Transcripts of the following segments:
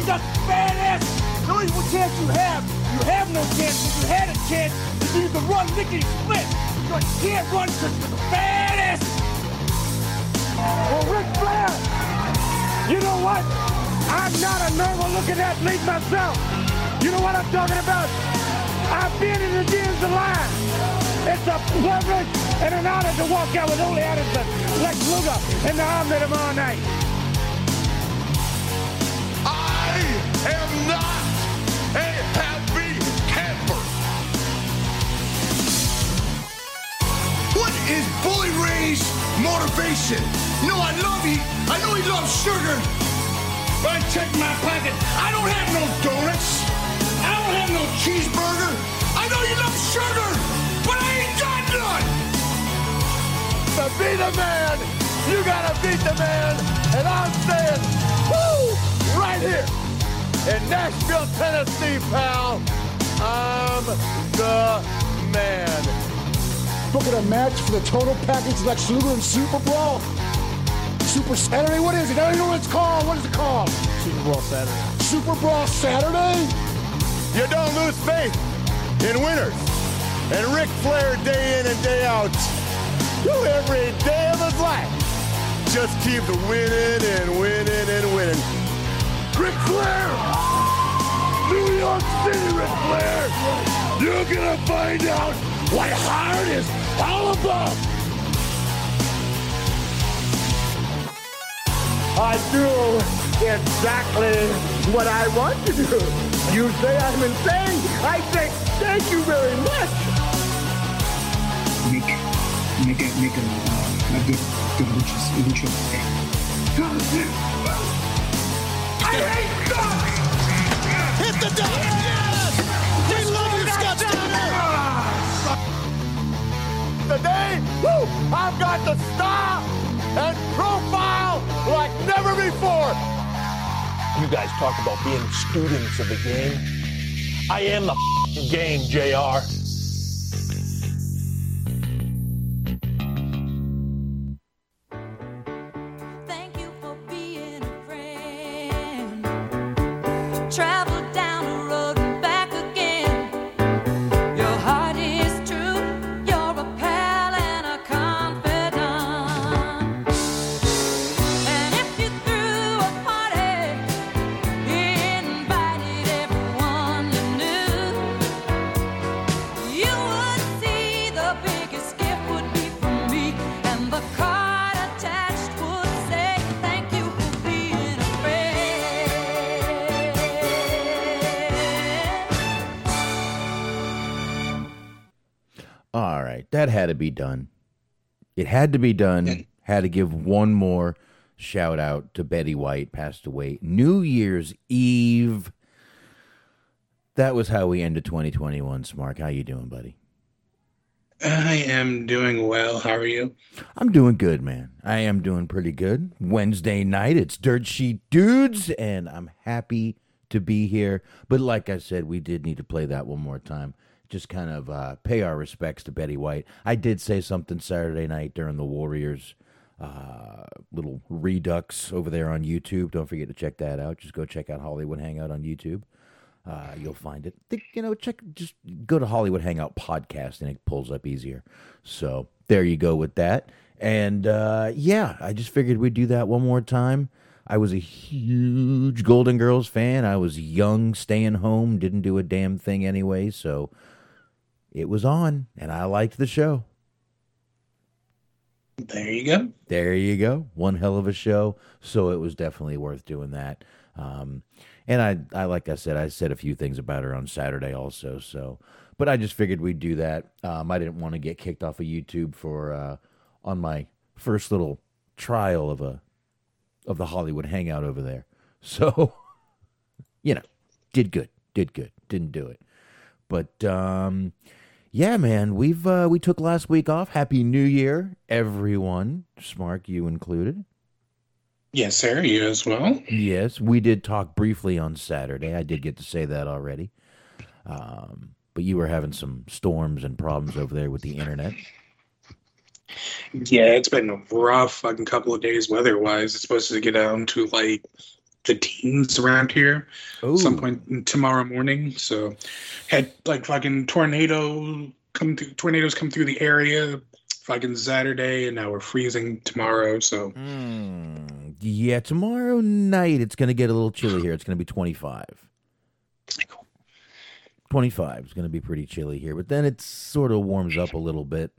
you got fat got the only chance you have, you have no chance. If you had a chance, you can run lickety split. But you can't run because you're fat asses. Well, Ric Flair, you know what? I'm not a normal looking athlete myself. You know what I'm talking about? I've been in the gyms lot. It's a privilege and an honor to walk out with Ole Anderson, Lex Luger, and the Omni tomorrow night. I am not Ray's motivation? No, I love he. I know he loves sugar. But I check my pocket. I don't have no donuts. I don't have no cheeseburger. I know you love sugar, but I ain't got none. To be the man, you gotta beat the man. And I'm saying, woo, right here in Nashville, Tennessee, pal. I'm the man. Booking a match for the total package Lex Luger and Super Brawl. Super Saturday? What is it? I don't even know what it's called. What is it called? Super Bowl Saturday. Super Brawl Saturday? You don't lose faith in winners. And Ric Flair, day in and day out, who every day of his life, just keep winning and winning and winning. Ric Flair! New York City, Ric Flair! You're gonna find out what hard is all about! I do exactly what I want to do. You say I'm insane. I say thank you very much. make make a make a, uh, a good good luchas lucha. I hate God! Hit the deck! Yes! Today, woo, I've got the star and profile like never before. You guys talk about being students of the game. I am the game, JR. had to be done. It had to be done. Had to give one more shout out to Betty White, passed away New Year's Eve. That was how we ended 2021. Smark, how you doing, buddy? I am doing well. How are you? I'm doing good, man. I am doing pretty good. Wednesday night, it's Dirt Sheet Dudes, and I'm happy to be here. But like I said, we did need to play that one more time. Just kind of uh, pay our respects to Betty White. I did say something Saturday night during the Warriors uh, little redux over there on YouTube. Don't forget to check that out. Just go check out Hollywood Hangout on YouTube. Uh, you'll find it. Think, you know, check just go to Hollywood Hangout podcast and it pulls up easier. So there you go with that. And uh, yeah, I just figured we'd do that one more time. I was a huge Golden Girls fan. I was young, staying home, didn't do a damn thing anyway. So it was on, and I liked the show. There you go. There you go. One hell of a show. So it was definitely worth doing that. Um, and I, I, like I said, I said a few things about her on Saturday also. So, but I just figured we'd do that. Um, I didn't want to get kicked off of YouTube for uh, on my first little trial of a of the Hollywood Hangout over there. So, you know, did good, did good, didn't do it. But um, Yeah, man, we've uh, we took last week off. Happy New Year, everyone. Smark, you included. Yes, sir. You as well. Yes, we did talk briefly on Saturday. I did get to say that already. Um, but you were having some storms and problems over there with the internet. Yeah, it's been a rough fucking couple of days weather-wise. It's supposed to get down to like the teens around here Oh, some point tomorrow morning. So had like fucking tornado come through tornadoes come through the area fucking Saturday and now we're freezing tomorrow. So Mm, yeah, tomorrow night it's going to get a little chilly here. It's going to be 25. 25 is going to be pretty chilly here, but then it sort of warms up a little bit.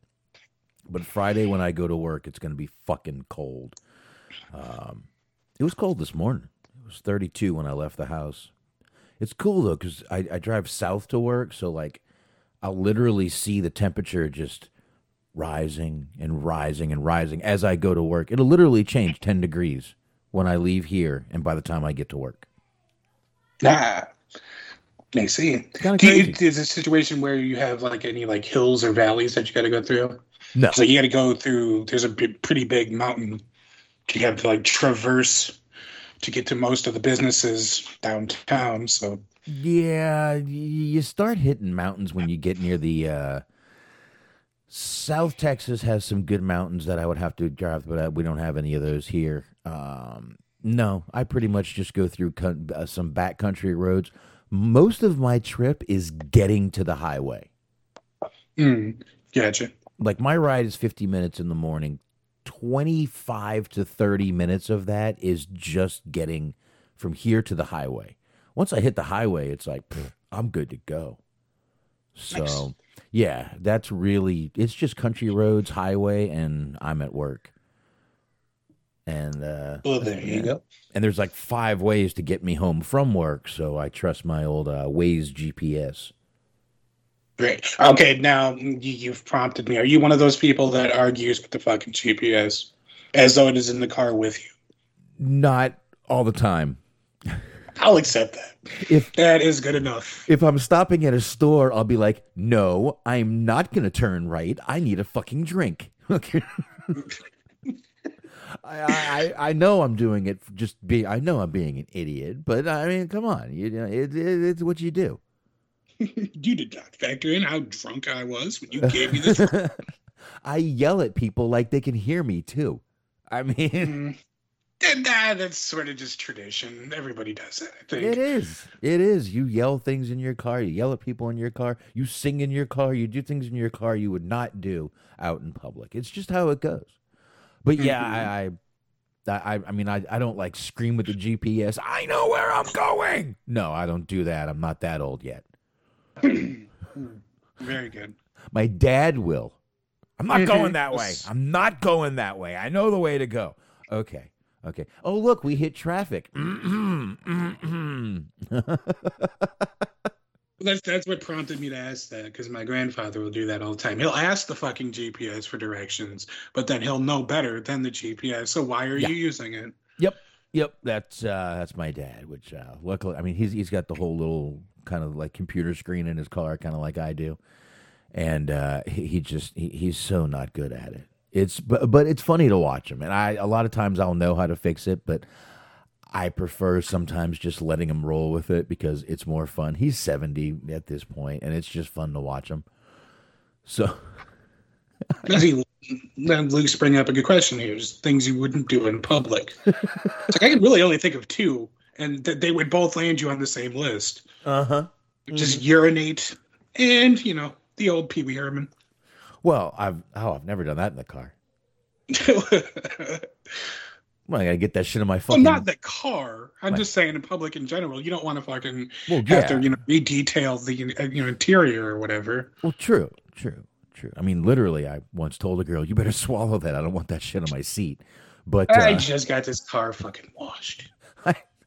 But Friday when I go to work, it's going to be fucking cold. Um, it was cold this morning. Was 32 when I left the house. It's cool though because I, I drive south to work, so like I'll literally see the temperature just rising and rising and rising as I go to work. It'll literally change 10 degrees when I leave here and by the time I get to work. nah. I see. Do you, is it a situation where you have like any like hills or valleys that you got to go through? No. So you got to go through. There's a pretty big mountain. You have to like traverse to get to most of the businesses downtown. So Yeah, you start hitting mountains when you get near the uh South Texas has some good mountains that I would have to drive, but uh, we don't have any of those here. Um, no, I pretty much just go through con- uh, some backcountry roads. Most of my trip is getting to the highway. mm, gotcha. Like my ride is 50 minutes in the morning. 25 to 30 minutes of that is just getting from here to the highway. Once I hit the highway, it's like pfft, I'm good to go. So, Nice. yeah, that's really it's just country roads, highway and I'm at work. And uh Well, there you yeah. go. and there's like five ways to get me home from work, so I trust my old uh, Waze GPS. Great. Okay, now you, you've prompted me. Are you one of those people that argues with the fucking GPS as though it is in the car with you? Not all the time. I'll accept that. If That is good enough. if I'm stopping at a store, I'll be like, "No, I'm not gonna turn right. I need a fucking drink." Okay. I, I I know I'm doing it just be. I know I'm being an idiot, but I mean, come on, you know, it, it, it's what you do. You did not factor in how drunk I was when you gave me this. I yell at people like they can hear me too. I mean, Mm. That, that's sort of just tradition. Everybody does that, I think. it is. It is. You yell things in your car. You yell at people in your car. You sing in your car. You do things in your car you would not do out in public. It's just how it goes. But yeah, I, I, I, I mean, I, I don't like scream with the GPS. I know where I'm going. No, I don't do that. I'm not that old yet. Very good. My dad will. I'm not going that way. I'm not going that way. I know the way to go. Okay. Okay. Oh, look, we hit traffic. Mm-mm, mm-mm. That's that's what prompted me to ask that because my grandfather will do that all the time. He'll ask the fucking GPS for directions, but then he'll know better than the GPS. So why are Yeah. you using it? Yep, yep. That's uh, that's my dad. Which uh, luckily, I mean, he's he's got the whole little kind of like computer screen in his car, kind of like I do, and uh, he, he just he, he's so not good at it. It's but but it's funny to watch him, and I a lot of times I'll know how to fix it, but I prefer sometimes just letting him roll with it because it's more fun. He's seventy at this point, and it's just fun to watch him. So then Luke's bringing up a good question here. Just things you wouldn't do in public. like I can really only think of two, and th- they would both land you on the same list. uh huh. Just urinate, and you know the old Pee Wee Herman. Well, I've oh I've never done that in the car. Well, I gotta get that shit in my well, fucking. not the car. I'm just saying in public in general. You don't want to fucking Well, have to, you know, redetail the you know interior or whatever. Well, true, true, true. I mean, literally, I once told a girl, "You better swallow that. I don't want that shit on my seat." But I uh, just got this car fucking washed.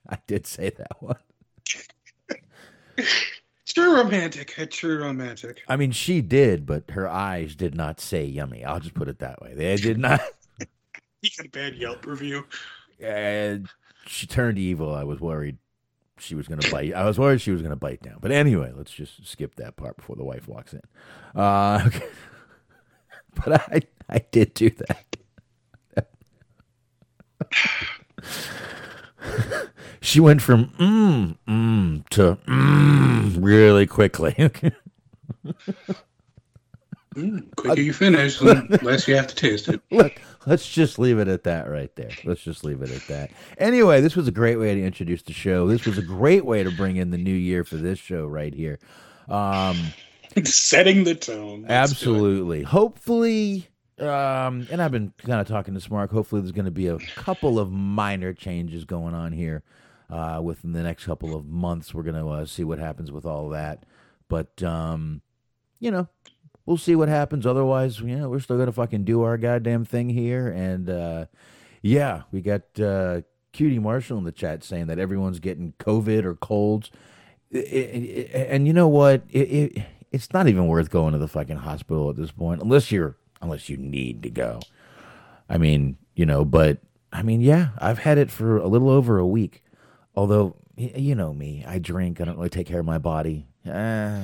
I, did say that one. True romantic. A true romantic. I mean, she did, but her eyes did not say "yummy." I'll just put it that way. They did not. You got a bad Yelp review. And she turned evil. I was worried. she was going to bite. I was worried she was going to bite down. But anyway, let's just skip that part before the wife walks in. Uh, okay. But I, I did do that. She went from mm, mm to mm really quickly. Quicker you finish, the less you have to taste it. Look, let's just leave it at that right there. Let's just leave it at that. Anyway, this was a great way to introduce the show. This was a great way to bring in the new year for this show right here. Um, Setting the tone. Let's absolutely. Hopefully, um, and I've been kind of talking to Smark. Hopefully, there's going to be a couple of minor changes going on here uh, within the next couple of months. We're going to uh, see what happens with all that. But, um, you know, we'll see what happens. Otherwise, you know, we're still going to fucking do our goddamn thing here. And, uh, yeah, we got uh, Cutie Marshall in the chat saying that everyone's getting COVID or colds. I- I- I- and you know what? It, it, it's not even worth going to the fucking hospital at this point, unless you're unless you need to go. I mean, you know, but I mean, yeah, I've had it for a little over a week. Although, you know me, I drink. I don't really take care of my body. Uh,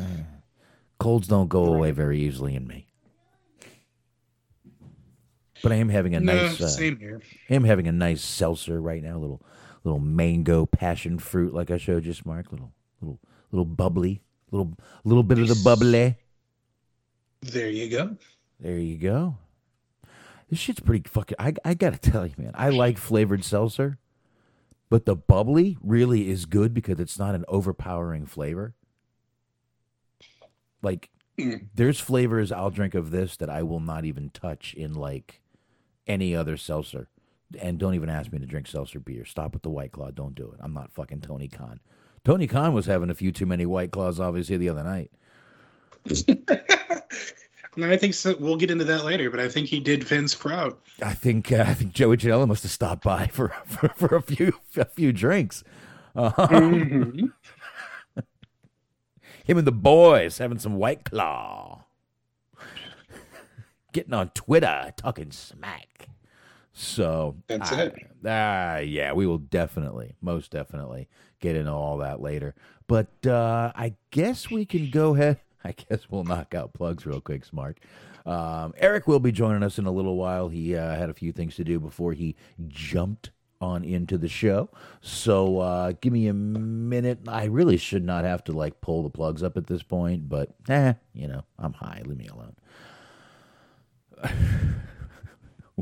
colds don't go away very easily in me. But I am having a No, nice. Uh, same here. I am having a nice seltzer right now. Little, little mango passion fruit, like I showed you, Mark. Little, little, little bubbly. Little, little bit of the bubbly. There you go. There you go. This shit's pretty fucking. I I gotta tell you, man. I like flavored seltzer, but the bubbly really is good because it's not an overpowering flavor. Like, Mm. there's flavors I'll drink of this that I will not even touch in like any other seltzer. And don't even ask me to drink seltzer beer. Stop with the White Claw. Don't do it. I'm not fucking Tony Khan. Tony Khan was having a few too many White Claws, obviously, the other night. And I think so, we'll get into that later, but I think he did Vince proud. I think uh, I think Joey Janela must have stopped by for, for, for a few a few drinks. Uh, Mhm. him and the boys having some White Claw, getting on Twitter talking smack. So That's I- it. Ah, yeah, we will definitely, most definitely, get into all that later. But uh, I guess we can go ahead. I guess we'll knock out plugs real quick, Smart. Um, Eric will be joining us in a little while. He uh, had a few things to do before he jumped on into the show. So uh, give me a minute. I really should not have to like pull the plugs up at this point, but eh, you know, I'm high. Leave me alone.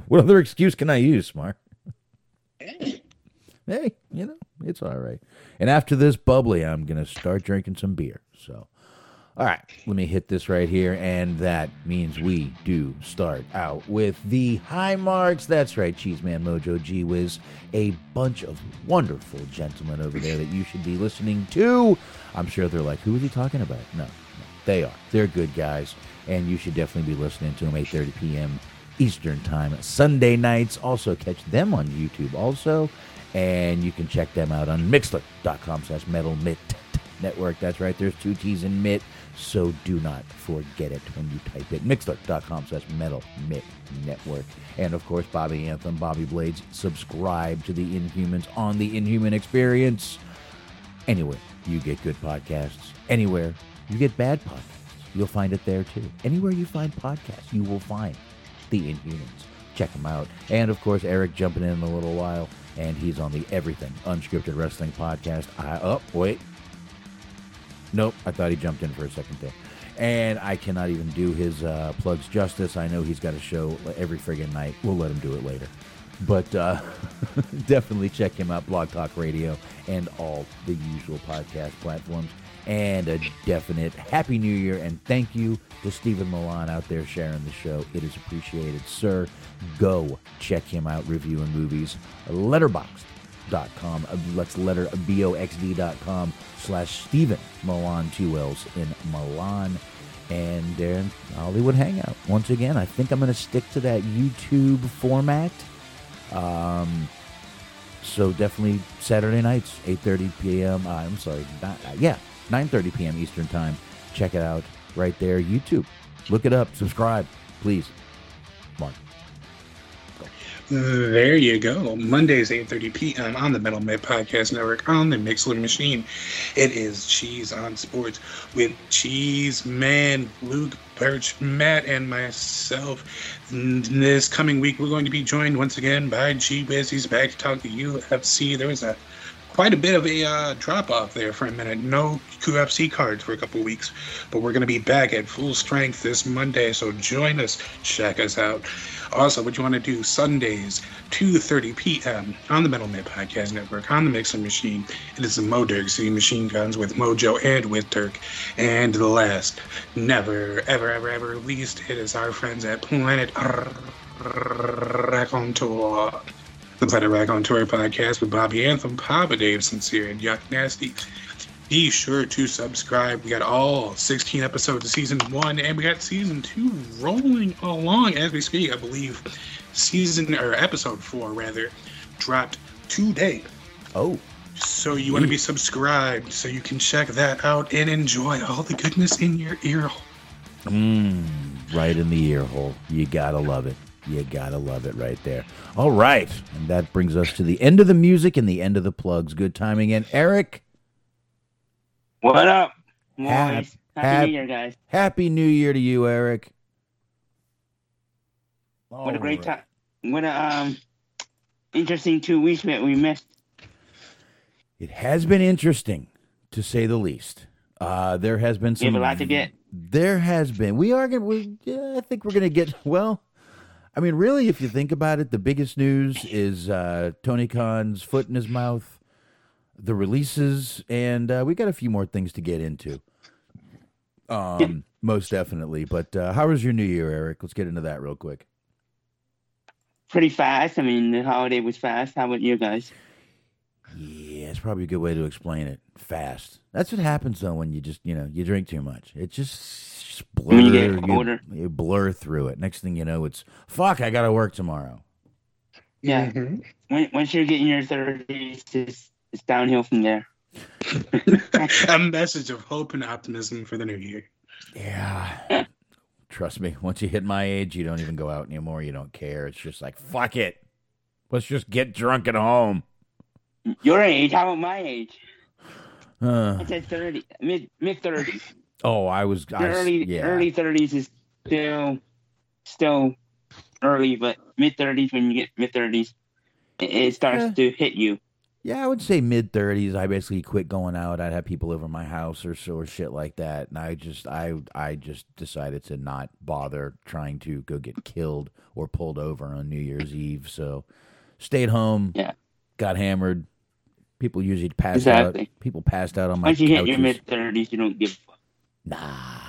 what other excuse can I use, Smart? hey, you know, it's all right. And after this bubbly, I'm going to start drinking some beer. So, all right, let me hit this right here. And that means we do start out with the high marks. That's right, Cheeseman Mojo G Wiz. A bunch of wonderful gentlemen over there that you should be listening to. I'm sure they're like, who is he talking about? No, no, they are. They're good guys. And you should definitely be listening to them 8.30 p.m. Eastern Time Sunday nights. Also catch them on YouTube also. And you can check them out on Mixlr.com slash Metal Network. That's right. There's two T's in Mitt. So do not forget it when you type it. Mixlr.com slash Metal Mitt Network. And of course, Bobby Anthem, Bobby Blades. Subscribe to the Inhumans on the Inhuman Experience. Anywhere you get good podcasts, anywhere you get bad podcasts, you'll find it there too. Anywhere you find podcasts, you will find the Inhumans. Check them out. And of course, Eric jumping in in a little while, and he's on the Everything Unscripted Wrestling Podcast. I oh wait, nope, I thought he jumped in for a second there. And I cannot even do his uh, plugs justice. I know he's got a show every friggin' night. We'll let him do it later. But uh, definitely check him out, Blog Talk Radio, and all the usual podcast platforms. And a definite Happy New Year, and thank you to Stephen Millan out there sharing the show. It is appreciated, sir. Go check him out reviewing movies. Letterboxd.com. Let's letter boxd.com slash Stephen Millan, two L's in Millan. And uh, Hollywood Hangout. Once again, I think I'm going to stick to that YouTube format. Um, so definitely Saturday nights, 8:30 p.m. Uh, I'm sorry, not, uh, yeah, 9:30 p.m. Eastern time. Check it out right there, YouTube. Look it up, subscribe, please. Mark. There you go. Mondays, 8.30 p.m. on the Metal Mitt Podcast Network on the Mixlr Machine. It is Cheese on Sports with Cheese Man, Luke Birch, Matt, and myself. This coming week, we're going to be joined once again by G Wiz. He's back to talk to UFC. There was a quite a bit of a uh, drop off there for a minute. No UFC cards for a couple weeks, but we're going to be back at full strength this Monday. So join us, check us out. Also, what you want to do Sundays, 2:30 p.m. on the Metal Mitt Podcast Network on the Mixing Machine. It is the Mo Dirk City Machine Guns with Mojo and with Dirk. And the last, never, ever, ever, ever least, it is our friends at Planet Raconteur. The Planet Raconteur podcast with Bobby Anthem, Papa Dave Sincere, and Yuck Nasty. Be sure to subscribe. We got all 16 episodes of season one, and we got season two rolling along as we speak. I believe season or episode four rather dropped today. Oh, So you want to be subscribed so you can check that out and enjoy all the goodness in your ear. mm, right in the ear hole. You gotta love it. You gotta love it right there. All right, and that brings us to the end of the music and the end of the plugs. Good timing. And Eric, What up, Hap- boys? Happy New Year, guys. Happy New Year to you, Eric. What a great All right. time. What a um, interesting two weeks that we missed. It has been interesting, to say the least. Uh, there has been We some. have a lot to get. There has been. We are going to, yeah, I think we're going to get, well, I mean, really, if you think about it, the biggest news is uh, Tony Khan's foot in his mouth, the releases, and uh, we got a few more things to get into. Um, most definitely. But uh, how was your New Year, Eric? Let's get into that real quick. Pretty fast. I mean, the holiday was fast. How about you guys? Yeah, it's probably a good way to explain it. Fast. That's what happens though when you just you know you drink too much. It just, just blur. When you get you blur through it. Next thing you know, it's fuck. I got to work tomorrow. Yeah. Mhm. When, once you're getting your thirties, it's, it's downhill from there. a message of hope and optimism for the new year. Yeah. Trust me. Once you hit my age, you don't even go out anymore. You don't care. It's just like fuck it. Let's just get drunk at home. Your age? How about my age? Uh, I said thirty, mid mid thirties. oh, I was. I, early yeah. early thirties is still still early, but mid thirties when you get mid thirties, it, it starts Yeah. to hit you. Yeah, I would say mid thirties. I basically quit going out. I'd have people over my house or so or shit like that, and I just I I just decided to not bother trying to go get killed or pulled over on New Year's Eve. So stayed home. Yeah. got hammered. People usually passed Exactly. out. People passed out on my Once you hit your mid thirties, you don't give a fuck. Nah,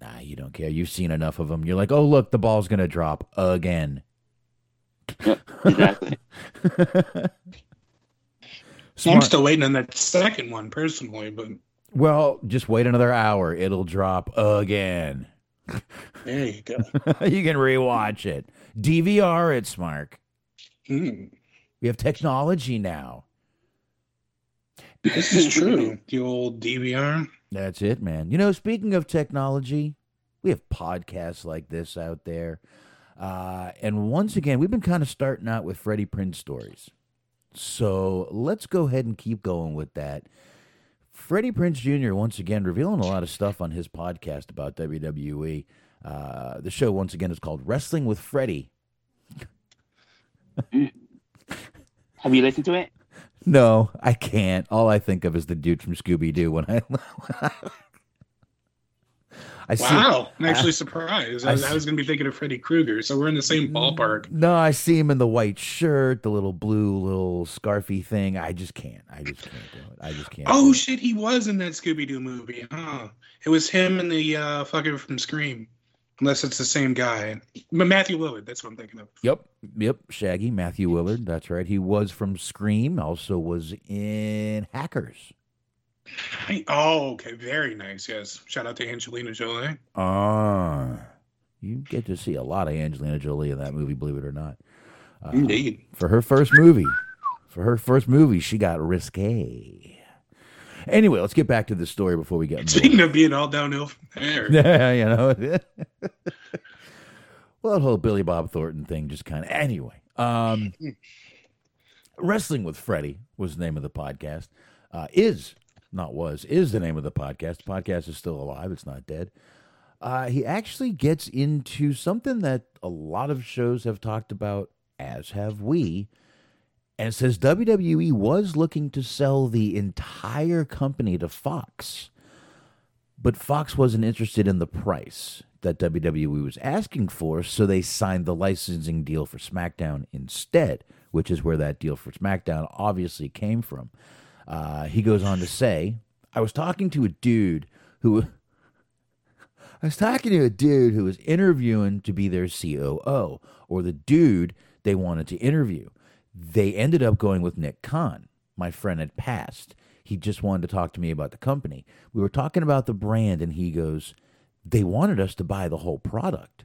nah, you don't care. You've seen enough of them. You're like, oh look, the ball's gonna drop again. Exactly. I'm still waiting on that second one personally, but Well, just wait another hour. It'll drop again. there you go. you can rewatch it. DVR it, Smark. Hmm. We have technology now. This is true. The old DVR. That's it, man. You know, speaking of technology, we have podcasts like this out there. Uh, and once again, we've been kind of starting out with Freddie Prinze stories. So let's go ahead and keep going with that. Freddie Prinze Jr. once again revealing a lot of stuff on his podcast about WWE. Uh, the show once again is called Wrestling with Freddie. Have you listened to it? No, I can't. All I think of is the dude from Scooby Doo when I. I see. Wow, I'm actually surprised. I, I was- I was going to be thinking of Freddy Krueger, so we're in the same ballpark. No, I see him in the white shirt, the little blue little scarfy thing. I just can't. I just can't do it. I just can't. Oh shit, he was in that Scooby Doo movie, huh? It was him and the uh, fucker from Scream, unless it's the same guy. Matthew Lillard, that's what I'm thinking of. Yep, yep. Shaggy Matthew Lillard. That's right. He was from Scream. Also was in Hackers. Hi- Oh, okay, very nice. Yes, shout out to Angelina Jolie. Ah, you get to see a lot of Angelina Jolie in that movie. Believe it or not. Uh, Indeed. for her first movie. For her first movie, she got risque. Anyway, let's get back to the story before we get. Speaking of being all downhill from there, Yeah, you know. well, that whole Billy Bob Thornton thing just kind of. Anyway, Um, Wrestling with Freddie was the name of the podcast. Uh, is not was is the name of the podcast. The podcast is still alive. It's not dead. Uh, he actually gets into something that a lot of shows have talked about, as have we. And says WWE was looking to sell the entire company to Fox, but Fox wasn't interested in the price that WWE was asking for, so they signed the licensing deal for SmackDown instead, which is where that deal for SmackDown obviously came from. Uh, he goes on to say, I was talking to a dude who. I was talking to a dude who was interviewing to be their COO, or the dude they wanted to interview. They ended up going with Nick Khan. My friend had passed. He just wanted to talk to me about the company. We were talking about the brand, and he goes, They wanted us to buy the whole product.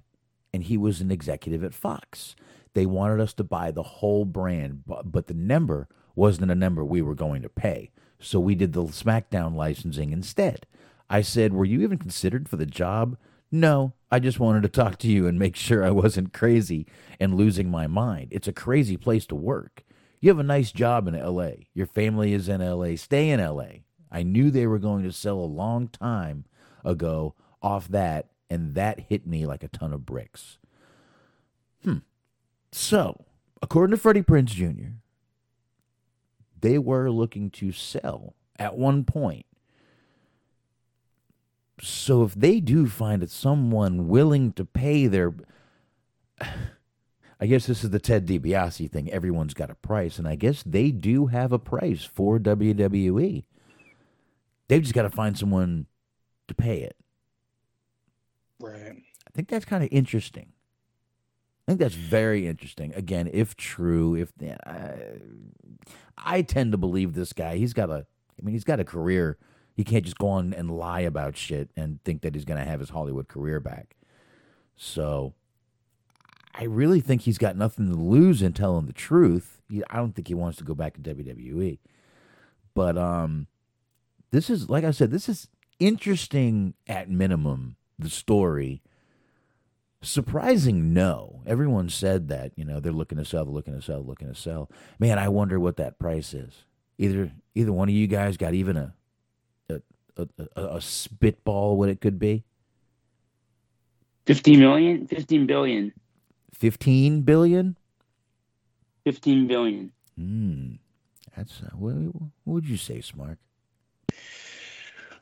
And he was an executive at Fox. They wanted us to buy the whole brand, but, but the number wasn't a number we were going to pay. So we did the SmackDown licensing instead. I said, Were you even considered for the job? No, I just wanted to talk to you and make sure I wasn't crazy and losing my mind. It's a crazy place to work. You have a nice job in LA. Your family is in LA. Stay in LA. I knew they were going to sell a long time ago off that, and that hit me like a ton of bricks. Hmm. So, according to Freddie Prinze Jr., they were looking to sell at one point. So if they do find it someone willing to pay their I guess this is the Ted DiBiase thing. Everyone's got a price, and I guess they do have a price for WWE. They've just got to find someone to pay it. Right. I think that's kind of interesting. I think that's very interesting. Again, if true, if I, I tend to believe this guy. He's got a, I mean, he's got a career. He can't just go on and lie about shit and think that he's going to have his Hollywood career back. So, I really think he's got nothing to lose in telling the truth. I don't think he wants to go back to WWE. But um, this is like I said, this is interesting at minimum. The story Surprising, no. Everyone said that, you know, they're looking to sell, looking to sell, looking to sell. Man, I wonder what that price is. Either either one of you guys got even a a, a, a, a spitball what it could be? 15 million? 15 billion. 15 billion? 15 billion. Hmm. That's uh, what, what would you say, Smart?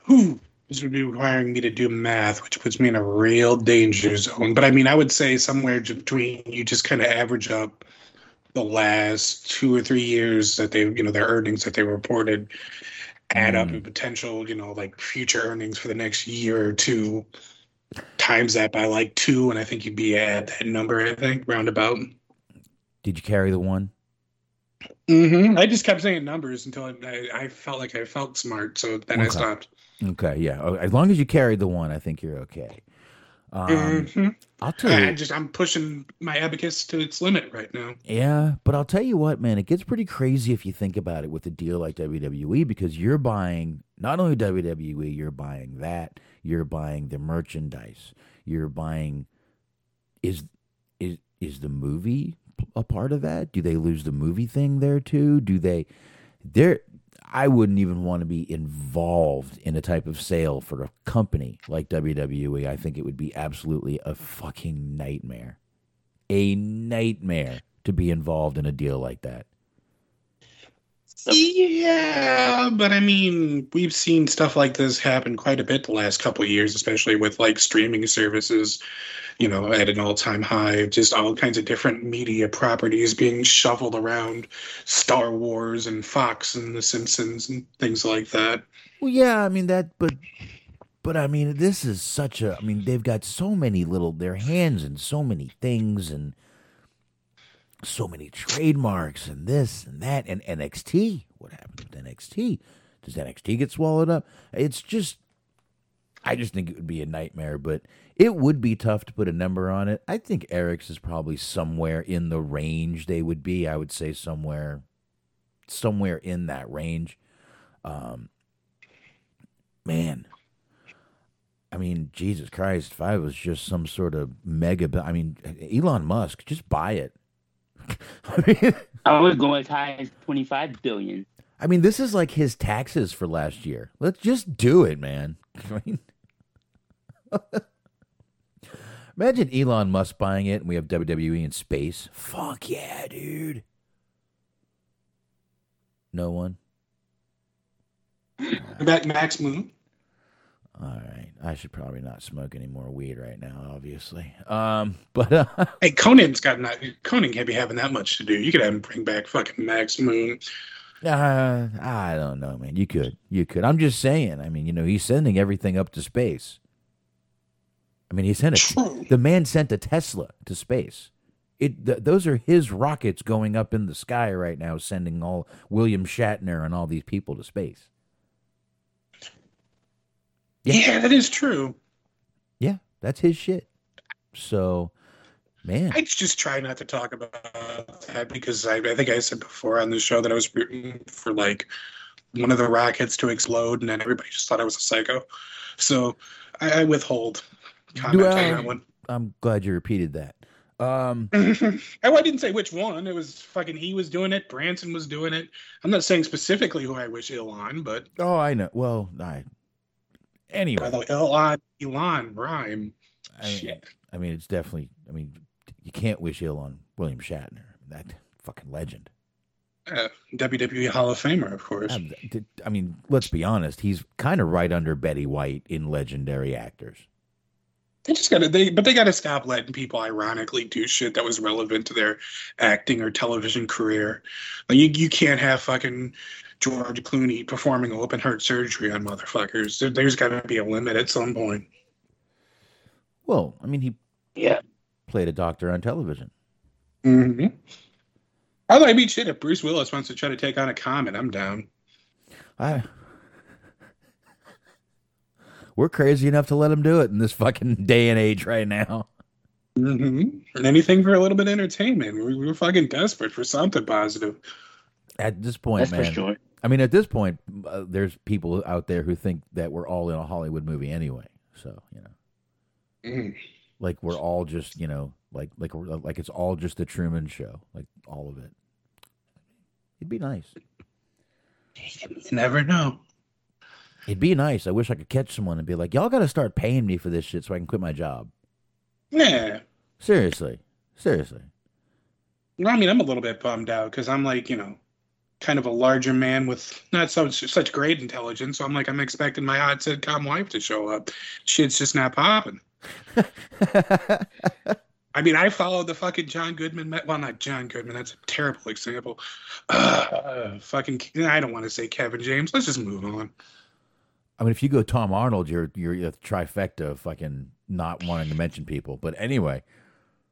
Whew. This would be requiring me to do math, which puts me in a real danger zone. But I mean, I would say somewhere between you just kind of average up the last two or three years that they, you know, their earnings that they reported, add up a potential, you know, like future earnings for the next year or two, times that by like two, and I think you'd be at that number. I think roundabout. Did you carry the one? hmm I just kept saying numbers until I, I, felt like I felt smart, so then I stopped. Okay, yeah. Oh, As long as you carried the one, I think you're okay. Um, Mhm. I'll tell you. I just I'm pushing my abacus to its limit right now. Yeah, but I'll tell you what, man, it gets pretty crazy if you think about it with a deal like WWE because you're buying not only WWE, you're buying that, you're buying the merchandise, you're buying is is is the movie a part of that? Do they lose the movie thing there too? Do they there I wouldn't even want to be involved in a type of sale for a company like WWE. I think it would be absolutely a fucking nightmare a nightmare to be involved in a deal like that. Yeah, but I mean, we've seen stuff like this happen quite a bit the last couple of years, especially with like streaming services, you know, at an all-time high. Just all kinds of different media properties being shuffled around, Star Wars and Fox and The Simpsons and things like that. Well, yeah, I mean that, but but I mean this is such a. I mean they've got so many little their hands in so many things and so many trademarks and this and that and NXT. What happened with NXT? Does NXT get swallowed up? It's just. I just think it would be a nightmare, but it would be tough to put a number on it. I think Eric's is probably somewhere in the range they would be. I would say somewhere, somewhere in that range. Um, man, I mean, Jesus Christ, if I was just some sort of mega, I mean, Elon Musk, just buy it. I mean, I would go as high as 25 billion. I mean, this is like his taxes for last year. Let's just do it, man. I mean, imagine Elon Musk buying it and we have WWE in space. Fuck yeah, dude. No one? Back Max Moon. All right. I should probably not smoke any more weed right now, obviously. Um, but uh, Hey, Conan's got not. Conan can't be having that much to do. You could have him bring back fucking Max Moon. uh, I don't know, man. You could. You could. I'm just saying. I mean, you know, he's sending everything up to space. I mean, he sent a True. the man sent a Tesla to space. It th- those are his rockets going up in the sky right now, sending all William Shatner and all these people to space. Yeah, that is true. Yeah, that's his shit. So, man, I just try not to talk about that because I, I think I said before on the show that I was rooting for like one of the rockets to explode, and then everybody just thought I was a psycho. So I, I withhold comment Well- on that one. I'm glad you repeated that. Um, Oh, I didn't say which one. It was fucking he was doing it. Branson was doing it. I'm not saying specifically who I wish ill on, but oh, I know. Well, I anyway. by the way, ill on Elon rhyme. I, Shit. I mean, it's definitely. I mean, you can't wish ill on William Shatner. That fucking legend. Uh, WWE Hall of Famer, of course. Um, I mean, let's be honest. He's kind of right under Betty White in legendary actors. They just gotta they but they gotta stop letting people ironically do shit that was relevant to their acting or television career. Like you you can't have fucking George Clooney performing open heart surgery on motherfuckers. There, there's gotta be a limit at some point. Well, I mean, he Yeah. played a doctor on television. Mm-hmm. Although I mean shit, if Bruce Willis wants to try to take on a comet, I'm down. I. We're crazy enough to let him do it in this fucking day and age right now. Mm-hmm. And anything for a little bit of entertainment. We, we're fucking desperate for something positive. At this point, That's man. for sure. I mean, at this point, uh, there's people out there who think that we're all in a Hollywood movie anyway. So you know, Mm. like we're all just you know, like like like it's all just the Truman Show, like all of it. It'd be nice. You never know. It'd be nice. I wish I could catch someone and be like, "Y'all got to start paying me for this shit so I can quit my job." Yeah. Seriously, seriously. Well, I mean, I'm a little bit bummed out because I'm like, you know, kind of a larger man with not so such great intelligence. So I'm like, I'm expecting my hot sitcom wife to show up. Shit's just not popping. I mean, I followed the fucking John Goodman. Well, not John Goodman. That's a terrible example. Uh, fucking, I don't want to say Kevin James. Let's just move on. I mean, if you go Tom Arnold, you're you're a trifecta of fucking not wanting to mention people. But anyway,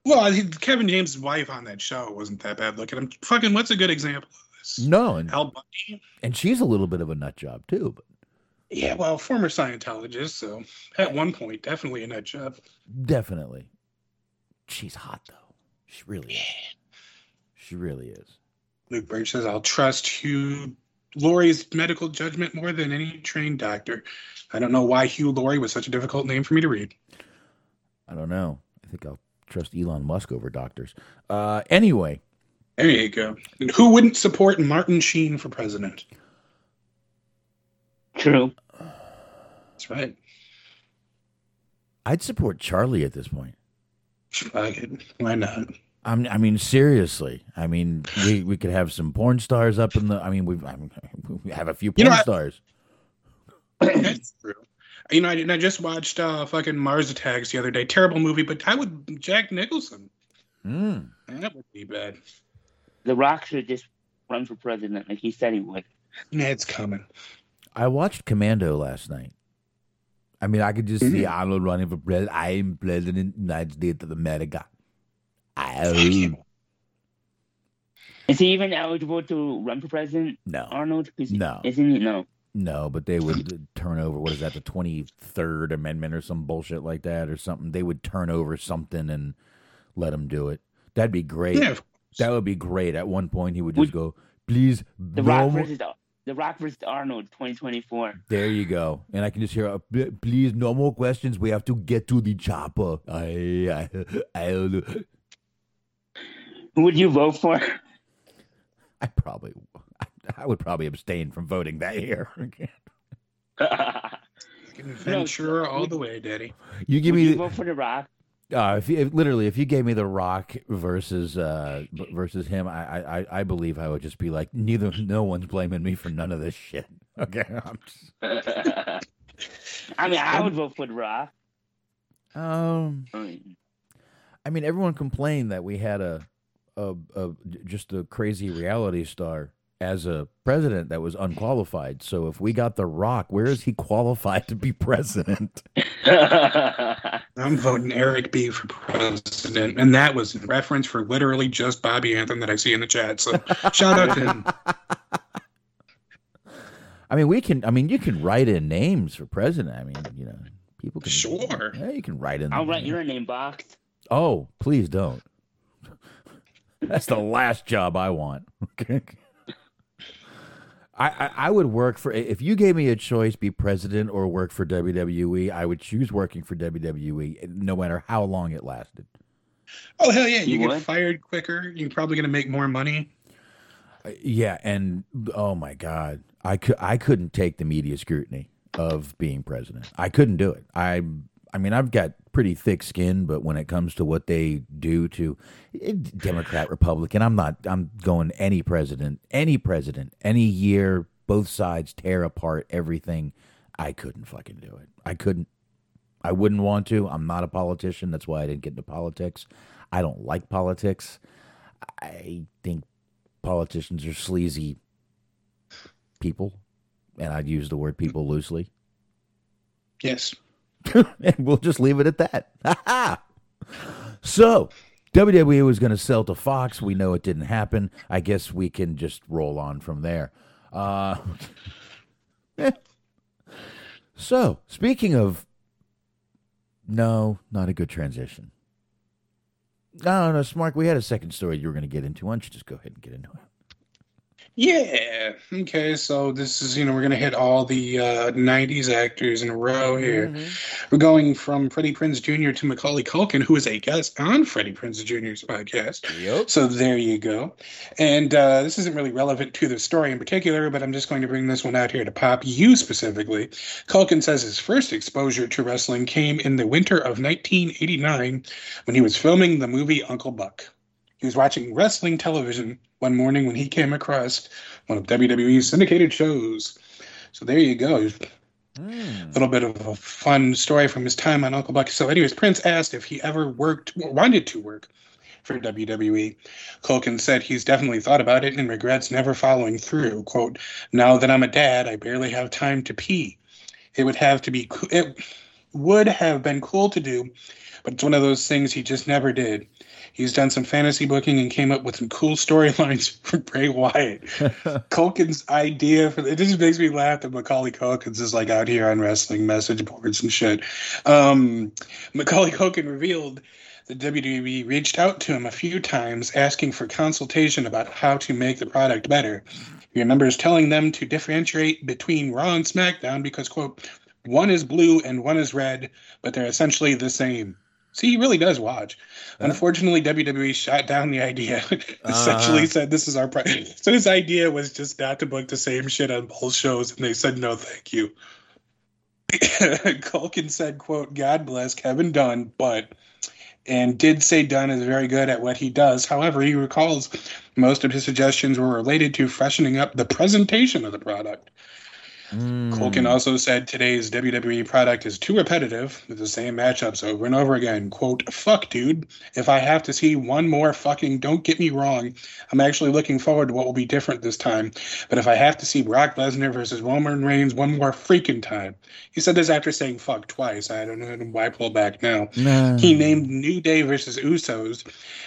Well, I think Kevin James' wife on that show wasn't that bad looking. I'm fucking. What's a good example of this? no, and, Al Bundy. and she's a little bit of a nut job too. But Yeah, well, former Scientologist, so at one point, definitely a nut job. definitely, she's hot though. She really is. She really is. Luke Birch says, I'll trust Hugh Laurie's medical judgment more than any trained doctor. I don't know why Hugh Laurie was such a difficult name for me to read. I don't know. I think I'll trust Elon Musk over doctors. Uh, anyway, There you go. And who wouldn't support Martin Sheen for president? True. That's right. I'd support Charlie at this point. Why not? I'm, I mean, seriously. I mean, we, we could have some porn stars up in the. I mean, we've I mean, we have a few You porn know, I- stars. That's true. You know, I, I just watched uh, fucking Mars Attacks the other day. Terrible movie, but I would Jack Nicholson. Mm. That would be bad. The Rock should just run for president like he said he would. Yeah, it's coming. I watched Commando last night. I mean, I could just see Mm-hmm. Arnold running for president. I am president of the United States of America. I, Is he even eligible to run for president, no, Arnold? No. Isn't he? No. no, but they would turn over. What is that? The twenty third amendment or some bullshit like that or something. They would turn over something and let him do it. That'd be great. Yeah, That would be great. At one point, he would just go, "Please, The Rock more-" versus The Rock versus Arnold, 2024. There you go. And I can just hear, uh, "Please, no more questions. We have to get to the chopper." I, I, I don't know. Who would you vote for? I probably, I would probably abstain from voting that year. Ventura all the way, Daddy. you give would me you vote for The Rock? Uh, if, you, if literally, if you gave me The Rock versus uh versus him, I, I I- I believe I would just be like, neither, no one's blaming me for none of this shit. Okay, I'm just, I mean, I would vote for The Rock. um, I mean, everyone complained that we had a, a, a just a crazy reality star as a president that was unqualified. So if we got The Rock, where is he qualified to be president? I'm voting Eric B for president, and that was in reference for literally just Bobby Anthem that I see in the chat. So shout out to him. I mean, we can. I mean, you can write in names for president. I mean, you know, people can. Sure. Yeah, you can write in. I'll write name. your name box. Oh, please don't. That's the last job I want. I, I, I would work for if you gave me a choice, be president or work for WWE. I would choose working for WWE, no matter how long it lasted. Oh hell yeah! You, You get would? fired quicker. You're probably gonna make more money. Uh, Yeah, and oh my god, I could I couldn't take the media scrutiny of being president. I couldn't do it. I I mean, I've got pretty thick skin, but when it comes to what they do to eh, Democrat, Republican, I'm not. I'm going any president, any president, any year. Both sides tear apart everything. I couldn't fucking do it. I couldn't. I wouldn't want to. I'm not a politician. That's why I didn't get into politics. I don't like politics. I think politicians are sleazy people, and I'd use the word people loosely. Yes. and we'll just leave it at that. So, WWE was going to sell to Fox. We know it didn't happen. I guess we can just roll on from there. Uh, eh. So, speaking of, no, not a good transition. No, no, Smart. We had a second story you were going to get into. Why don't you just go ahead and get into it? Yeah. Okay. So this is, you know, we're gonna hit all the uh, '90s actors in a row here. We're going from Freddie Prinze Jr. to Macaulay Culkin, who is a guest on Freddie Prinze Jr.'s podcast. Yep. So there you go. And uh, this isn't really relevant to the story in particular, but I'm just going to bring this one out here to pop you specifically. Culkin says his first exposure to wrestling came in the winter of 1989 when he was filming the movie Uncle Buck. He was watching wrestling television one morning when he came across one of WWE's syndicated shows. So there you go. A little bit of a fun story from his time on Uncle Buck. So, anyways, Prinze asked if he ever worked, wanted to work for WWE. Culkin said he's definitely thought about it and regrets never following through. "Quote: Now that I'm a dad, I barely have time to pee. It would have to be. It would have been cool to do, but it's one of those things he just never did. He's done some fantasy booking and came up with some cool storylines for Bray Wyatt. Culkin's idea for it just makes me laugh that Macaulay Culkin's is like out here on wrestling message boards and shit. Um, Macaulay Culkin revealed that WWE reached out to him a few times asking for consultation about how to make the product better. He remembers telling them to differentiate between Raw and SmackDown because, quote, one is blue and one is red, but they're essentially the same. See, he really does watch. Unfortunately, WWE shot down the idea. Essentially, uh. said this is our price. So his idea was just not to book the same shit on both shows, and they said no, thank you. Culkin said, "quote God bless Kevin Dunn, but." And did say Dunn is very good at what he does. However, he recalls most of his suggestions were related to freshening up the presentation of the product. Culkin hmm. also said today's WWE product is too repetitive with the same matchups over and over again. Quote, fuck, dude. If I have to see one more fucking, don't get me wrong, I'm actually looking forward to what will be different this time. But if I have to see Brock Lesnar versus Roman Reigns one more freaking time. He said this after saying fuck twice. I don't know why pull back now. He named New Day versus Usos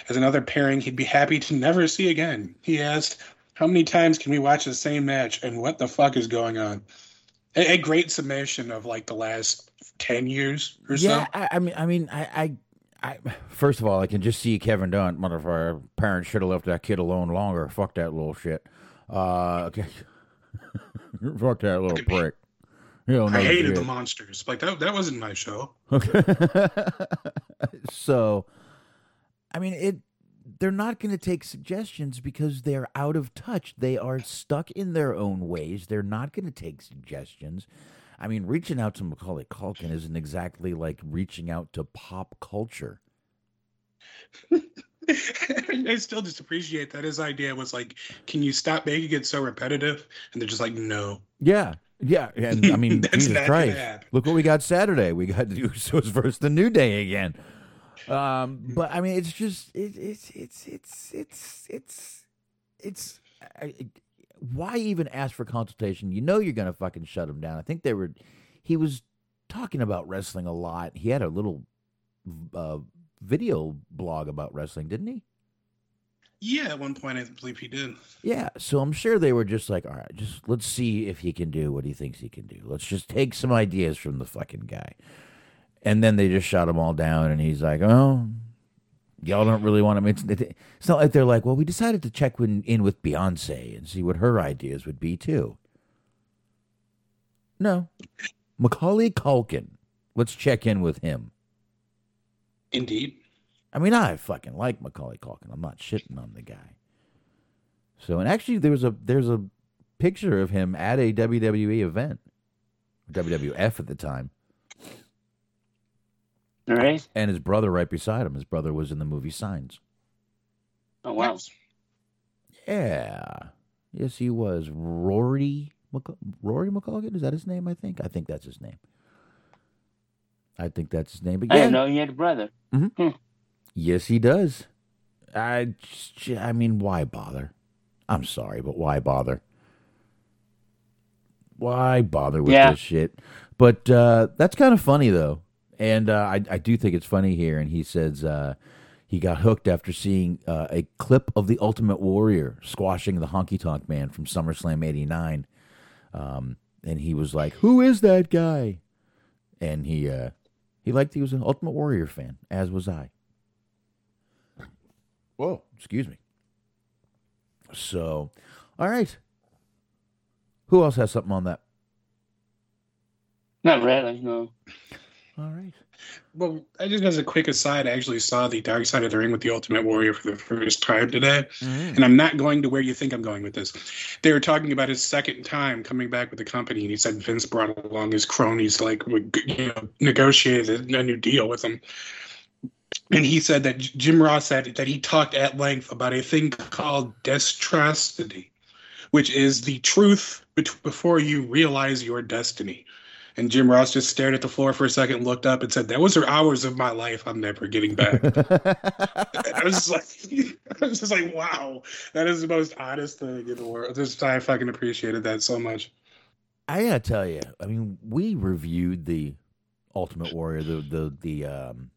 as another pairing he'd be happy to never see again. He asked, how many times can we watch the same match and what the fuck is going on? A, a great summation of like the last 10 years or Yeah, so. I, I mean, I mean, I, I, I, first of all, I can just see Kevin Dunn. Motherfucker, parents should have left that kid alone longer. Fuck that little shit. Uh, okay. Fuck that little prick. He don't know I hated shit. the monsters. Like that that wasn't my show. Okay. so, I mean, it they're not going to take suggestions because they're out of touch. They are stuck in their own ways. They're not going to take suggestions. I mean, reaching out to Macaulay Culkin isn't exactly like reaching out to pop culture. I still just appreciate that his idea was like, can you stop making it so repetitive? And they're just like, no. Yeah. Yeah, and I mean, That's Jesus Christ! Look what we got Saturday. We got Usos versus the New Day again. Um, but I mean, it's just it, it's it's it's it's it's it's. I, why even ask for consultation? You know you're gonna fucking shut him down. I think they were. He was talking about wrestling a lot. He had a little uh, video blog about wrestling, didn't he? Yeah, at one point I believe he did. Yeah, so I'm sure they were just like, all right, just let's see if he can do what he thinks he can do. Let's just take some ideas from the fucking guy. And then they just shot him all down, and he's like, oh, y'all don't really want to mention it. It's not like they're like, well, we decided to check in, in with Beyonce and see what her ideas would be, too. No. Macaulay Culkin. Let's check in with him. Indeed. I mean, I fucking like Macaulay Culkin. I'm not shitting on the guy. So, and actually, there was a there's a picture of him at a WWE event, WWF at the time, All right. and his brother right beside him. His brother was in the movie Signs. Oh wow. Yeah, yes, he was. Rory Maca- Rory McCulkin is that his name? I think. I think that's his name. I think that's his name. But I yeah, didn't know he had a brother. Yes, he does. I. I mean, why bother? I'm sorry, but why bother? Why bother with Yeah. this shit? But uh, that's kind of funny though, and uh, I, I do think it's funny here. And he says uh, he got hooked after seeing uh, a clip of the Ultimate Warrior squashing the Honky Tonk Man from SummerSlam '89, um, and he was like, "Who is that guy?" And he uh, he liked he was an Ultimate Warrior fan, as was I. Whoa, excuse me. So, all right. Who else has something on that? Not really. No. All right. Well, I just as a quick aside, I actually saw the Dark Side of the Ring with the Ultimate Warrior for the first time today, mm. and I'm not going to where you think I'm going with this. They were talking about his second time coming back with the company, and he said Vince brought along his cronies, to, like you know, negotiated a new deal with him. And he said that Jim Ross said that he talked at length about a thing called destrosity, which is the truth before you realize your destiny. And Jim Ross just stared at the floor for a second, looked up, and said, "Those are hours of my life I'm never getting back." I was like, I was just like, "Wow, that is the most honest thing in the world." Just I fucking appreciated that so much. I gotta tell you, I mean, we reviewed the Ultimate Warrior, the the the um,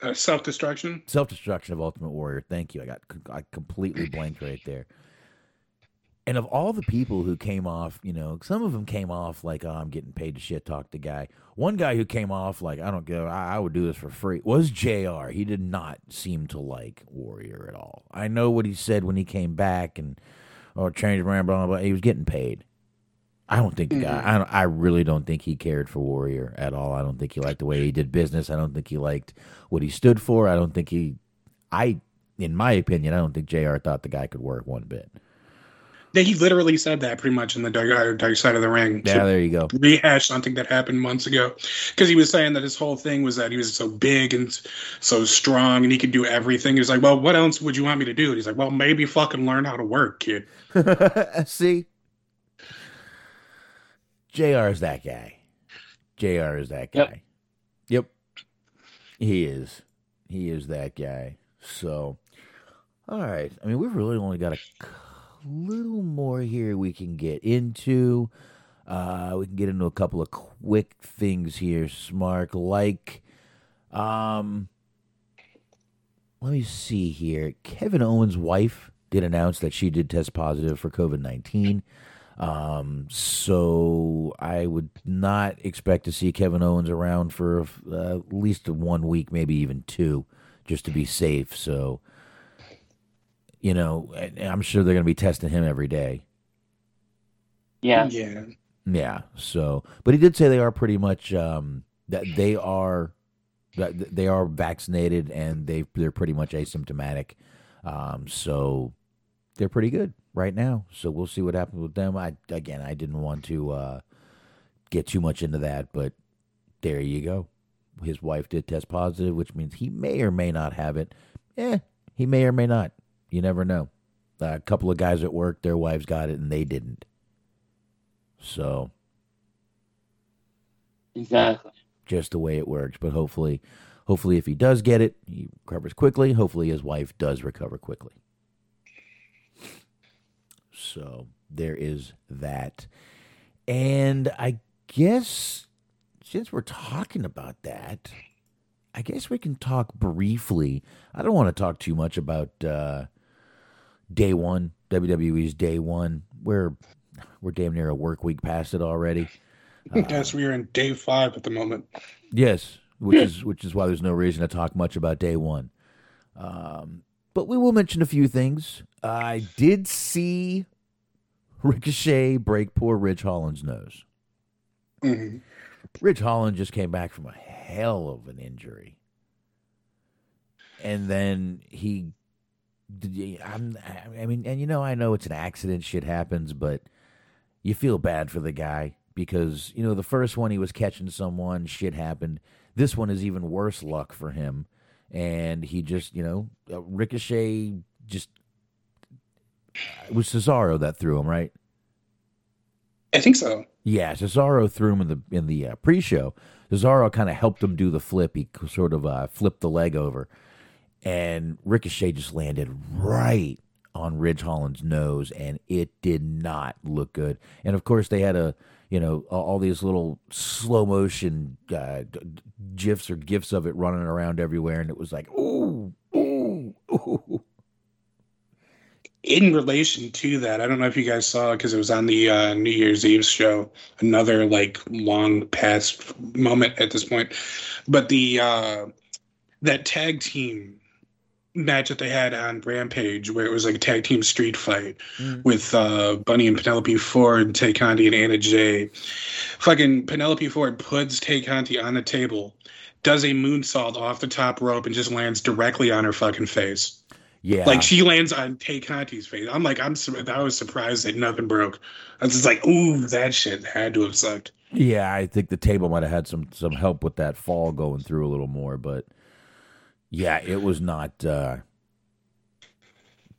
Uh, Self destruction. self destruction of Ultimate Warrior. Thank you. I got I completely blanked right there. And of all the people who came off, you know, some of them came off like, "Oh, I'm getting paid to shit talk the guy." One guy who came off like, "I don't give, I, I would do this for free," was J.R. He did not seem to like Warrior at all. I know what he said when he came back and or changed around, blah blah blah. He was getting paid. I don't think the guy. Mm-hmm. I don't, I really don't think he cared for Warrior at all. I don't think he liked the way he did business. I don't think he liked what he stood for. I don't think he. I, in my opinion, I don't think J.R. thought the guy could work one bit. Yeah, he literally said that pretty much in the Dark, uh, dark Side of the Ring. Yeah, there you go. rehash something that happened months ago, because he was saying that his whole thing was that he was so big and so strong and he could do everything. He's like, "Well, what else would you want me to do?" And he's like, "Well, maybe fucking learn how to work, kid." See, J.R. is that guy. J.R. is that guy. Yep. Yep, he is. He is that guy. So, all right. I mean, we've really only got a c- little more here we can get into. Uh, we can get into a couple of quick things here, Smark. Like, um, let me see here. Kevin Owens' wife did announce that she did test positive for COVID 19. Um, so I would not expect to see Kevin Owens around for uh, at least one week, maybe even two, just to be safe. So, you know, I'm sure they're going to be testing him every day. Yeah. Yeah. Yeah. So, but he did say they are pretty much um, that they are That they are vaccinated and they they're pretty much asymptomatic. Um, so they're pretty good right now. So we'll see what happens with them. I again, I didn't want to uh, get too much into that, but there you go. His wife did test positive, which means he may or may not have it. Eh, he may or may not. You never know. A couple of guys at work, their wives got it and they didn't. So Exactly. just the way it works. But hopefully, hopefully, if he does get it, he recovers quickly. Hopefully, his wife does recover quickly. So there is that, and I guess since we're talking about that, I guess we can talk briefly. I don't want to talk too much about uh, day one, WWE's day one. We're we're damn near a work week past it already. yes, we are in day five at the moment. Yes, which is which is why there's no reason to talk much about day one. Um, but we will mention a few things. I did see Ricochet break poor Ridge Holland's nose. Mhm. Ridge Holland just came back from a hell of an injury, and then he. I'm, I mean, and you know, I know it's an accident. Shit happens, but you feel bad for the guy because you know the first one he was catching someone, shit happened. This one is even worse luck for him, and he just you know uh, Ricochet just it was Cesaro that threw him right. I think so. Yeah, Cesaro threw him in the in the uh, pre-show. Cesaro kind of helped him do the flip. He sort of uh, flipped the leg over, and Ricochet just landed right on Ridge Holland's nose, and it did not look good. And of course, they had a you know all these little slow motion uh, gifs or gifs of it running around everywhere, and it was like ooh ooh ooh. In relation to that, I don't know if you guys saw because it was on the uh, New Year's Eve show. Another like long past moment at this point, but the uh, that tag team match that they had on Rampage, where it was like a tag team street fight with uh, Bunny and Penelope Ford, Tay Conti and Anna Jay. Fucking Penelope Ford puts Tay Conti on the table, does a moonsault off the top rope, and just lands directly on her fucking face. Yeah, Like she lands on Tay Conti's face. I'm like, I'm I was surprised that nothing broke. I was just like, ooh, that shit had to have sucked. Yeah, I think the table might have had some some help with that fall going through a little more, but yeah, it was not. uh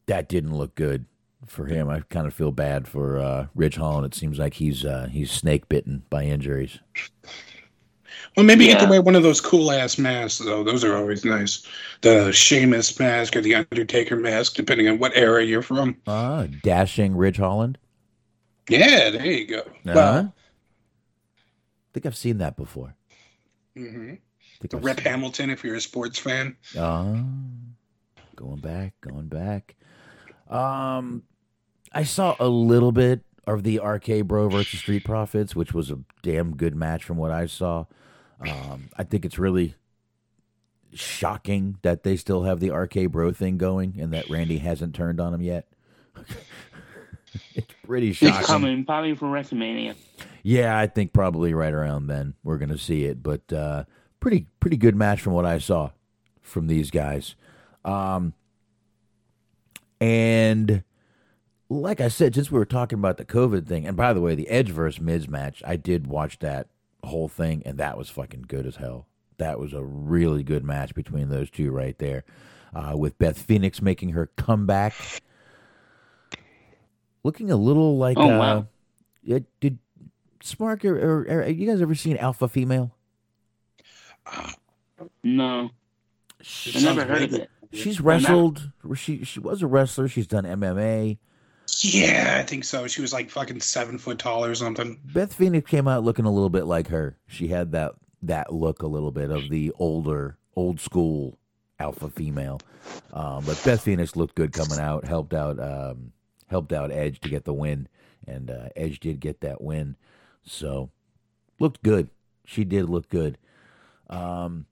That didn't look good for him. I kind of feel bad for uh Ridge Holland. It seems like he's uh he's snake bitten by injuries. Well, maybe you Yeah. could wear one of those cool ass masks though. Those are always nice. The Sheamus mask or the Undertaker mask, depending on what era you're from. Ah, dashing Ridge Holland. Yeah, there you go. Uh-huh. Well, I think I've seen that before. mhm. Think the I've Rip seen- Hamilton, if you're a sports fan. Ah, going back, going back. Um, I saw a little bit of the RK Bro versus Street Profits, which was a damn good match from what I saw. Um, I think it's really shocking that they still have the RK Bro thing going and that Randy hasn't turned on him yet. it's pretty It's shocking. coming probably for WrestleMania. Yeah, I think probably right around then we're gonna see it. But uh, pretty pretty good match from what I saw from these guys. Um, and like I said, since we were talking about the COVID thing, and by the way, the Edge versus Miz match, I did watch that whole thing, and that was fucking good as hell. That was a really good match between those two right there, uh, with Beth Phoenix making her comeback, looking a little like. Oh, uh, wow. it, did Smark or, or, or you guys ever seen Alpha Female? No, It I never heard really of it. She's wrestled. She she was a wrestler. She's done MMA. Yeah, I think so. She was like fucking seven foot tall or something. Beth Phoenix came out looking a little bit like her. She had that that look a little bit of the older, old school alpha female. Um, but Beth Phoenix looked good coming out. Helped out um, helped out Edge to get the win, and uh, Edge did get that win. So looked good. She did look good. Um,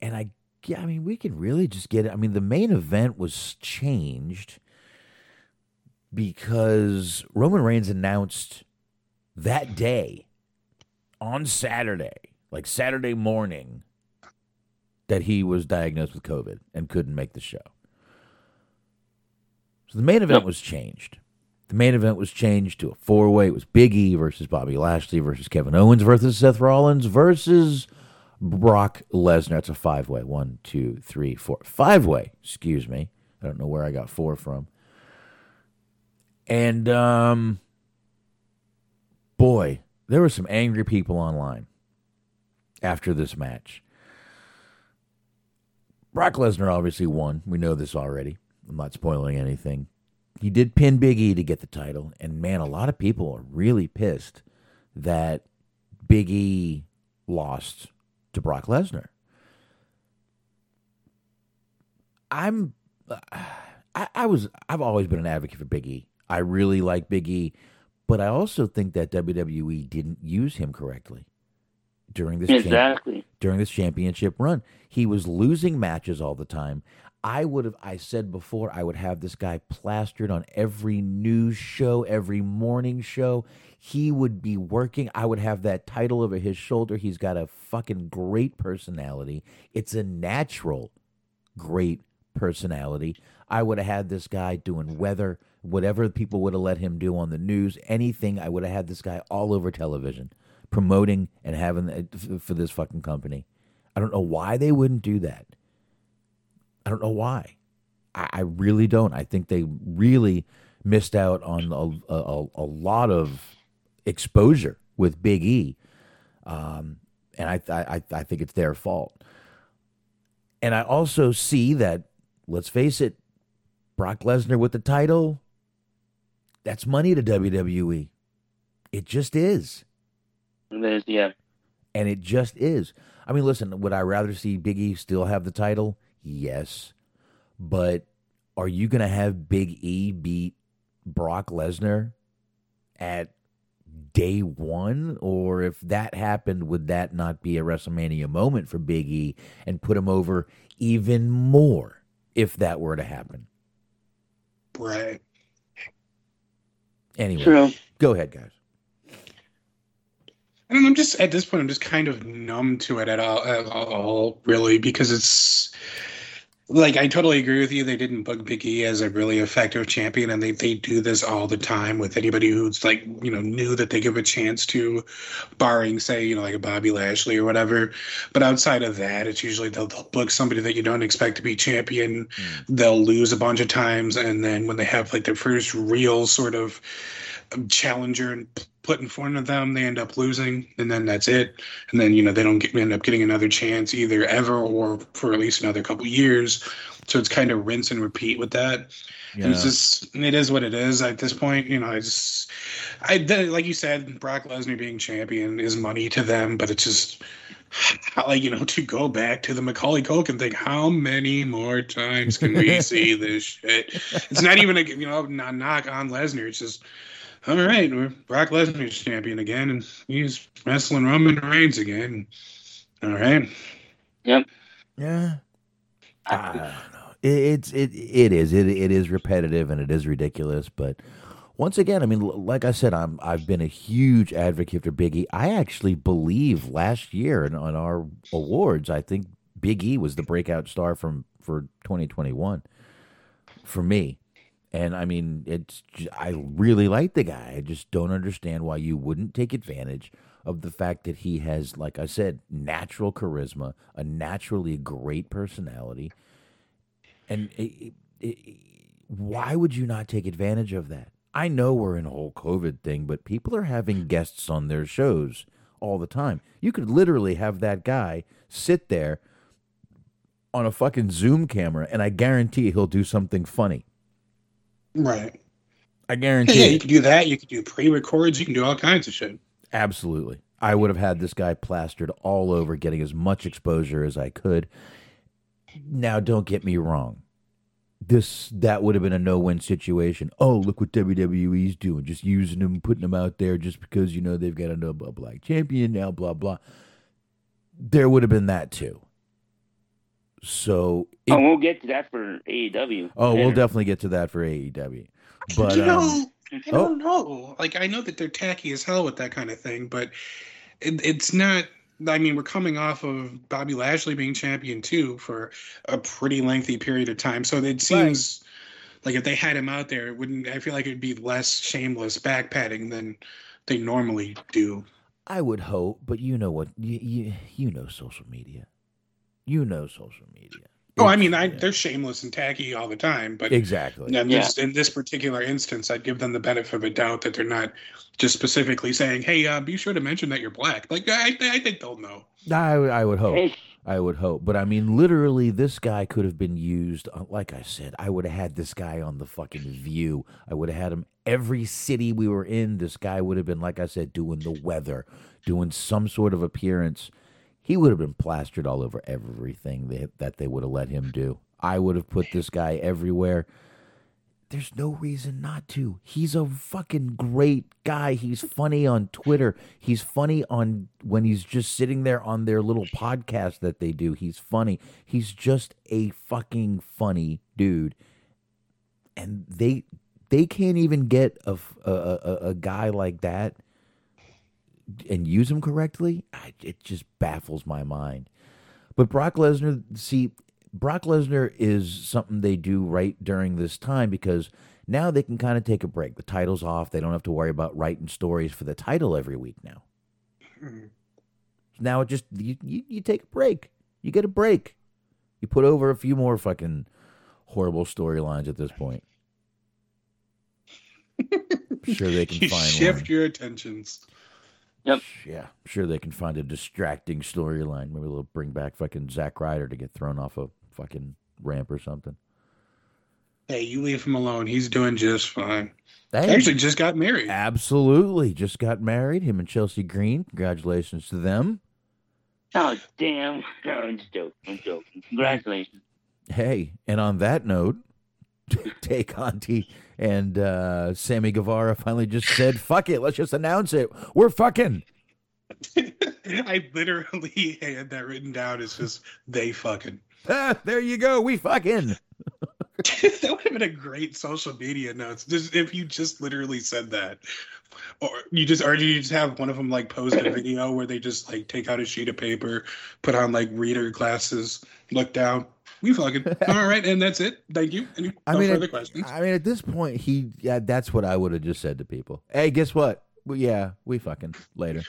and I yeah, I mean, we can really just get it. I mean, the main event was changed because Roman Reigns announced that day on Saturday, like Saturday morning, that he was diagnosed with COVID and couldn't make the show. So the main event was changed. The main event was changed to a four way. It was Big E versus Bobby Lashley versus Kevin Owens versus Seth Rollins versus Brock Lesnar. It's a five way. One, two, three, four. Five way. Excuse me. I don't know where I got four from. And um boy, there were some angry people online after this match. Brock Lesnar obviously won. We know this already. I'm not spoiling anything. He did pin Big E to get the title, and man, a lot of people are really pissed that Big E lost to Brock Lesnar. I'm uh, I, I was I've always been an advocate for Big E. I really like Big E, but I also think that WWE didn't use him correctly during this champ- Exactly. during this championship run. He was losing matches all the time. I would have I said before I would have this guy plastered on every news show, every morning show. He would be working. I would have that title over his shoulder. He's got a fucking great personality. It's a natural great personality. I would have had this guy doing weather, whatever people would have let him do on the news, anything. I would have had this guy all over television promoting and having uh, for this fucking company. I don't know why they wouldn't do that. I don't know why. I, I really don't. I think they really missed out on a, a, a lot of exposure with Big E, um, and I, I I think it's their fault. And I also see that, let's face it, Brock Lesnar with the title, that's money to WWE. It just is. There's, yeah. And it just is. I mean, listen, would I rather see Big E still have the title? Yes. But are you going to have Big E beat Brock Lesnar at day one? Or if that happened, would that not be a WrestleMania moment for Big E and put him over even more if that were to happen? Right. Anyway, True. go ahead, guys. I don't know. I'm just at this point. I'm just kind of numb to it at all, at all, really, because it's like I totally agree with you. They didn't book Big E as a really effective champion, and they they do this all the time with anybody who's like you know knew that they give a chance to, barring say you know like a Bobby Lashley or whatever. But outside of that, it's usually they'll, they'll book somebody that you don't expect to be champion. Hmm. They'll lose a bunch of times, and then when they have like their first real sort of challenger and put in front of them, they end up losing, and then that's it. And then you know they don't get, end up getting another chance either ever or for at least another couple years. So it's kind of rinse and repeat with that. And it's just it is what it is at this point. You know, I just I the- like you said, Brock Lesnar being champion is money to them, but it's just like you know to go back to the Macaulay Culkin thing. How many more times can we see this shit? It's not even a you know not knock on Lesnar. It's just all right. We're Brock Lesnar's champion again, and he's wrestling Roman Reigns again. All right. Yep. Yeah. I don't know. It, it's it it is it it is repetitive and it is ridiculous, but once again, I mean, like I said, I'm I've been a huge advocate for Big E. I actually believe last year in, on our awards, I think Big E was the breakout star from for 2021 for me. And I mean, it's I really like the guy. I just don't understand why you wouldn't take advantage of the fact that he has, like I said, natural charisma, a naturally great personality, and it, it, why would you not take advantage of that? I know we're in a whole COVID thing, but people are having guests on their shows all the time. You could literally have that guy sit there on a fucking Zoom camera, and I guarantee he'll do something funny. Right. I guarantee yeah, you can do that. You can do pre-records. You can do all kinds of shit. Absolutely. I would have had this guy plastered all over, getting as much exposure as I could. Now, don't get me wrong. This that would have been a no-win situation. Oh, look what WWE's doing, just using them, putting them out there, just because you know they've got a, a black champion now. Blah blah. There would have been that too. So, it- oh, we'll get to that for AEW. oh, we'll definitely get to that for AEW. But you know, um, I oh. don't know. Like I know that they're tacky as hell with that kind of thing, but it, it's not. I mean, we're coming off of Bobby Lashley being champion too for a pretty lengthy period of time. So it seems like if they had him out there, it wouldn't I feel like it'd be less shameless back patting than they normally do. I would hope, but you know what? You you, you know social media. You know social media. Oh, I mean, I, they're shameless and tacky all the time, but Exactly. in this, in this particular instance, I'd give them the benefit of a doubt that they're not just specifically saying, "Hey, uh, be sure to mention that you're black." Like, I, I think they'll know. I, I would hope. Hey. I would hope. But I mean, literally, this guy could have been used. uh, Like I said, I would have had this guy on the fucking view. I would have had him every city we were in. This guy would have been, like I said, doing the weather, doing some sort of appearance. He would have been plastered all over everything that, that they would have let him do. I would have put this guy everywhere. There's no reason not to. He's a fucking great guy. He's funny on Twitter. He's funny on when he's just sitting there on their little podcast that they do. He's funny. He's just a fucking funny dude. And they they can't even get a a a guy like that and use them correctly. I, it just baffles my mind. But Brock Lesnar, see, Brock Lesnar is something they do right during this time because now they can kind of take a break. The title's off. They don't have to worry about writing stories for the title every week now. Hmm. Now it just you, you, you take a break. You get a break. You put over a few more fucking horrible storylines at this point. I'm sure they can You find shift one. your attentions. Yep. Yeah, I'm sure they can find a distracting storyline. Maybe they'll bring back fucking Zack Ryder to get thrown off a fucking ramp or something. Hey, you leave him alone. He's doing just fine. Hey, Actually, just got married. absolutely. Just got married. Him and Chelsea Green. Congratulations to them. Oh damn! No, I'm joking. I'm joking. Congratulations. Hey, and on that note, Tay Conti and uh, Sammy Guevara finally just said, "Fuck it, let's just announce it. We're fucking." I literally had that written down as just they fucking. Ah, there you go. We fucking. that would have been a great social media notes. Just if you just literally said that, or you just or you just have one of them like post a video where they just like take out a sheet of paper, put on like reader glasses, look down. We fucking all right, and that's it. Thank you. Any I no mean, further at, questions? I mean, at this point, he yeah, that's what I would have just said to people. Hey, guess what? Well, yeah, we fucking later.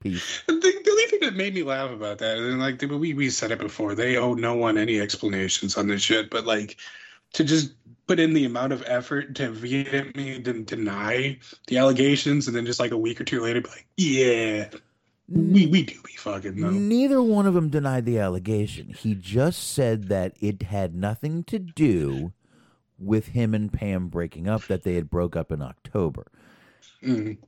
Peace. The, the only thing that made me laugh about that, and like we we said it before, they owe no one any explanations on this shit. But like to just put in the amount of effort to vehemently de- deny the allegations, and then just like a week or two later, be like, yeah, we we do be fucking though. Neither one of them denied the allegation. He just said that it had nothing to do with him and Pam breaking up. That they had broke up in October. Mm.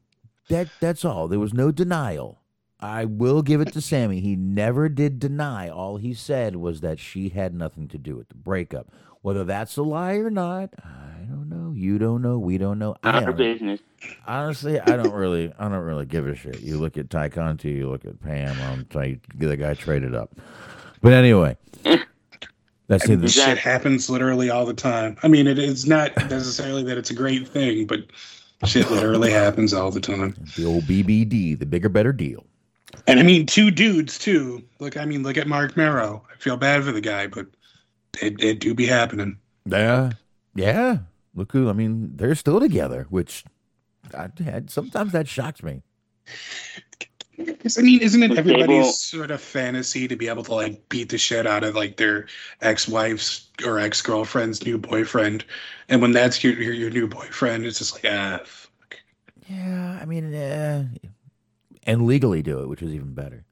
That that's all. There was no denial. I will give it to Sammy. He never did deny. All he said was that she had nothing to do with the breakup. Whether that's a lie or not, I don't know. You don't know. We don't know. I Not our business. Honestly, I don't really, I don't really give a shit. You look at Ty Conti, you look at Pam. Um, I'm trying to the guy traded up. But anyway, that's neither. This shit happens literally all the time. I mean, it is not necessarily that it's a great thing, but shit literally happens all the time. The old BBD, the bigger, better deal. And I mean, two dudes too. Look, I mean, look at Marc Mero. I feel bad for the guy, but it, it do be happening. Yeah, yeah. Look who. I mean, they're still together, which I had sometimes that shocks me. I mean, isn't it everybody's sort of fantasy to be able to like beat the shit out of like their ex-wife's or ex-girlfriend's new boyfriend, and when that's your your, your new boyfriend, it's just like ah. fuck. Yeah, I mean, eh. and legally do it, which is even better.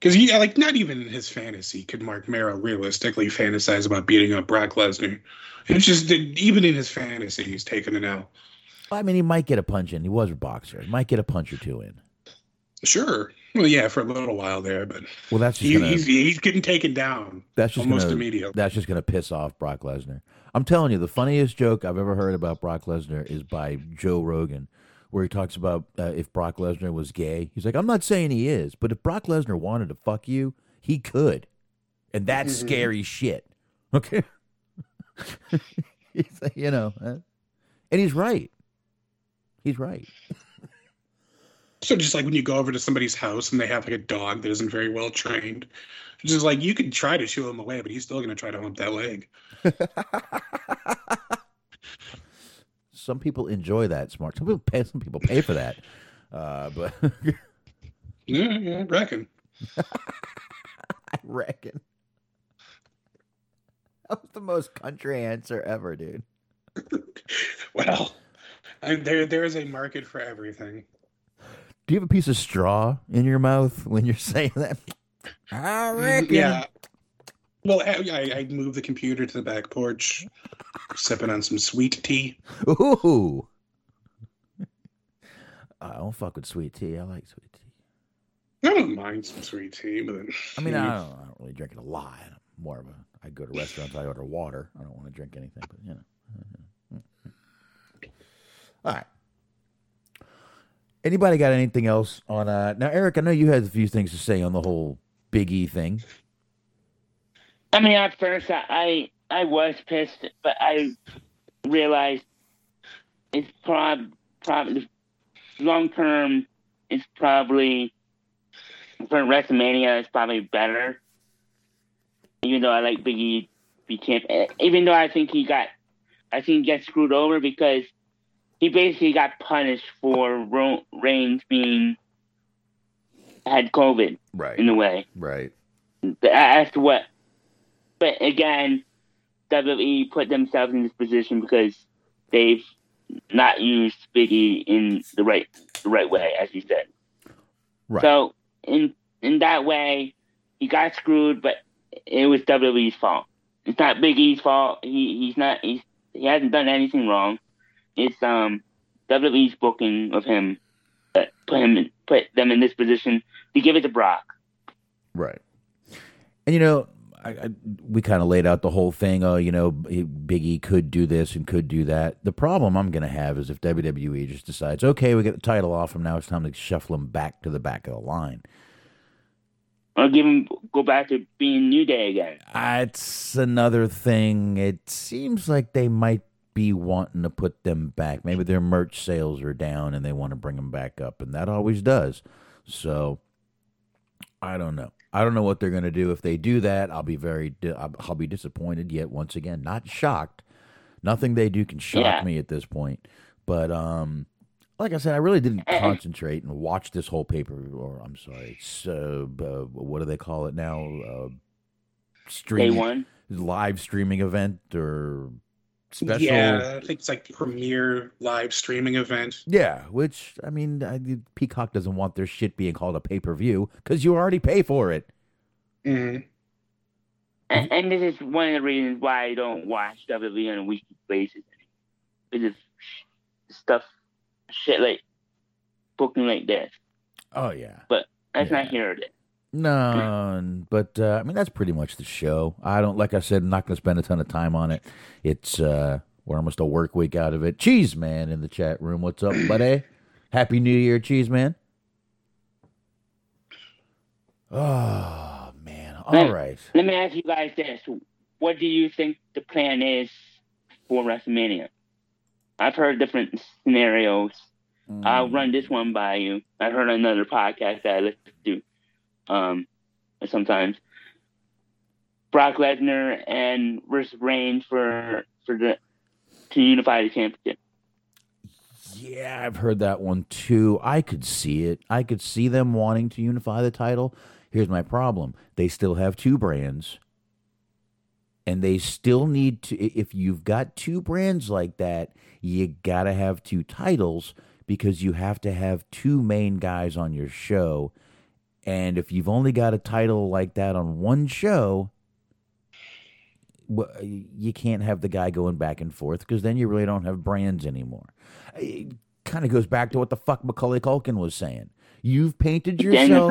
Because yeah, like not even in his fantasy could Marc Mero realistically fantasize about beating up Brock Lesnar. It's just even in his fantasy, he's taking it out. I mean, he might get a punch in. He was a boxer. He might get a punch or two in. Sure. Well, yeah, for a little while there, but Well, that's he, gonna, he's he's getting taken down. that's just almost gonna, immediately. That's just gonna piss off Brock Lesnar. I'm telling you, the funniest joke I've ever heard about Brock Lesnar is by Joe Rogan, where he talks about uh, if Brock Lesnar was gay. He's like, I'm not saying he is, but if Brock Lesnar wanted to fuck you, he could, and that's Mhm. scary shit. Okay, he's like, you know, uh, and he's right. He's right. So just like when you go over to somebody's house and they have like a dog that isn't very well trained, it's just like you can try to shoo him away, but he's still gonna try to hump that leg. Some people enjoy that smart. Some people pay. Some people pay for that. Uh, but Yeah, yeah, I reckon. I reckon that was the most country answer ever, dude. Well, I, there there is a market for everything. Do you have a piece of straw in your mouth when you're saying that? I reckon. Yeah. Well, I, I, moved the computer to the back porch, sipping on some sweet tea. Ooh. I don't fuck with sweet tea. I like sweet tea. I don't mind some sweet tea, but I mean, I don't, I don't really drink it a lot. I'm more of a. I go to restaurants. I order water. I don't want to drink anything, but you know. All right. Anybody got anything else on? uh Now, Eric, I know you had a few things to say on the whole Big E thing. I mean, at first I, I I was pissed, but I realized it's prob probably long term. It's probably for WrestleMania. It's probably better. Even though I like Biggie E be champ, eh, even though I think he got, I think he got screwed over because he basically got punished for Ro- Reigns being had COVID Right. in a way. Right. As to what, but again, WWE put themselves in this position because they've not used Biggie in the right the right way, as you said. Right. So in in that way, he got screwed, but it was WWE's fault. It's not Big E's fault. He he's not he's he hasn't done anything wrong. It's um WWE's booking of him that put him in, put them in this position to give it to Brock. Right. And you know, I, I, we kind of laid out the whole thing. Oh, you know, Biggie could do this and could do that. The problem I'm going to have is if WWE just decides, okay, we get the title off him now, it's time to shuffle him back to the back of the line. Or give him go back to being New Day again. Uh, That's another thing. It seems like they might be wanting to put them back. Maybe their merch sales are down and they want to bring them back up, and that always does. So I don't know. I don't know what they're going to do. If they do that, I'll be very, I'll be disappointed. Yet once again, not shocked. Nothing they do can shock Yeah. me at this point. But um, like I said, I really didn't concentrate and watch this whole paper. Or I'm sorry, it's, uh, uh, what do they call it now? Uh, stream one? live streaming event or special. Yeah, I think it's like premier live streaming event. Yeah, which I mean, I, Peacock doesn't want their shit being called a pay per view because you already pay for it. Mm. And, and this is one of the reasons why I don't watch WWE on a weekly basis. Because stuff, shit like booking like this. Oh yeah, But that's Yeah. not here today. no, and- but uh, I mean that's pretty much the show. I don't like I said, I'm not going to spend a ton of time on it. It's uh, we're almost a work week out of it. Cheese man in the chat room, what's up, buddy? Happy New Year, Cheese man. Oh man, all Let- right. Let me ask you guys this. What do you think the plan is for WrestleMania? I've heard different scenarios. I'll Mm. run this one by you. I heard another podcast that I listen to um, sometimes. Brock Lesnar and versus Reigns for for the to unify the championship. Yeah, I've heard that one too. I could see it. I could see them wanting to unify the title. Here's my problem. They still have two brands. And they still need to if you've got two brands like that, you got to have two titles because you have to have two main guys on your show. And if you've only got a title like that on one show, you can't have the guy going back and forth because then you really don't have brands anymore. It kind of goes back to what the fuck Macaulay Culkin was saying. You've painted yourself.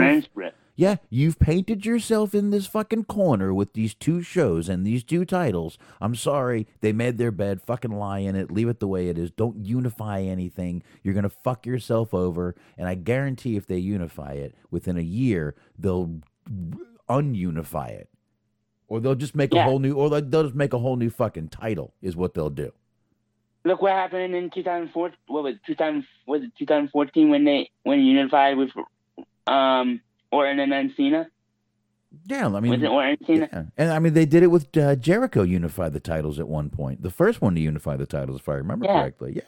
Yeah, you've painted yourself in this fucking corner with these two shows and these two titles. I'm sorry, they made their bed. Fucking lie in it. Leave it the way it is. Don't unify anything. You're gonna fuck yourself over. And I guarantee, if they unify it within a year, they'll ununify it, or they'll just make a whole new, or they'll they'll just make a whole new fucking title. Is what they'll do. look what happened in 2004. What was it, 2000? Was it 2014 when they when unified with um Orton and then Cena? Yeah, I mean, was it Orton and Cena? yeah. and I mean they did it with uh, Jericho unified the titles at one point. The first one to unify the titles, if I remember Yeah. correctly. Yeah.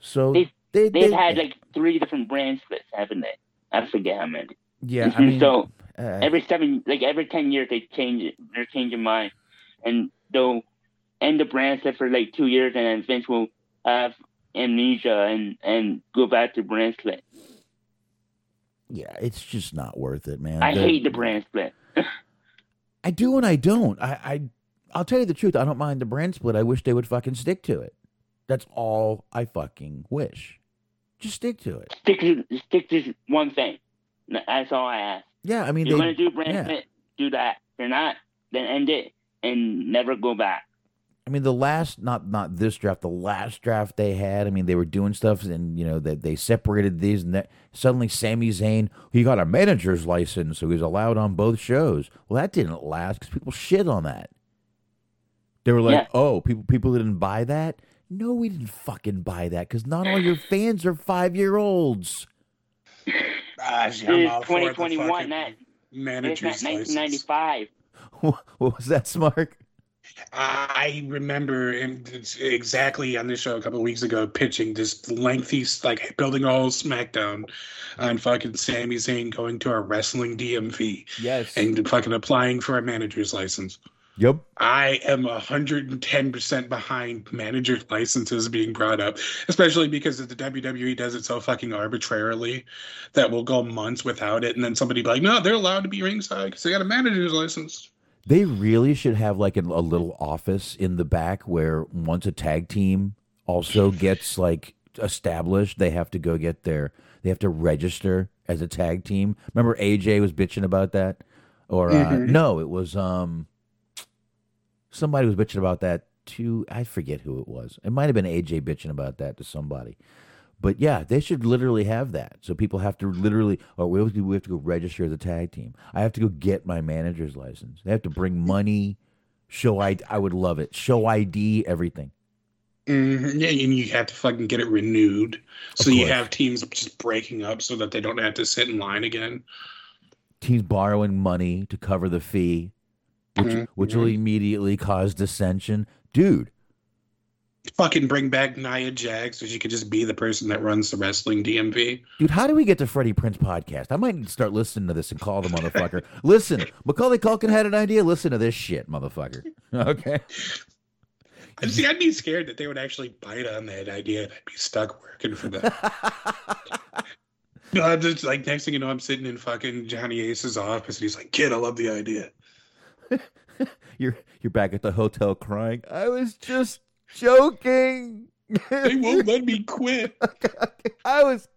So They've, they, they've they- had like three different brand splits, haven't they? I forget how many. yeah. I mean, so uh, every seven, like every ten years, they change it. They're changing mind, and they'll end the brand split for like two years, and then Vince will have amnesia and and go back to brand split. Yeah, it's just not worth it, man. I The- hate the brand split. I do and I don't. I, I I'll tell you the truth. I don't mind the brand split. I wish they would fucking stick to it. That's all I fucking wish. Just stick to it. Stick to stick to one thing. That's all I ask. Yeah, I mean, You're they, gonna do brand yeah. split, do that. If you're not, then end it and never go back. I mean, the last not not this draft, the last draft they had. I mean, they were doing stuff, and you know that they separated these, and that suddenly Sami Zayn he got a manager's license, so he was allowed on both shows. Well, that didn't last because people shit on that. They were like, Yeah. "Oh, people people didn't buy that." No, we didn't fucking buy that because not all your fans are five year olds. Gosh, ah, This I'm is all for the 2021. fucking That it's manager's not license. 1995. what was that, Smart? I remember exactly on this show a couple of weeks ago pitching this lengthy, like building a whole SmackDown on fucking Sami Zayn going to a wrestling DMV Yes. and fucking applying for a manager's license. Yep. I am 110% behind manager licenses being brought up, especially because the WWE does it so fucking arbitrarily that we'll go months without it. And then somebody be like, no, they're allowed to be ringside because they got a manager's license. They really should have like a, a little office in the back where once a tag team also gets like established, they have to go get their they have to register as a tag team. Remember AJ was bitching about that, or uh, Mhm. no, it was um somebody was bitching about that too. I forget who it was. It might have been AJ bitching about that to somebody. But yeah, they should literally have that. So people have to literally, or we have to, we have to go register the tag team. I have to go get my manager's license. They have to bring money, show ID. I would love it. Show ID, everything. Mhm. Yeah, and you have to fucking get it renewed. So you have teams just breaking up so that they don't have to sit in line again. Teams borrowing money to cover the fee, which Mhm. which will immediately cause dissension. Dude, Fucking bring back Nia Jax so she could just be the person that runs the wrestling DMV. Dude, how do we get to Freddie Prinze podcast? I might need to start listening to this and call the motherfucker. Listen, Macaulay Culkin had an idea. Listen to this shit, motherfucker. Okay. See. I'd be scared that they would actually bite on that idea and I'd be stuck working for them. no, I'm just like next thing you know, I'm sitting in fucking Johnny Ace's office and he's like, "Kid, I love the idea." You're you're back at the hotel crying. I was just joking. They won't let me quit. I was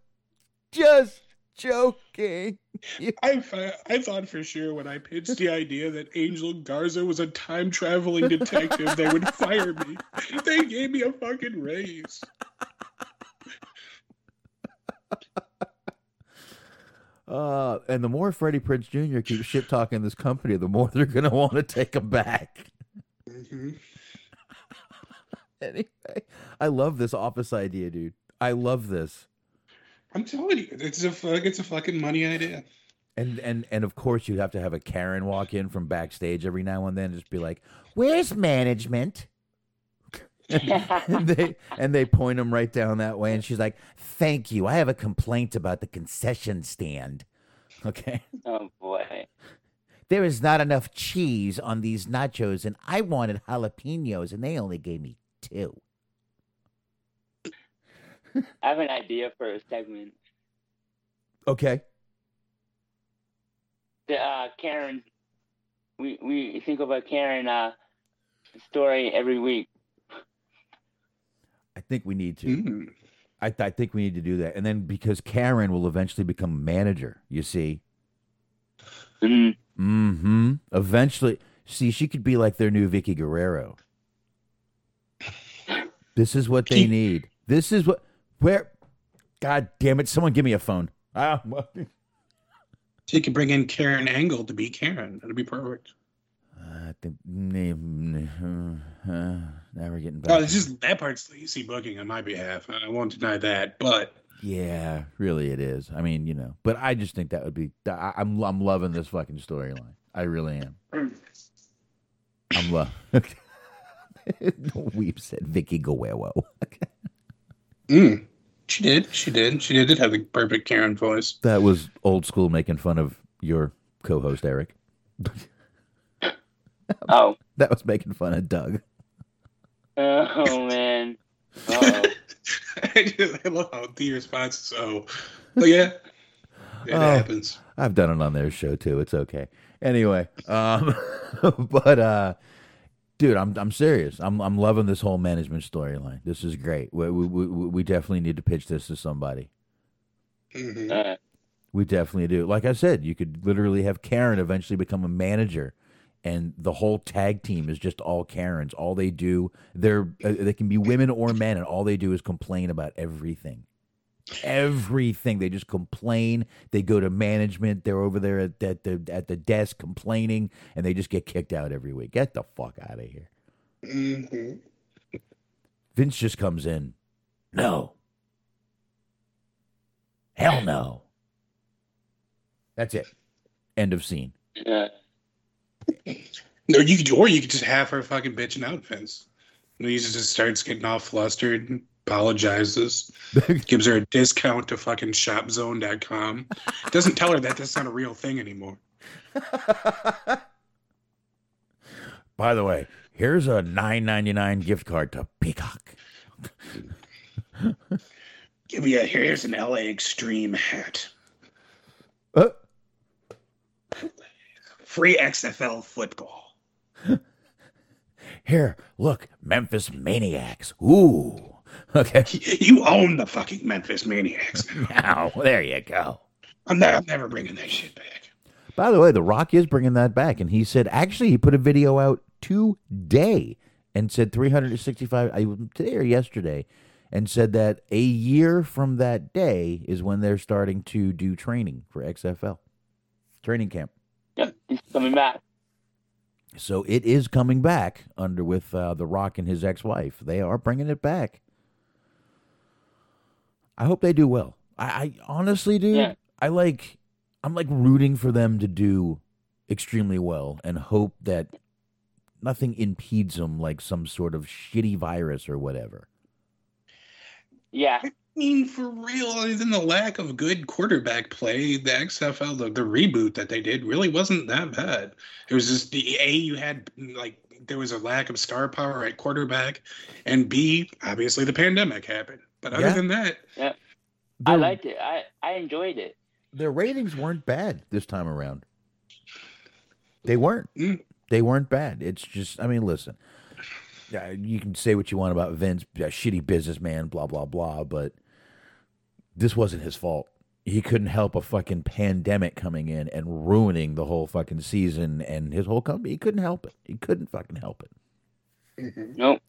just joking. I, I thought for sure when I pitched the idea that Angel Garza was a time traveling detective, they would fire me. They gave me a fucking raise. Uh, and the more Freddie Prinze Jr. keeps shit talking this company, the more they're gonna want to take him back. Mhm. Anyway, I love this office idea, dude. I love this. I'm telling you, it's a it's a fucking money idea. And and and of course you'd have to have a Karen walk in from backstage every now and then and just be like, "Where's management?" and they and they point them right down that way, and she's like, "Thank you. I have a complaint about the concession stand." Okay, Oh boy. there is not enough cheese on these nachos, and I wanted jalapenos, and they only gave me two. I have an idea for a segment. Okay, The uh, Karen, we we think of a Karen uh, story every week. I think we need to. Mm. I, I think we need to do that, and then because Karen will eventually become manager. You see. Mhm. Mm-hmm. Eventually, see, she could be like their new Vickie Guerrero. This is what they need. This is what. Where? God damn it! Someone give me a phone. Ah, well, So you could bring in Karen Angle to be Karen. That'd be perfect. I think uh, now we're getting back. Oh, it's just that part's lazy booking on my behalf. I won't deny that, but Yeah, really, it is. I mean, you know, but I just think that would be. I, I'm I'm loving this fucking storyline. I really am. I'm love. We've said Vickie Guerrero. mm, she did. She did. She did have the perfect Karen voice. That was old school making fun of your co-host Eric. Oh. That was making fun of Doug. Oh man. Uh-oh. I, just, I love how the response is oh, but yeah, it Oh. happens. I've done it on their show too. It's okay. Anyway, um, but uh, dude, I'm I'm serious. I'm I'm loving this whole management storyline. This is great. We, we we we definitely need to pitch this to somebody. Mhm. Uh, We definitely do. Like I said, you could literally have Karen eventually become a manager, and the whole tag team is just all Karens. All they do, they're uh, they can be women or men, and all they do is complain about everything. Everything they just complain. They go to management. They're over there at, at the at the desk complaining, and they just get kicked out every week. Get the fuck out of here. Mhm. Vince just comes in. No. Hell no. That's it. End of scene. uh, Or you could, or you could just have her fucking bitching out, Vince. And he just starts getting all flustered, apologizes, gives her a discount to fucking shopzone.com. Doesn't tell her that that's not a real thing anymore. By the way, here's a nine ninety nine gift card to Peacock. Give me a here's an LA Xtreme hat. Uh, Free XFL football. here, look, Memphis Maniax. Ooh. Okay. You own the fucking Memphis Maniax. Now, there you go. I'm, not, I'm never bringing that shit back. By the way, The Rock is bringing that back, and he said actually he put a video out today and said 365 I, today or yesterday, and said that a year from that day is when they're starting to do training for XFL training camp. yep, he's coming back. So it is coming back under with uh, The Rock and his ex-wife. They are bringing it back. I hope they do well. I, I honestly, do. Yeah. I like. I'm like rooting for them to do extremely well and hope that nothing impedes them, like some sort of shitty virus or whatever. Yeah. I mean, for real, other than the lack of good quarterback play, the XFL, the, the reboot that they did really wasn't that bad. It was just the A, you had like, there was a lack of star power at quarterback, and B, obviously the pandemic happened. But other Yeah. than that, yeah. I liked it. I, I enjoyed it. their ratings weren't bad this time around. They weren't. Mm. They weren't bad. It's just, I mean, listen. Yeah, you can say what you want about Vince, a shitty businessman, blah blah blah, but this wasn't his fault. He couldn't help a fucking pandemic coming in and ruining the whole fucking season and his whole company. He couldn't help it. He couldn't fucking help it. Nope.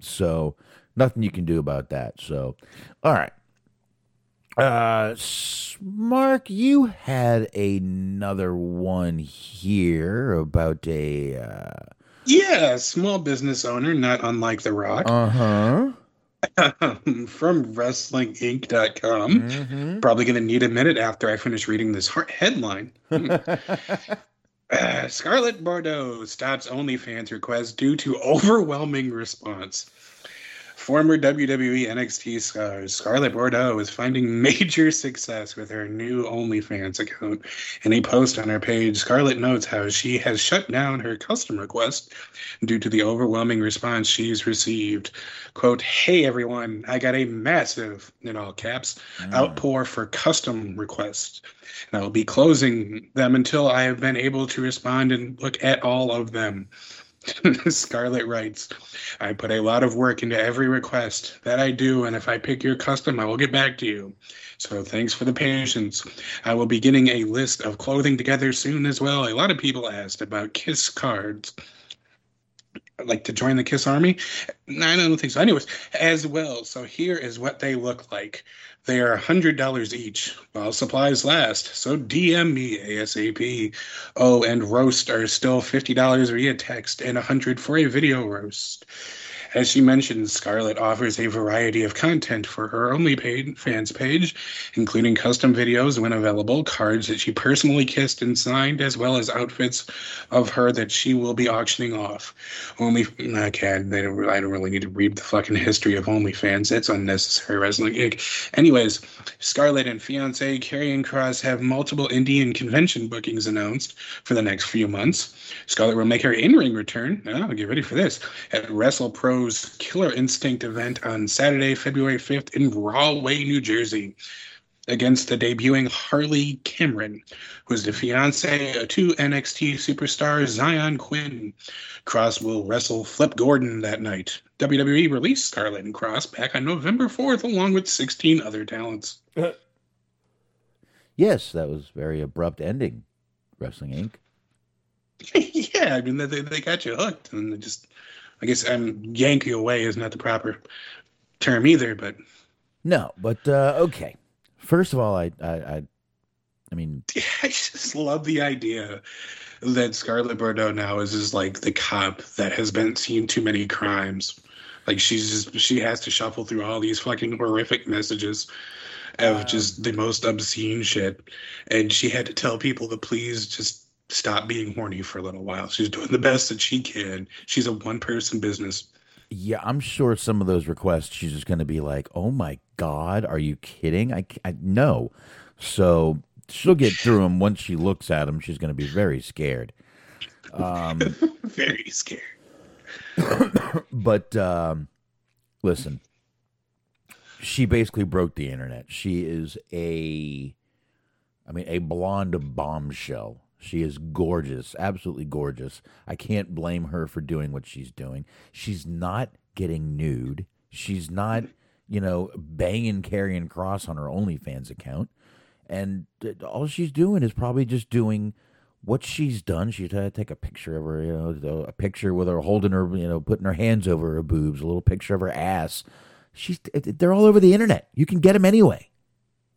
So nothing you can do about that. So, all right. Uh, Mark, you had another one here about a. Uh yeah, small business owner, not unlike The Rock, Uh huh. from WrestlingInc.com. Mm-hmm. Probably going to need a minute after I finish reading this heart- headline. Uh, Scarlett Bordeaux stops OnlyFans request due to overwhelming response. Former WWE NXT star Scarlett Bordeaux is finding major success with her new OnlyFans account. In a post on her page, Scarlett notes how she has shut down her custom request due to the overwhelming response she's received. Quote, Hey everyone, I got a massive, in all caps, mm. outpour for custom requests. And I will be closing them until I have been able to respond and look at all of them. Scarlett writes, I put a lot of work into every request that I do, and if I pick your custom, I will get back to you. So thanks for the patience. I will be getting a list of clothing together soon as well. A lot of people asked about kiss cards. like to join the Kiss Army? I don't think so. Anyways, as well. So here is what they look like. They are hundred dollars each while supplies last. So DM me ASAP. Oh, and roast are still fifty dollars via text and a hundred for a video roast. As she mentioned, Scarlett offers a variety of content for her only paid fans page, including custom videos when available, cards that she personally kissed and signed, as well as outfits of her that she will be auctioning off. Only, okay, they don't, I don't really need to read the fucking history of OnlyFans. It's unnecessary wrestling. Anyways, Scarlett and fiance Karrion Cross have multiple Indian convention bookings announced for the next few months. Scarlett will make her in-ring return. Oh, get ready for this at Killer Instinct event on Saturday, February 5th in Rahway, New Jersey, against the debuting Harley Cameron, who is the fiance to NXT superstar Zion Quinn. Cross will wrestle Flip Gordon that night. WWE released Scarlett and Cross back on November 4th, along with 16 other talents. Yes, that was very abrupt ending. Wrestling Inc. yeah, I mean they, they they got you hooked, and they just I guess I'm Yankee away is not the proper term either, but No, but uh, okay. First of all, I, I, I, I mean, I just love the idea that Scarlett Bordeaux now is just like the cop that has been seen too many crimes. Like she's just she has to shuffle through all these fucking horrific messages of just the most obscene shit, and she had to tell people to please just stop being horny for a little while. She's doing the best that she can. She's a one person business. yeah, I'm sure some of those requests she's just going to be like, "Oh my god, are you kidding?" I, I no. So she'll get through them once she looks at them. She's going to be very scared. Um, Very scared. but um, listen, she basically broke the internet. She is a, I mean, a blonde bombshell. She is gorgeous, absolutely gorgeous. I can't blame her for doing what she's doing. She's not getting nude. She's not, you know, banging Karrion Cross on her OnlyFans account. And all she's doing is probably just doing what she's done. She's had to take a picture of her, you know, a picture with her holding her, you know, putting her hands over her boobs, a little picture of her ass. She's, they're all over the internet. You can get them anyway.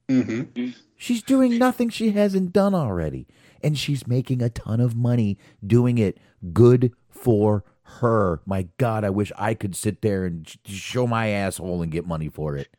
Mm-hmm. She's doing nothing she hasn't done already. And she's making a ton of money doing it. Good for her. My God, I wish I could sit there and show my asshole and get money for it.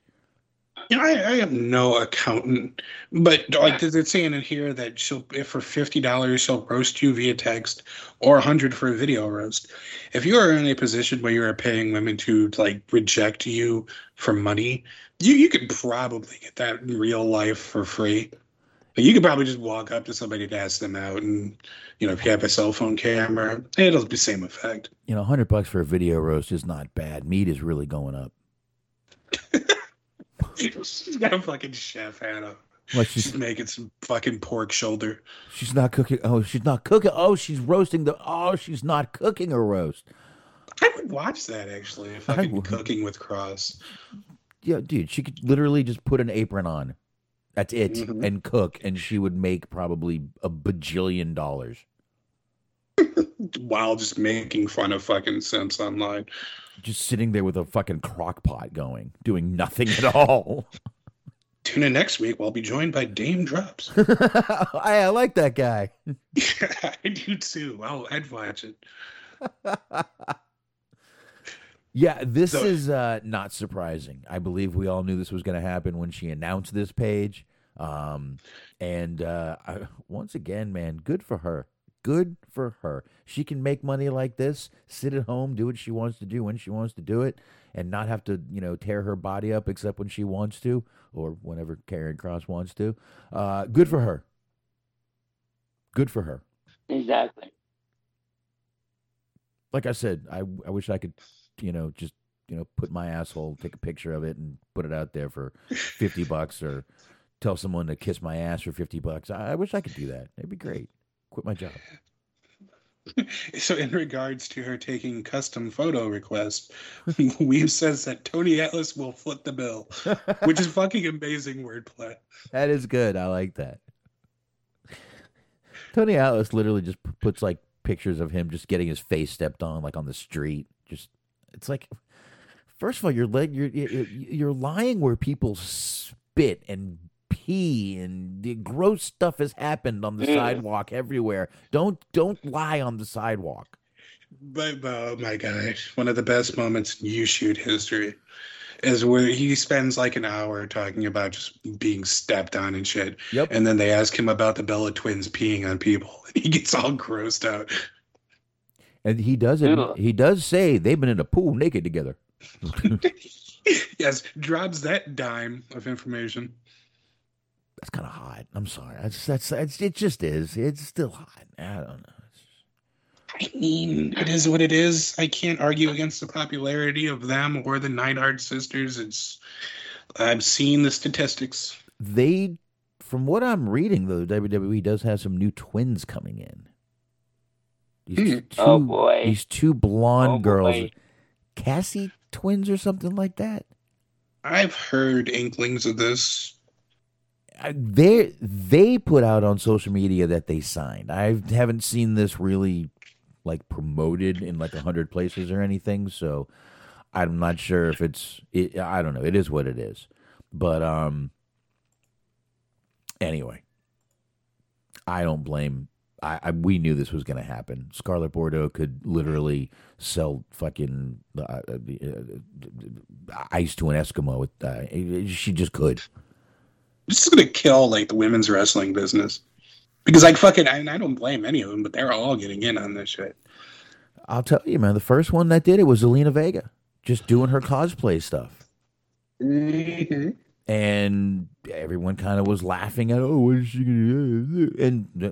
You know, I, I am no accountant, but like they're saying in here that she'll, if for fifty dollars, she'll roast you via text, or a hundred for a video roast. If you are in a position where you are paying women to like reject you for money, you you could probably get that in real life for free. Like, you could probably just walk up to somebody to ask them out, and you know, if you have a cell phone camera, it'll be the same effect. You know, 100 bucks for a video roast is not bad. Meat is really going up. She's got a fucking chef hat on. What, she's- She's making some fucking pork shoulder. She's not cooking. Oh, she's not cooking. Oh, she's roasting the. Oh, she's not cooking a roast. I would watch that actually. Fucking cooking with Cross. Yeah, dude, she could literally just put an apron on. That's it, Mhm. and cook, and she would make probably a bajillion dollars. while just making fun of fucking simps online. Just sitting there with a fucking crock pot going, doing nothing at all. Tune in next week. We'll be joined by Dame Drops. I, I like that guy. I do too. I'll, I'd watch it. Yeah, this So- is uh, not surprising. I believe we all knew this was going to happen when she announced this page. Um, and uh, I, once again, man, good for her. Good for her. She can make money like this, sit at home, do what she wants to do when she wants to do it, and not have to, you know, tear her body up except when she wants to or whenever Karrion Cross wants to. Uh, good for her. Good for her. Exactly. like I said, I I wish I could, you know, just you know, put my asshole, take a picture of it, and put it out there for fifty bucks, or tell someone to kiss my ass for fifty bucks. I, I wish I could do that. It'd be great. Quit my job. So, in regards to her taking custom photo requests, Weave says that Tony Atlas will foot the bill, which is fucking amazing wordplay. That is good. I like that. Tony Atlas literally just puts like pictures of him just getting his face stepped on, like on the street. Just it's like, first of all, you're you're, you're lying where people spit and pee and the gross stuff has happened on the Mm. sidewalk everywhere. Don't don't lie on the sidewalk. But oh my gosh, one of the best moments in YouShoot history is where he spends like an hour talking about just being stepped on and shit. Yep. And then they ask him about the Bella twins peeing on people, and he gets all grossed out. And he does it. Ugh. He does say they've been in a pool naked together. yes, drops that dime of information. That's kind of hot. I'm sorry. That's that's, that's it. Just is. It's still hot. I don't know. I mean, it is what it is. I can't argue against the popularity of them or the Neidhart sisters. It's I've seen the statistics. They, from what I'm reading, though, WWE does have some new twins coming in. These two, Oh, boy. These two blonde Oh, girls, boy. Cassie twins or something like that. I've heard inklings of this. They they put out on social media that they signed. I haven't seen this really like promoted in like a hundred places or anything, so I'm not sure if it's. It, I don't know. It is what it is, but um. Anyway, I don't blame. I, I we knew this was going to happen. Scarlett Bordeaux could literally sell fucking uh, uh, uh, ice to an Eskimo. With, uh, she just could. This is gonna kill like the women's wrestling business because like fucking I, I don't blame any of them, but they're all getting in on this shit. I'll tell you, man. The first one that did it was Zelina Vega, just doing her cosplay stuff, and everyone kind of was laughing at, "Oh, what is she gonna do?" And uh,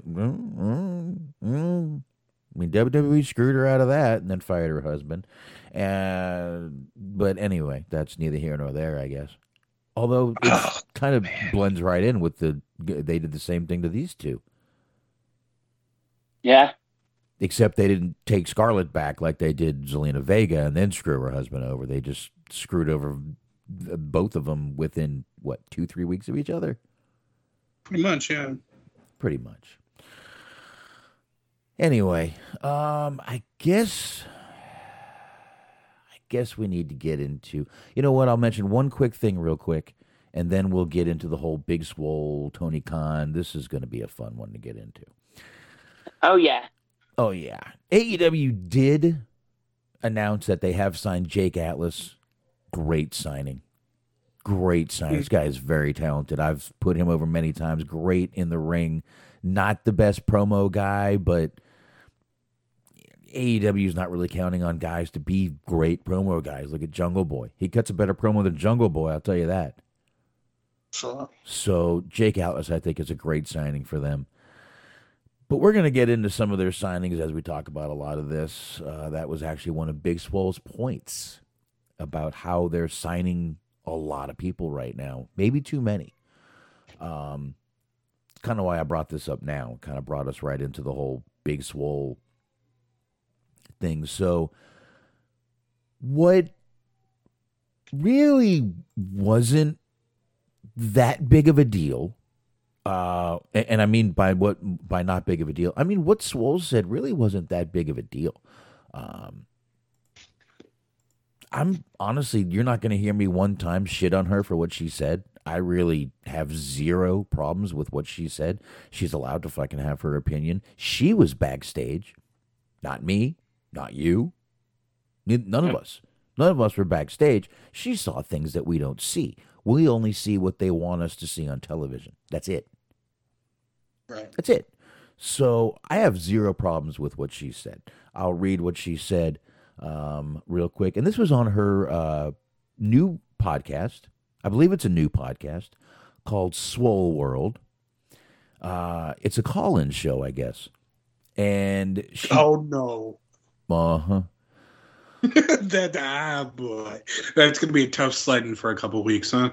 I mean, WWE screwed her out of that, and then fired her husband. And but anyway, that's neither here nor there, I guess. Although it kind of blends right in with the they did the same thing to these two. Yeah. Except they didn't take Scarlett back like they did Zelina Vega and then screw her husband over. They just screwed over both of them within what two, three weeks of each other. Pretty much, yeah. Pretty much. Anyway, um, I guess, I guess we need to get into. You know what? I'll mention one quick thing real quick, and then we'll get into the whole Big Swole Tony Khan. This is going to be a fun one to get into. Oh yeah. Oh yeah. AEW did announce that they have signed Jake Atlas. Great signing. Great signing. This guy is very talented. I've put him over many times. Great in the ring. Not the best promo guy, but AEW is not really counting on guys to be great promo guys. Look at Jungle Boy. He cuts a better promo than Jungle Boy, I'll tell you that. Sure. So Jake Atlas, I think, is a great signing for them. But we're going to get into some of their signings as we talk about a lot of this. Uh, that was actually one of Big Swole's points about how they're signing a lot of people right now, maybe too many. Um, kind of why I brought this up now. Kind of brought us right into the whole Big Swole thing. So, what really wasn't that big of a deal uh, and, and I mean by what by not big of a deal, I mean what Swole said really wasn't that big of a deal. Um, I'm honestly, you're not going to hear me one time shit on her for what she said. I really have zero problems with what she said. She's allowed to fucking have her opinion. She was backstage, not me, not you, none of us. None of us were backstage. She saw things that we don't see. We only see what they want us to see on television. That's it. Right. That's it. So I have zero problems with what she said. I'll read what she said um, real quick. And this was on her uh, new podcast. I believe it's a new podcast called Swole World. Uh, it's a call in show, I guess. And she, Oh no. uh huh. that ah boy. That's gonna be a tough sledding for a couple weeks, huh?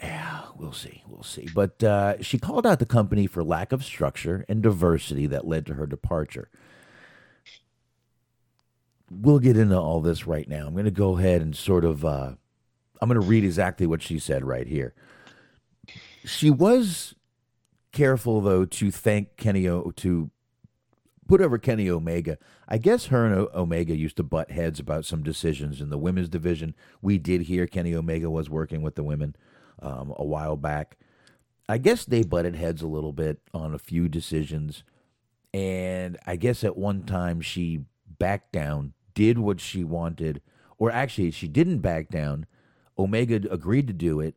Yeah, we'll see. We'll see. But uh, she called out the company for lack of structure and diversity that led to her departure. We'll get into all this right now. I'm going to go ahead and sort of. Uh, I'm going to read exactly what she said right here. She was careful, though, to thank Kenny O to put over Kenny Omega. I guess her and Omega used to butt heads about some decisions in the women's division. We did hear Kenny Omega was working with the women um, a while back. I guess they butted heads a little bit on a few decisions. And I guess at one time she backed down, did what she wanted, or actually, she didn't back down. Omega agreed to do it.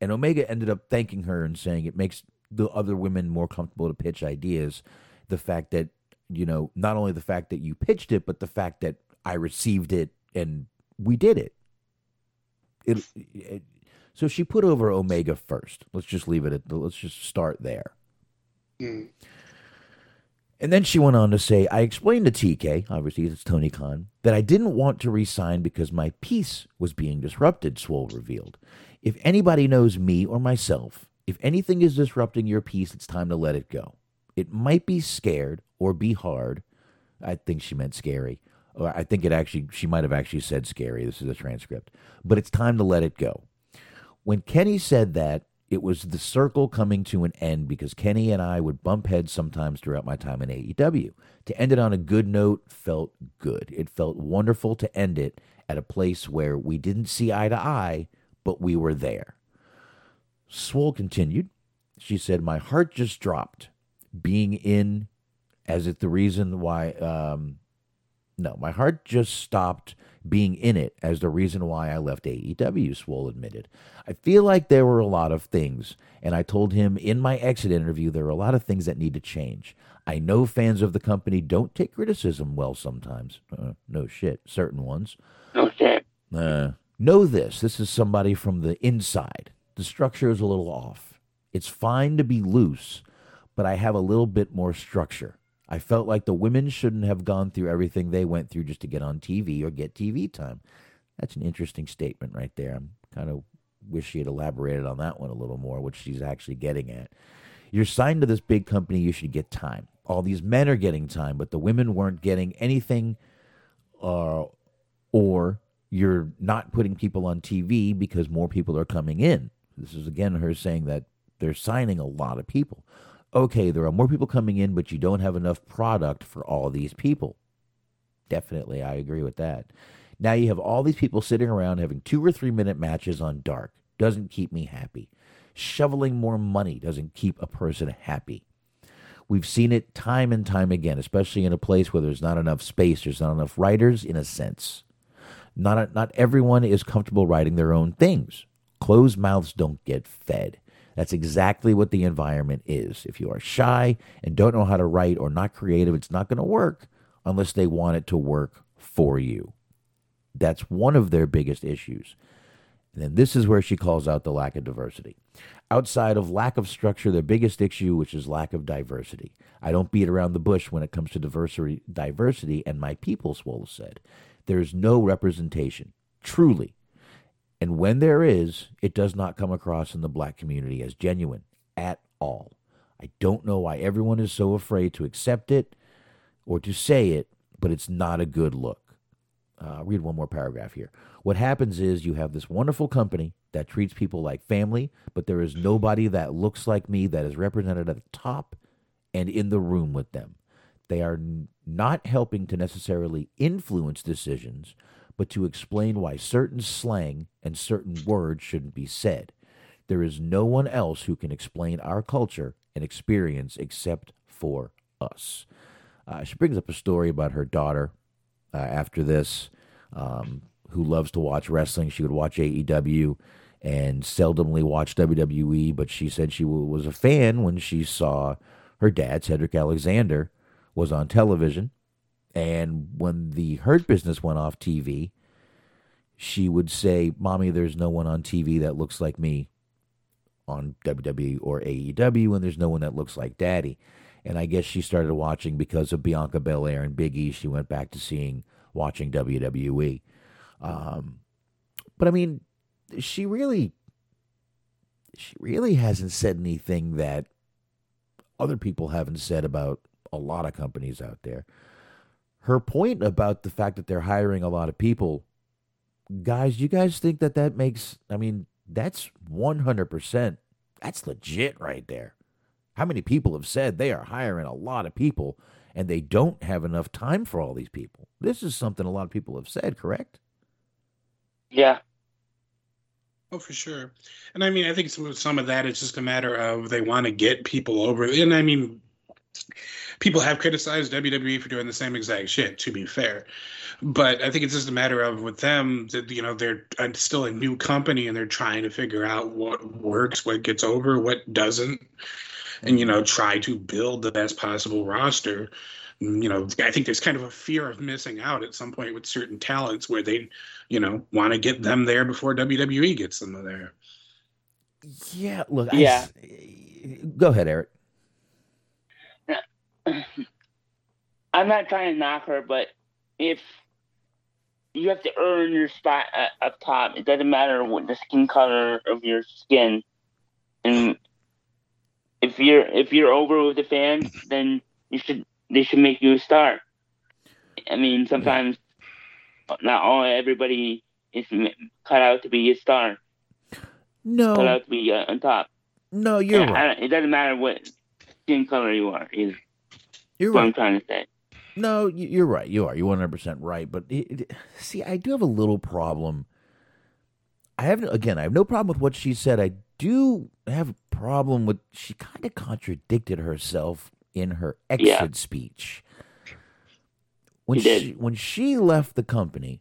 And Omega ended up thanking her and saying it makes the other women more comfortable to pitch ideas. The fact that, you know, not only the fact that you pitched it, but the fact that I received it and we did it. It, it so she put over Omega first. Let's just leave it at the, let's just start there. Mm. And then she went on to say, I explained to TK, obviously it's Tony Khan, that I didn't want to resign because my peace was being disrupted, Swole revealed. If anybody knows me or myself, if anything is disrupting your peace, it's time to let it go. It might be scared or be hard. I think she meant scary. Or I think it actually, she might have actually said scary. This is a transcript. But it's time to let it go. When Kenny said that, it was the circle coming to an end because Kenny and I would bump heads sometimes throughout my time in AEW. To end it on a good note felt good. It felt wonderful to end it at a place where we didn't see eye to eye, but we were there. Swole continued. She said, My heart just dropped. Being in, as if the reason why, um, no, my heart just stopped being in it as the reason why I left AEW, Swole admitted. I feel like there were a lot of things, and I told him in my exit interview there are a lot of things that need to change. I know fans of the company don't take criticism well sometimes. Uh, no shit, certain ones. No shit. Uh, know this this is somebody from the inside. The structure is a little off. It's fine to be loose, but I have a little bit more structure. I felt like the women shouldn't have gone through everything they went through just to get on TV or get TV time. That's an interesting statement right there. I'm kind of wish she had elaborated on that one a little more, which she's actually getting at. You're signed to this big company, you should get time. All these men are getting time, but the women weren't getting anything, uh, or you're not putting people on TV because more people are coming in. This is again her saying that they're signing a lot of people. Okay, there are more people coming in, but you don't have enough product for all these people. Definitely, I agree with that. Now you have all these people sitting around having two or three minute matches on dark. Doesn't keep me happy. Shoveling more money doesn't keep a person happy. We've seen it time and time again, especially in a place where there's not enough space, there's not enough writers, in a sense. Not, not everyone is comfortable writing their own things. Closed mouths don't get fed. That's exactly what the environment is. If you are shy and don't know how to write or not creative, it's not going to work unless they want it to work for you. That's one of their biggest issues. And then this is where she calls out the lack of diversity. Outside of lack of structure, their biggest issue, which is lack of diversity. I don't beat around the bush when it comes to diversity, diversity and my people, Swole said. There's no representation, truly. And when there is, it does not come across in the black community as genuine at all. I don't know why everyone is so afraid to accept it or to say it, but it's not a good look. Uh, read one more paragraph here. What happens is you have this wonderful company that treats people like family, but there is nobody that looks like me that is represented at the top and in the room with them. They are n- not helping to necessarily influence decisions, but to explain why certain slang and certain words shouldn't be said. There is no one else who can explain our culture and experience except for us. Uh, she brings up a story about her daughter uh, after this, um, who loves to watch wrestling. She would watch AEW and seldomly watch WWE, but she said she w- was a fan when she saw her dad, Cedric Alexander, was on television. And when the Hurt Business went off TV, she would say, Mommy, there's no one on TV that looks like me on WWE or AEW, and there's no one that looks like Daddy. And I guess she started watching because of Bianca Belair and Big E. She went back to seeing, watching WWE. Um, but I mean, she really, she really hasn't said anything that other people haven't said about a lot of companies out there. Her point about the fact that they're hiring a lot of people, guys, you guys think that that makes, I mean, that's 100%, that's legit right there. How many people have said they are hiring a lot of people and they don't have enough time for all these people. This is something a lot of people have said, correct? Yeah. Oh, for sure. And I mean, I think some of, some of that is just a matter of they want to get people over. And I mean, people have criticized WWE for doing the same exact shit, to be fair. But I think it's just a matter of with them that, you know, they're uh, still a new company and they're trying to figure out what works, what gets over, what doesn't, and, you know, try to build the best possible roster. You know, I think there's kind of a fear of missing out at some point with certain talents where they, you know, want to get them there before WWE gets them there. Yeah, look, I Yeah. s- go ahead, Eric. I'm not trying to knock her, but if you have to earn your spot at, up top, it doesn't matter what the skin color of your skin. And if you're if you're over with the fans, then you should they should make you a star. I mean, sometimes not all everybody is cut out to be a star, cut No, out to be uh, on top. no, you're Yeah, right. It doesn't matter what skin color you are. Is You're what I'm right. trying to say. No, you're right. You are. You're 100 percent right. But it, it- see, I do have a little problem. I have again. I have no problem with what she said. I do have a problem with she kind of contradicted herself in her exit Yeah. speech. When She she when she left the company,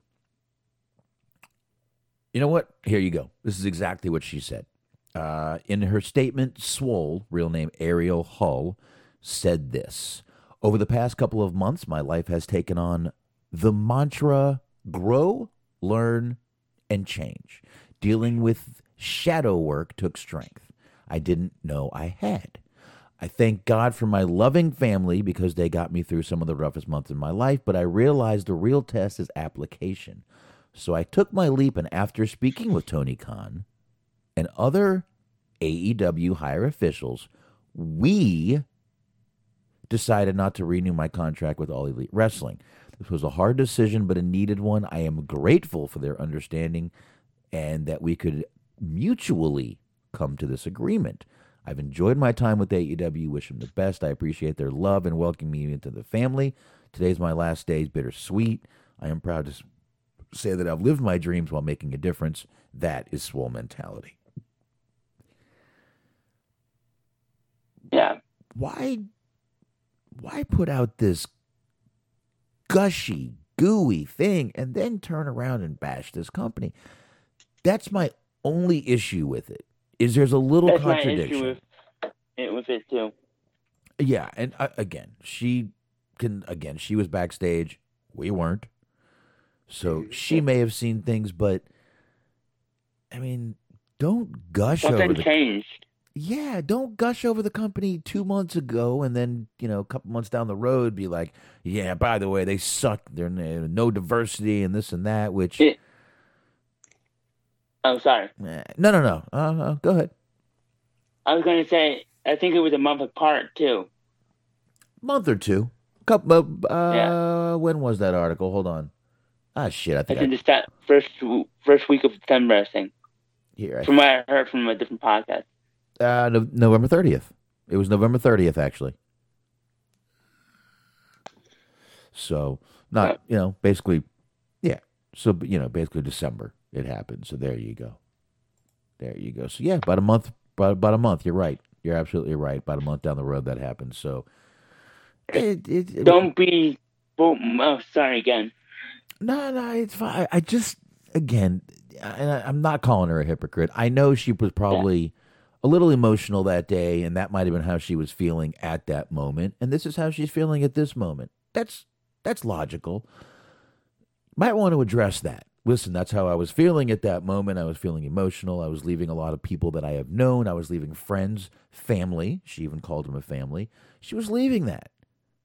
you know what? Here you go. This is exactly what she said. Uh, in her statement, Swole, real name Ariel Hull, said this Over the past couple of months, my life has taken on the mantra grow, learn, and change. Dealing with shadow work took strength I didn't know I had. I thank God for my loving family because they got me through some of the roughest months in my life, but I realized the real test is application. So I took my leap, and after speaking with Tony Khan and other AEW higher officials, we decided not to renew my contract with All Elite Wrestling. This was a hard decision, but a needed one. I am grateful for their understanding and that we could mutually come to this agreement. I've enjoyed my time with AEW. Wish them the best. I appreciate their love and welcoming me into the family. Today's my last day. It's bittersweet. I am proud to say that I've lived my dreams while making a difference. That is swole mentality. Yeah. Why why put out this gushy, gooey thing and then turn around and bash this company? That's my only issue with it. Is there's a little That's my contradiction. issue with it, with it too. Yeah, and uh, again, she can again, she was backstage, we weren't. So she may have seen things, but I mean, don't gush over Something the changed. Yeah, don't gush over the company two months ago and then, you know, a couple months down the road be like, yeah, by the way, they suck. There's no diversity and this and that, which, Yeah. Oh, sorry. eh, no, no, no. Uh, uh, go ahead. I was going to say, I think it was a month apart too. Month or two. Couple, uh, Yeah. when was that article? Hold on. Ah, shit. I I think think I, the first first week of September, I think. here. I From what I heard from a different podcast. Uh, no, November 30th. It was November 30th, actually. So, not, you know, basically, yeah. So, you know, basically December it happened. So there you go. There you go. So, yeah, about a month, about, about a month. You're right. You're absolutely right. About a month down the road that happened. So, it, it, it- Don't be. Oh, oh, sorry again. No, no, it's fine. I just, again, and I, I'm not calling her a hypocrite. I know she was probably a little emotional that day, and that might have been how she was feeling at that moment. And this is how she's feeling at this moment. That's that's logical. Might want to address that. Listen, that's how I was feeling at that moment. I was feeling emotional. I was leaving a lot of people that I have known. I was leaving friends, family. She even called them a family. She was leaving that.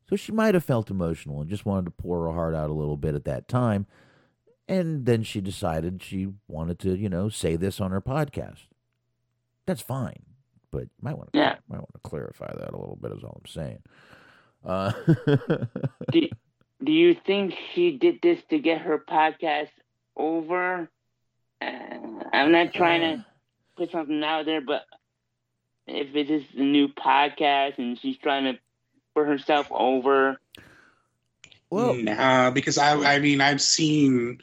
So she might have felt emotional and just wanted to pour her heart out a little bit at that time. And then she decided she wanted to, you know, say this on her podcast. That's fine. But you might want to Yeah. might want to clarify that a little bit is all I'm saying. Uh, Do, do you think she did this to get her podcast over? Uh, I'm not trying to put something out there, but if it is a new podcast and she's trying to put herself over. Well, nah, because I, I mean, I've seen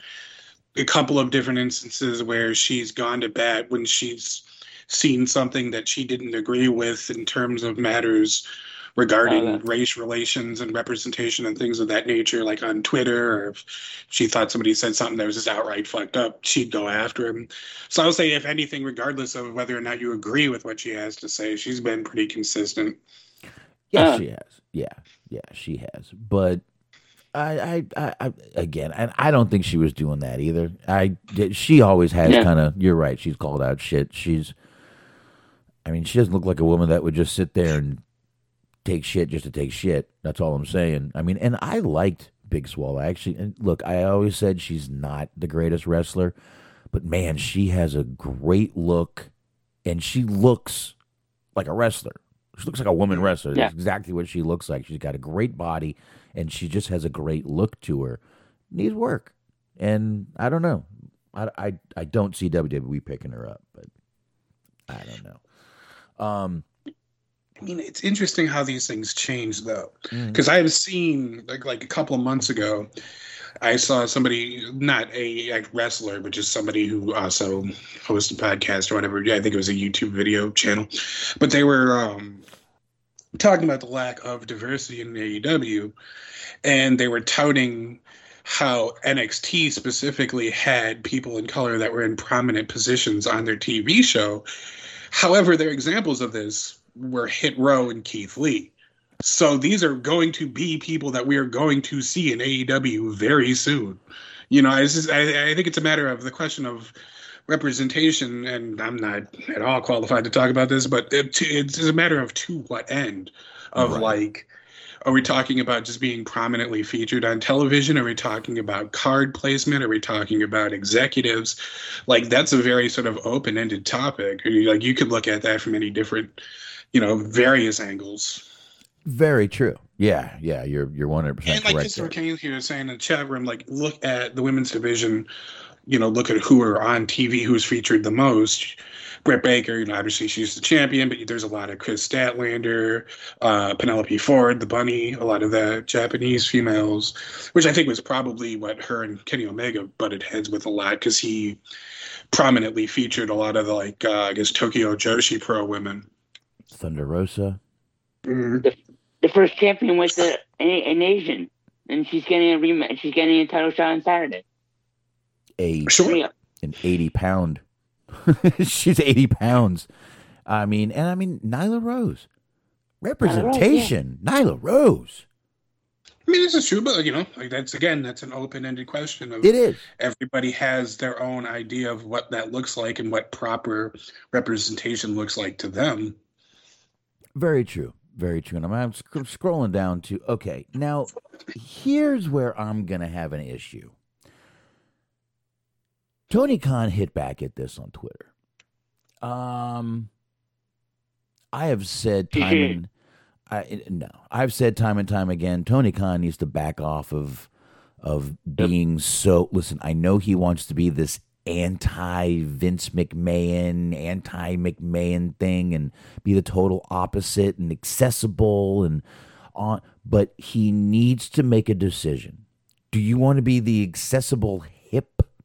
a couple of different instances where she's gone to bat when she's seen something that she didn't agree with in terms of matters regarding Oh, race relations and representation and things of that nature, like on Twitter, or if she thought somebody said something that was just outright fucked up, she'd go after him. So I would say, if anything, regardless of whether or not you agree with what she has to say, she's been pretty consistent. Yeah, Uh. she has. Yeah, yeah, she has. But I, I, I, I again, and I don't think she was doing that either. I, she always has Yeah. kind of. You're right. She's called out shit. She's. I mean, she doesn't look like a woman that would just sit there and take shit just to take shit. That's all I'm saying. I mean, and I liked Big Swole actually. And look, I always said she's not the greatest wrestler, but man, she has a great look, and she looks like a wrestler. She looks like a woman mm-hmm. wrestler. Yeah. That's exactly what she looks like. She's got a great body, and she just has a great look to her. Needs work, and I don't know. I, I, I don't see WWE picking her up, but I don't know. Um, I mean, it's interesting how these things change, though, Mm. because I've seen like like a couple of months ago, I saw somebody, not a, a wrestler, but just somebody who also hosts a podcast or whatever. Yeah, I think it was a YouTube video channel, but they were um, talking about the lack of diversity in AEW, and they were touting how NXT specifically had people in color that were in prominent positions on their TV show. However, their examples of this were Hit Row and Keith Lee. So these are going to be people that we are going to see in AEW very soon. You know, just, I, I think it's a matter of the question of representation, and I'm not at all qualified to talk about this, but it, it's a matter of to what end of Right. like are we talking about just being prominently featured on television? Are we talking about card placement? Are we talking about executives? Like that's a very sort of open-ended topic. Like you could look at that from any different, you know, various angles. very true. Yeah, yeah, you're you're one hundred percent And like correct. Christopher. Kane here saying in the chat room, like look at the women's division, you know, look at who are on TV, who's featured the most. Britt Baker, you know, obviously she's the champion, but there's a lot of Kris Statlander, uh, Penelope Ford, the bunny, a lot of the Japanese females, which I think was probably what her and Kenny Omega butted heads with a lot because he prominently featured a lot of the like uh, I guess Tokyo Joshi Pro women. Thunder Rosa. The first champion was a, a, an Asian, and she's getting a rematch. She's getting a title shot on Saturday. a Sure. An 80 pound she's 80 pounds. I mean and i mean nyla rose. Representation nyla rose. I mean, this is true, but you know, like that's again, that's an open-ended question of it is. everybody has their own idea of what that looks like and what proper representation looks like to them. very true. Very true. And i'm, I'm sc- scrolling down to okay now here's where i'm gonna have an issue tony khan hit back at this on twitter um i have said time and I no, I've said time and time again. Tony Khan needs to back off of of being so. Listen, I know he wants to be this anti Vince McMahon, anti McMahon thing, and be the total opposite and accessible and on. But he needs to make a decision. Do you want to be the accessible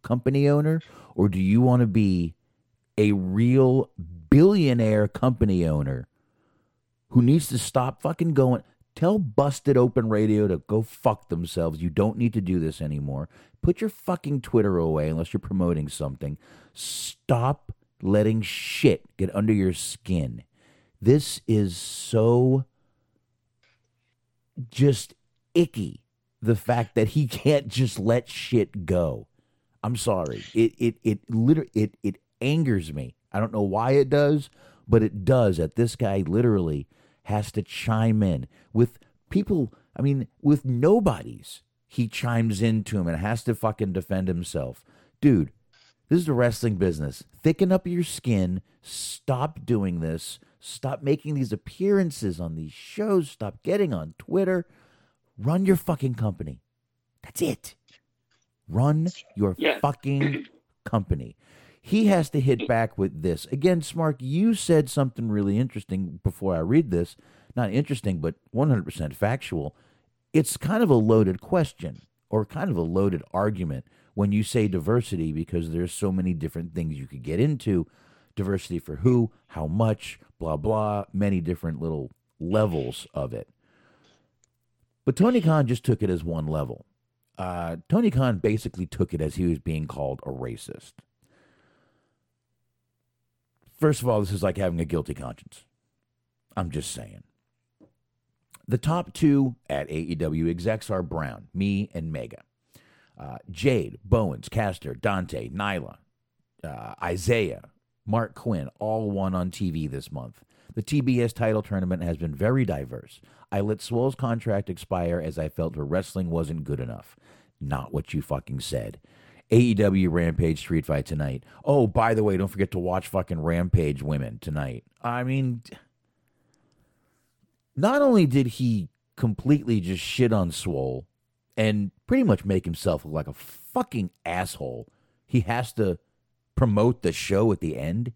company owner, or do you want to be a real billionaire company owner? who needs to stop fucking going. Tell Busted Open Radio to go fuck themselves. You don't need to do this anymore. Put your fucking Twitter away unless you're promoting something. Stop letting shit get under your skin. This is so just icky. The fact that he can't just let shit go. I'm sorry. It it it literally it it angers me. I don't know why it does, but it does. That this guy literally has to chime in with people. I mean, with nobodies, he chimes into him and has to fucking defend himself, dude. This is the wrestling business. Thicken up your skin. Stop doing this. Stop making these appearances on these shows. Stop getting on Twitter. Run your fucking company. That's it. Run your Yeah. fucking company. He has to hit back with this. Again, Smark, you said something really interesting before I read this. not interesting, but 100% factual. It's kind of a loaded question or kind of a loaded argument when you say diversity because there's so many different things you could get into. Diversity for who, how much, blah, blah, many different little levels of it. But Tony Khan just took it as one level. Uh, Tony Khan basically took it as he was being called a racist. First of all, this is like having a guilty conscience. I'm just saying. The top two at AEW execs are Brown, me, and Megha. Uh, Jade, Bowens, Caster, Dante, Nyla, uh, Isaiah, Marq Quen, all won on TV this month. The TBS title tournament has been very diverse. I let Swole's contract expire as I felt her wrestling wasn't good enough. Not what you fucking said. AEW Rampage Street Fight tonight. Oh, by the way, don't forget to watch fucking Rampage Women tonight. I mean, not only did he completely just shit on Swole and pretty much make himself look like a fucking asshole, he has to promote the show at the end.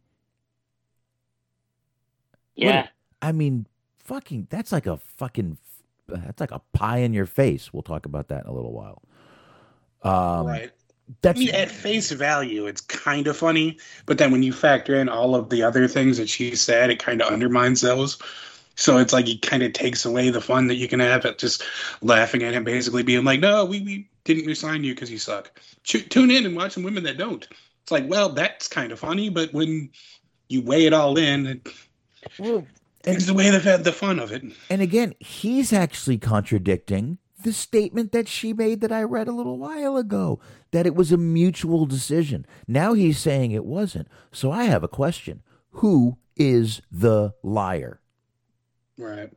What- Yeah. I mean, fucking, that's like a fucking, that's like a pie in your face. We'll talk about that in a little while. Um, right. That's I mean, at face value, it's kind of funny, but then when you factor in all of the other things that she said, it kind of undermines those. So it's like it kind of takes away the fun that you can have at just laughing at him, basically being like, "No, we, we didn't resign you because you suck." Ch- tune in and watch some women that don't. It's like, well, that's kind of funny, but when you weigh it all in, it well, takes away the the fun of it. And again, he's actually contradicting the statement that she made that I read a little while ago that it was a mutual decision. Now he's saying it wasn't. So I have a question. Who is the liar? Right.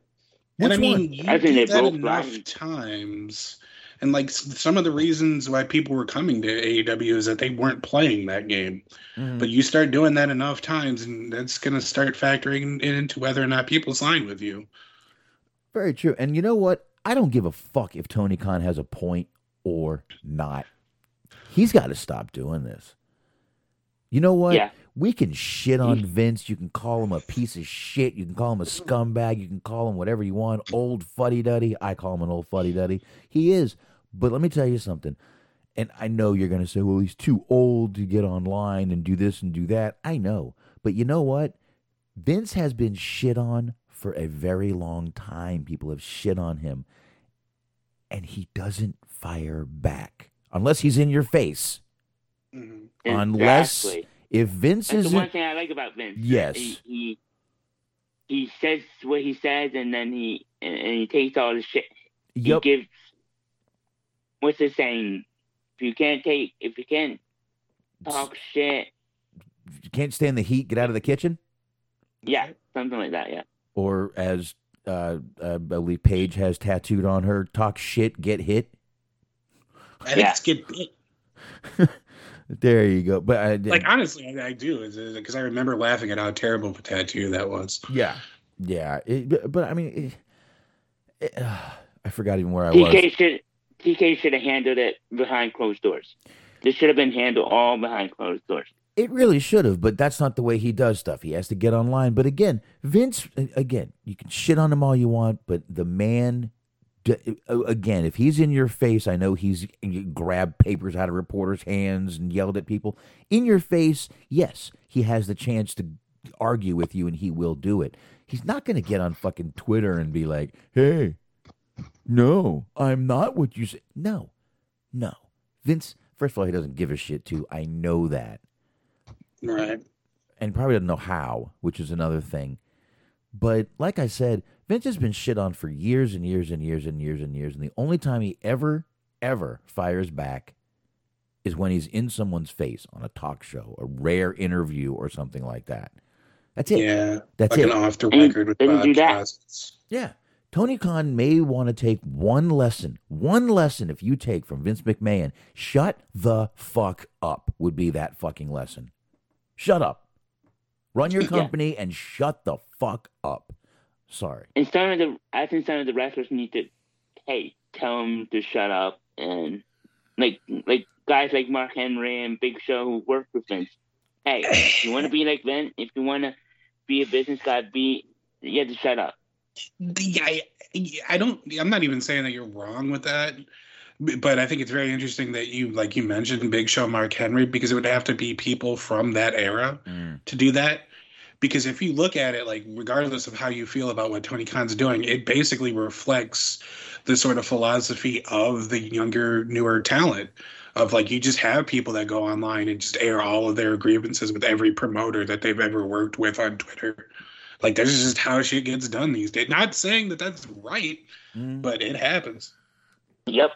Which and I mean, one? you I think do they that both enough lying. times, and like some of the reasons why people were coming to AEW is that they weren't playing that game. Mm-hmm. But you start doing that enough times, and that's going to start factoring in- into whether or not people sign with you. Very true. And you know what? I don't give a fuck if Tony Khan has a point or not. He's got to stop doing this. You know what? Yeah. We can shit on Vince. You can call him a piece of shit. You can call him a scumbag. You can call him whatever you want. Old fuddy duddy. I call him an old fuddy duddy. He is. But let me tell you something. And I know you're going to say, well, he's too old to get online and do this and do that. I know. But you know what? Vince has been shit on for a very long time. People have shit on him. And he doesn't fire back unless he's in your face. Mm-hmm. Unless Exactly. If Vince That's is the one thing I like about Vince. Yes. He, he he says what he says, and then he and, and he takes all the shit. Yep. He gives. What's the saying? If you can't take, if you can't talk shit, you can't stand the heat, get out of the kitchen. yeah, something like that. Yeah. Or as uh, I believe Paige has tattooed on her, talk shit, get hit. I think it's get bit. There you go. But I, Like honestly, I, I do, because I remember laughing at how terrible of a tattoo that was. yeah, yeah. It, but, but I mean, it, it, uh, I forgot even where I was. TK should TK should have handled it behind closed doors. This should have been handled all behind closed doors. It really should have, but that's not the way he does stuff. He has to get online. But again, Vince, again, you can shit on him all you want, but the man, d- again, if he's in your face, I know he's he grabbed papers out of reporters' hands and yelled at people. In your face, yes, he has the chance to argue with you and he will do it. He's not going to get on fucking Twitter and be like, hey, no, I'm not what you say. No, no. Vince, first of all, he doesn't give a shit, too. I know that Right. and probably doesn't know how, which is another thing. But like I said, Vince has been shit on for years and years and years and years and years. And the only time he ever, ever fires back is when he's in someone's face on a talk show, a rare interview, or something like that. That's it. Yeah. That's like it. an off the record with Didn't do that. Yeah. Tony Khan may want to take one lesson. One lesson, if you take from Vince McMahon, shut the fuck up would be that fucking lesson. Shut up. Run your Yeah. company and shut the fuck up. Sorry. And some of the, I think some of the wrestlers need to, hey, tell them to shut up and like like guys like Mark Henry and Big Show who work with Vince. Hey, if you want to be like Vince, if you want to be a business guy, be you have to shut up. Yeah, I, I don't. I'm not even saying that you're wrong with that, b- but I think it's very interesting that you, like you mentioned, Big Show, Mark Henry, because it would have to be people from that era mm. to do that. Because if you look at it, like regardless of how you feel about what Tony Khan's doing, it basically reflects the sort of philosophy of the younger, newer talent. Of like you just have people that go online and just air all of their grievances with every promoter that they've ever worked with on Twitter. Like that's just how shit gets done these days. Not saying that that's right, mm. but it happens. Yep.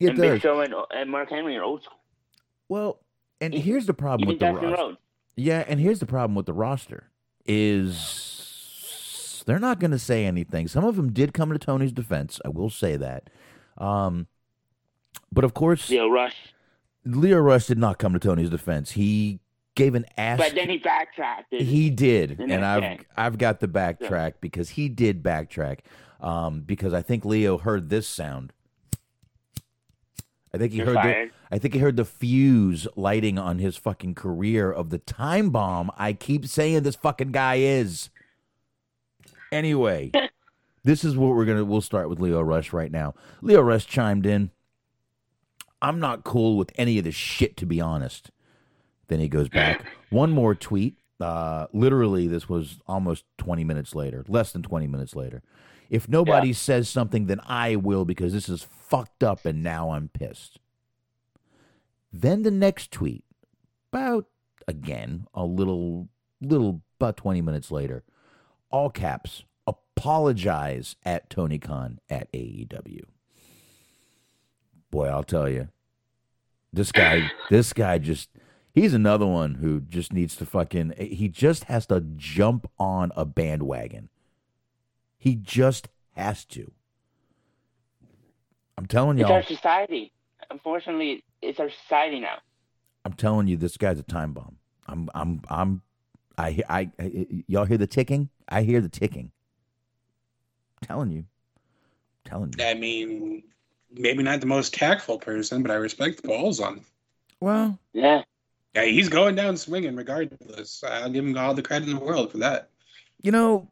It and Big. Show and, and Mark Henry are old school. Well, and here's the problem with the Dustin roster. Yeah, and here's the problem with the roster is they're not going to say anything. Some of them did come to Tony's defense. I will say that. Um, but of course, Lio Rush. Lio Rush did not come to Tony's defense. He gave an ass. But then he backtracked. He did, The and I've day. I've got the backtrack because he did backtrack. Um, because I think Lio heard this sound. I think he You're heard the. I think he heard the fuse lighting on his fucking career of the time bomb. I keep saying this fucking guy is. Anyway, this is what we're gonna. We'll start with Lio Rush right now. Lio Rush chimed in. I'm not cool with any of this shit, to be honest. Then he goes back. One more tweet. Uh, literally, this was almost 20 minutes later, less than 20 minutes later. If nobody says something, then I will because this is fucked up and now I'm pissed. Then the next tweet, about again, a little, little, about 20 minutes later, all caps, apologize at Tony Khan at AEW. Boy, I'll tell you, this guy, this guy just, he's another one who just needs to fucking, he just has to jump on a bandwagon. He just has to. I'm telling y'all, our society. Unfortunately, it's our society now. I'm telling you, this guy's a time bomb. I'm, I'm, I'm, I, he- I, I y'all hear the ticking? I hear the ticking. I'm telling you, telling you. I mean, maybe not the most tactful person, but I respect the balls on. Well, Yeah. Yeah, he's going down swinging regardless. I'll give him all the credit in the world for that. You know,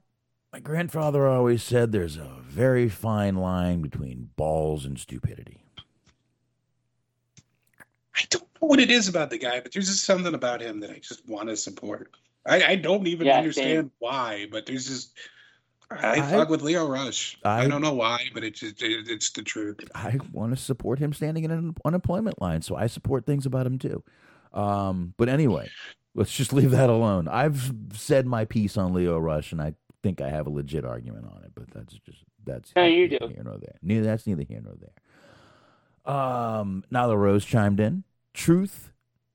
my grandfather always said there's a very fine line between balls and stupidity. I don't know what it is about the guy, but there's just something about him that I just want to support. I, I don't even Yeah, understand same. why, but there's just I, I- fuck with Lio Rush. I, I- don't know why, but it's just it, it's the truth. I want to support him standing in an unemployment line, so I support things about him too. Um, but anyway, let's just leave that alone. I've said my piece on Lio Rush, and I think I have a legit argument on it, but that's just that's No, you neither do. here nor there. Neither that's neither here nor there. Um, Nyla Rose chimed in. Truth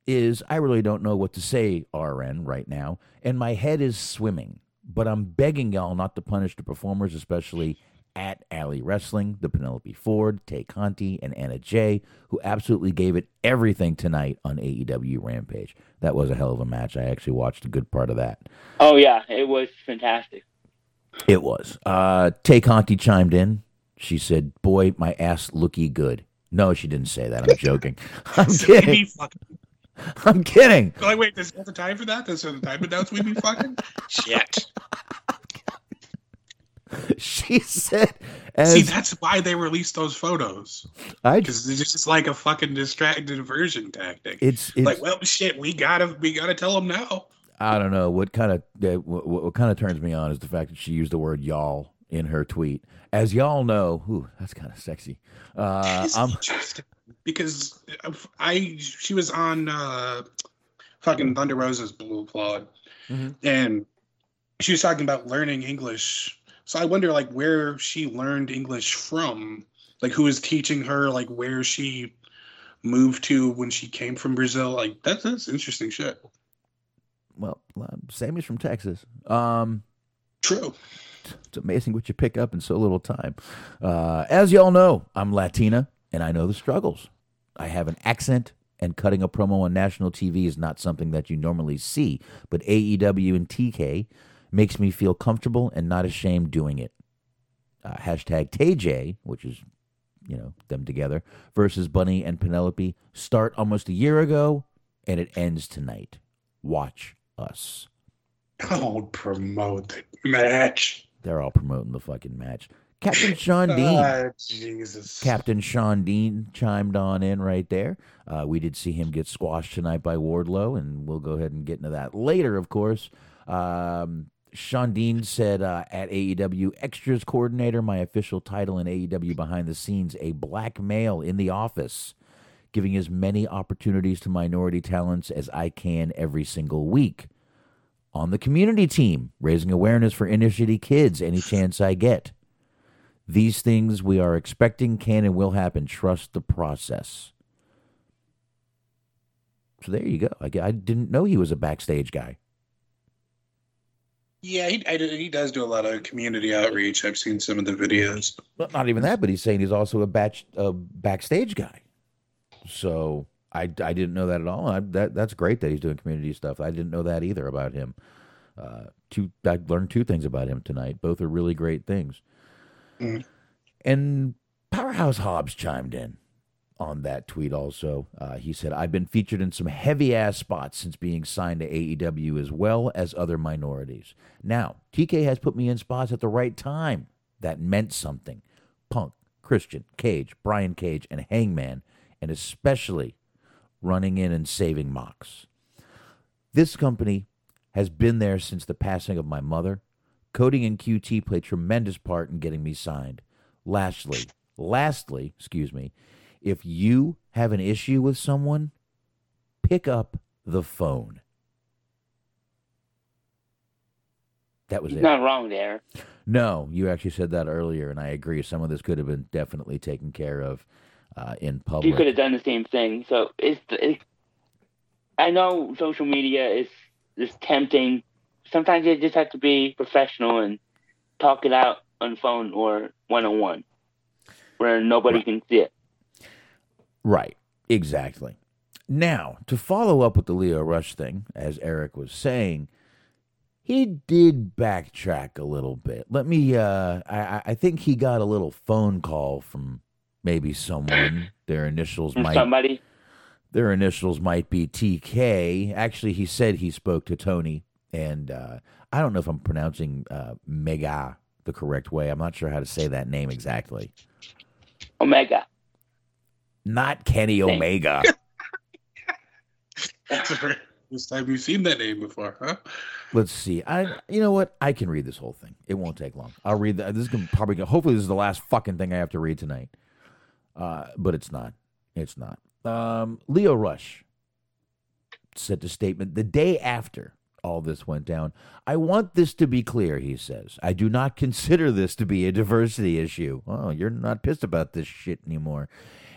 is, I really don't know what to say, RN, right now, and my head is swimming. But I'm begging y'all not to punish the performers, especially at Alley Wrestling, the Penelope Ford, Tay Conti, and Anna Jay, who absolutely gave it everything tonight on AEW Rampage. That was a hell of a match. I actually watched a good part of that. Oh yeah, it was fantastic. It was. Uh, Tay Conti chimed in. She said, "Boy, my ass looky good." No, she didn't say that. I'm joking. I'm So we be kidding. fucking. I'm kidding. Like, wait, there's not the time for that. There's not the time to announce we be fucking. Shit. She said, as See, that's why they released those photos I, because it's just like a fucking distract diversion tactic. it's, it's like, well, shit, we gotta we gotta tell them now. I don't know what kind of what, what kind of turns me on is the fact that she used the word y'all in her tweet. As y'all know, ooh, that's kind of sexy. Uh, I'm because I she was on uh, fucking Thunder Rose's Blue Claw, Mhm. and she was talking about learning English. So I wonder, like, where she learned English from, like, who was teaching her, like, where she moved to when she came from Brazil. Like, that's that's interesting shit. Well, uh, Sammy's from Texas. Um, True. It's amazing what you pick up in so little time. Uh, as y'all know, I'm Latina and I know the struggles. I have an accent, and cutting a promo on national TV is not something that you normally see. But AEW and TK makes me feel comfortable and not ashamed doing it. Uh, hashtag TJ, which is, you know, them together, versus Bunny and Penelope start almost a year ago, and it ends tonight. Watch us. Don't promote the match. They're all promoting the fucking match. Captain Shawn Dean. Ah, Jesus. Captain Shawn Dean chimed on in right there. Uh, we did see him get squashed tonight by Wardlow, and we'll go ahead and get into that later, of course. Um, Shawn Dean said uh, at AEW Extras Coordinator, my official title in AEW behind the scenes, a black male in the office, giving as many opportunities to minority talents as I can every single week. On the community team, raising awareness for inner city kids any chance I get. These things we are expecting can and will happen. Trust the process. So there you go. I, I didn't know he was a backstage guy. Yeah, he, I, he does do a lot of community outreach. I've seen some of the videos. Well, not even that, but he's saying he's also a batch a backstage guy. So I, I didn't know that at all. I, that that's great that he's doing community stuff. I didn't know that either about him. Uh, two I learned two things about him tonight. Both are really great things. Mm. And Powerhouse Hobbs chimed in on that tweet also. Uh, he said, I've been featured in some heavy ass spots since being signed to AEW as well as other minorities. Now, TK has put me in spots at the right time. That meant something. Punk, Christian, Cage, Brian Cage, and Hangman, and especially running in and saving Mox. This company has been there since the passing of my mother. Cody and QT played tremendous part in getting me signed. Lastly, lastly, excuse me, if you have an issue with someone, pick up the phone. That was He's it. not wrong there. No, you actually said that earlier, and I agree. Some of this could have been definitely taken care of uh, in You could have done the same thing. So it's, it, I know social media is is tempting. Sometimes you just have to be professional and talk it out on phone or one on one, where nobody Right. can see it. Right, exactly. Now, to follow up with the Lio Rush thing, as Eric was saying, he did backtrack a little bit. Let me, uh, I- I think he got a little phone call from maybe someone. Their initials might somebody. their initials might be TK. Actually, he said he spoke to Tony, and uh, I don't know if I'm pronouncing uh, Megha the correct way. I'm not sure how to say that name exactly. Omega. Not Kenny Thanks. Omega. This time you've seen that name before, huh? Let's see. I, you know what? I can read this whole thing. It won't take long. I'll read that. This is gonna probably. Go, hopefully, this is the last fucking thing I have to read tonight. Uh, but it's not. It's not. Um, Lio Rush said a statement the day after all this went down. I want this to be clear, he says. I do not consider this to be a diversity issue. Oh, you're not pissed about this shit anymore.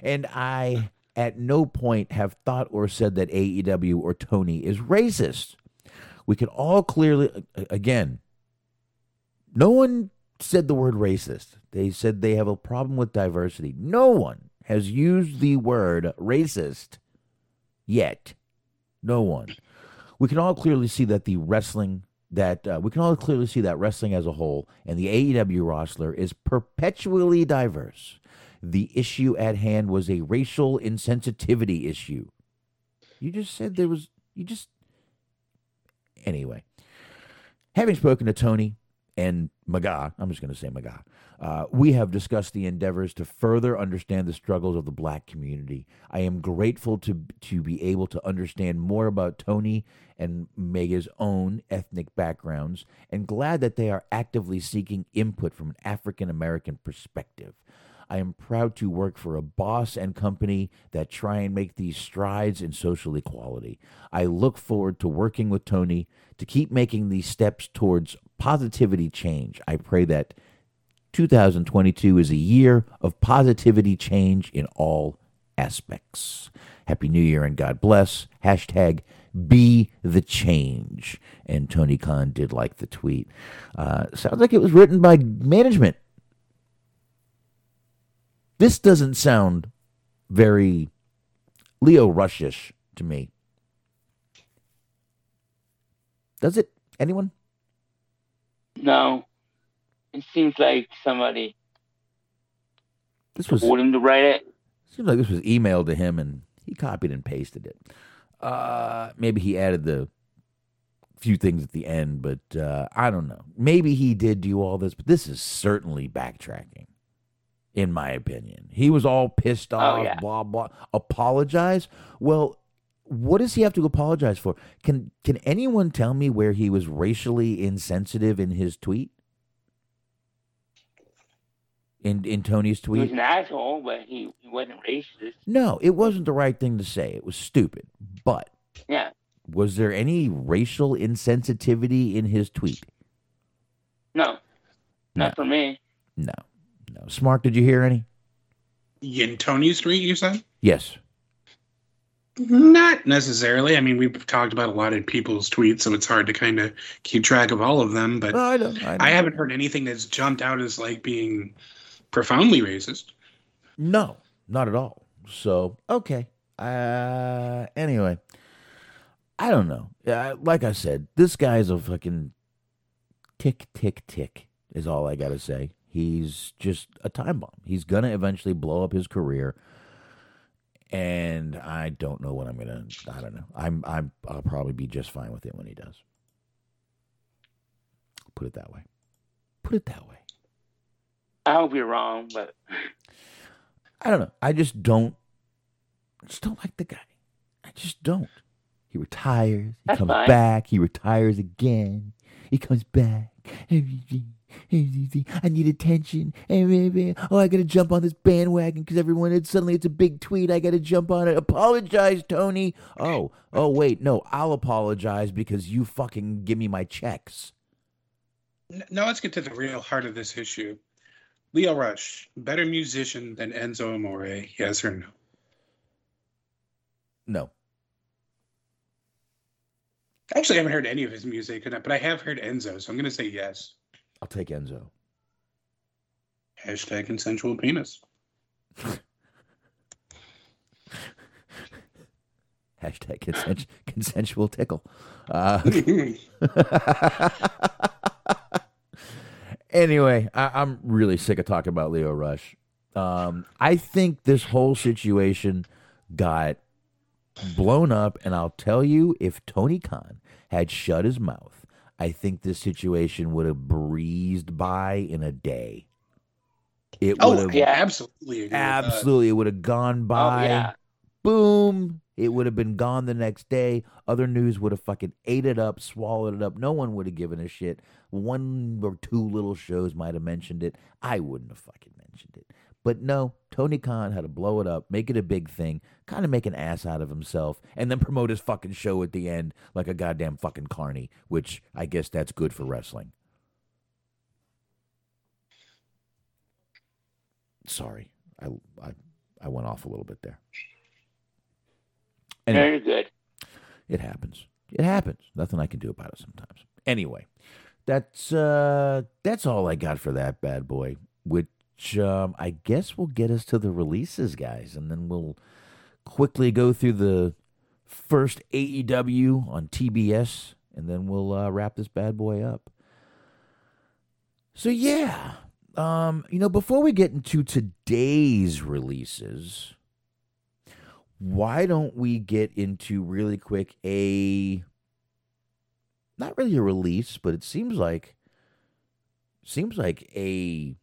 And I at no point have thought or said that AEW or Tony is racist. We can all clearly, again, no one said the word racist. They said they have a problem with diversity. No one has used the word racist yet. No one. We can all clearly see that the wrestling that uh, we can all clearly see that wrestling as a whole and the AEW roster is perpetually diverse. The issue at hand was a racial insensitivity issue. You just said there was you just anyway. Having spoken to Tony and Maga, I'm just going to say Maga, uh, we have discussed the endeavors to further understand the struggles of the black community. I am grateful to to be able to understand more about Tony and Megha's own ethnic backgrounds, and glad that they are actively seeking input from an African American perspective. I am proud to work for a boss and company that try and make these strides in social equality. I look forward to working with Tony to keep making these steps towards positivity change. I pray that 2022 is a year of positivity change in all aspects. Happy New Year and God bless. Hashtag be the change. And Tony Khan did like the tweet. Uh, sounds like it was written by management. This doesn't sound very Lio Rushish to me. Does it? Anyone? No. It seems like somebody This was told him to write it. seems like this was emailed to him and he copied and pasted it. Uh, maybe he added the few things at the end, but uh, I don't know. Maybe he did do all this, but this is certainly backtracking, in my opinion. He was all pissed oh, off, oh, yeah. blah blah. Apologize. Well, what does he have to apologize for? Can can anyone tell me where he was racially insensitive in his tweet? In in Tony's tweet, He was an asshole, but he, he wasn't racist. No, it wasn't the right thing to say. It was stupid. But Yeah. was there any racial insensitivity in his tweet? No. Not for me. No. No. Smart, did you hear any? In Tony's tweet, you said? Yes. Not necessarily. I mean, we've talked about a lot of people's tweets, so it's hard to kind of keep track of all of them. But I know. I, know. I haven't heard anything that's jumped out as like being profoundly racist. No, not at all. So, okay. Uh anyway. I don't know. Uh, like I said, this guy's a fucking tick tick tick is all I got to say. He's just a time bomb. He's going to eventually blow up his career. And I don't know what I'm going to I don't know. I'm I'm I'll probably be just fine with it when he does. Put it that way. Put it that way. I hope you're wrong, but I don't know. I just don't just don't like the guy. I just don't. He retires. He That's comes fine. back. He retires again. He comes back. Everything. I need attention. Eh, eh, eh, oh, I gotta jump on this bandwagon because everyone. It's suddenly it's a big tweet. I gotta jump on it. Apologize, Tony. Oh, oh wait, no. I'll apologize because you fucking give me my checks. Now let's get to the real heart of this issue. Lio Rush, better musician than Enzo Amore, yes or no? No. Actually, I haven't heard any of his music, but I have heard Enzo, so I'm going to say yes. I'll take Enzo. Hashtag consensual penis. Hashtag consens- consensual tickle. Uh, anyway, I, I'm really sick of talking about Lio Rush. Um, I think this whole situation got blown up, and I'll tell you, if Tony Khan had shut his mouth, I think this situation would have breezed by in a day. It would Oh, have yeah, absolutely. agree with that. absolutely, it would have gone oh by yeah. boom, it would have been gone the next day. Other news would have fucking ate it up, swallowed it up. No one would have given a shit. One or two little shows might have mentioned it. I wouldn't have fucking mentioned it. But no, Tony Khan had to blow it up, make it a big thing, kind of make an ass out of himself, and then promote his fucking show at the end like a goddamn fucking carny, which I guess that's good for wrestling. Sorry, I I, I went off a little bit there. Anyway. Very good. It happens. It happens. Nothing I can do about it sometimes. Anyway, that's uh that's all I got for that bad boy, which um I guess will get us to the releases, guys, and then we'll quickly go through the first AEW on TBS and then we'll uh, wrap this bad boy up. So yeah, um you know, before we get into today's releases, why don't we get into really quick a not really a release, but it seems like seems like a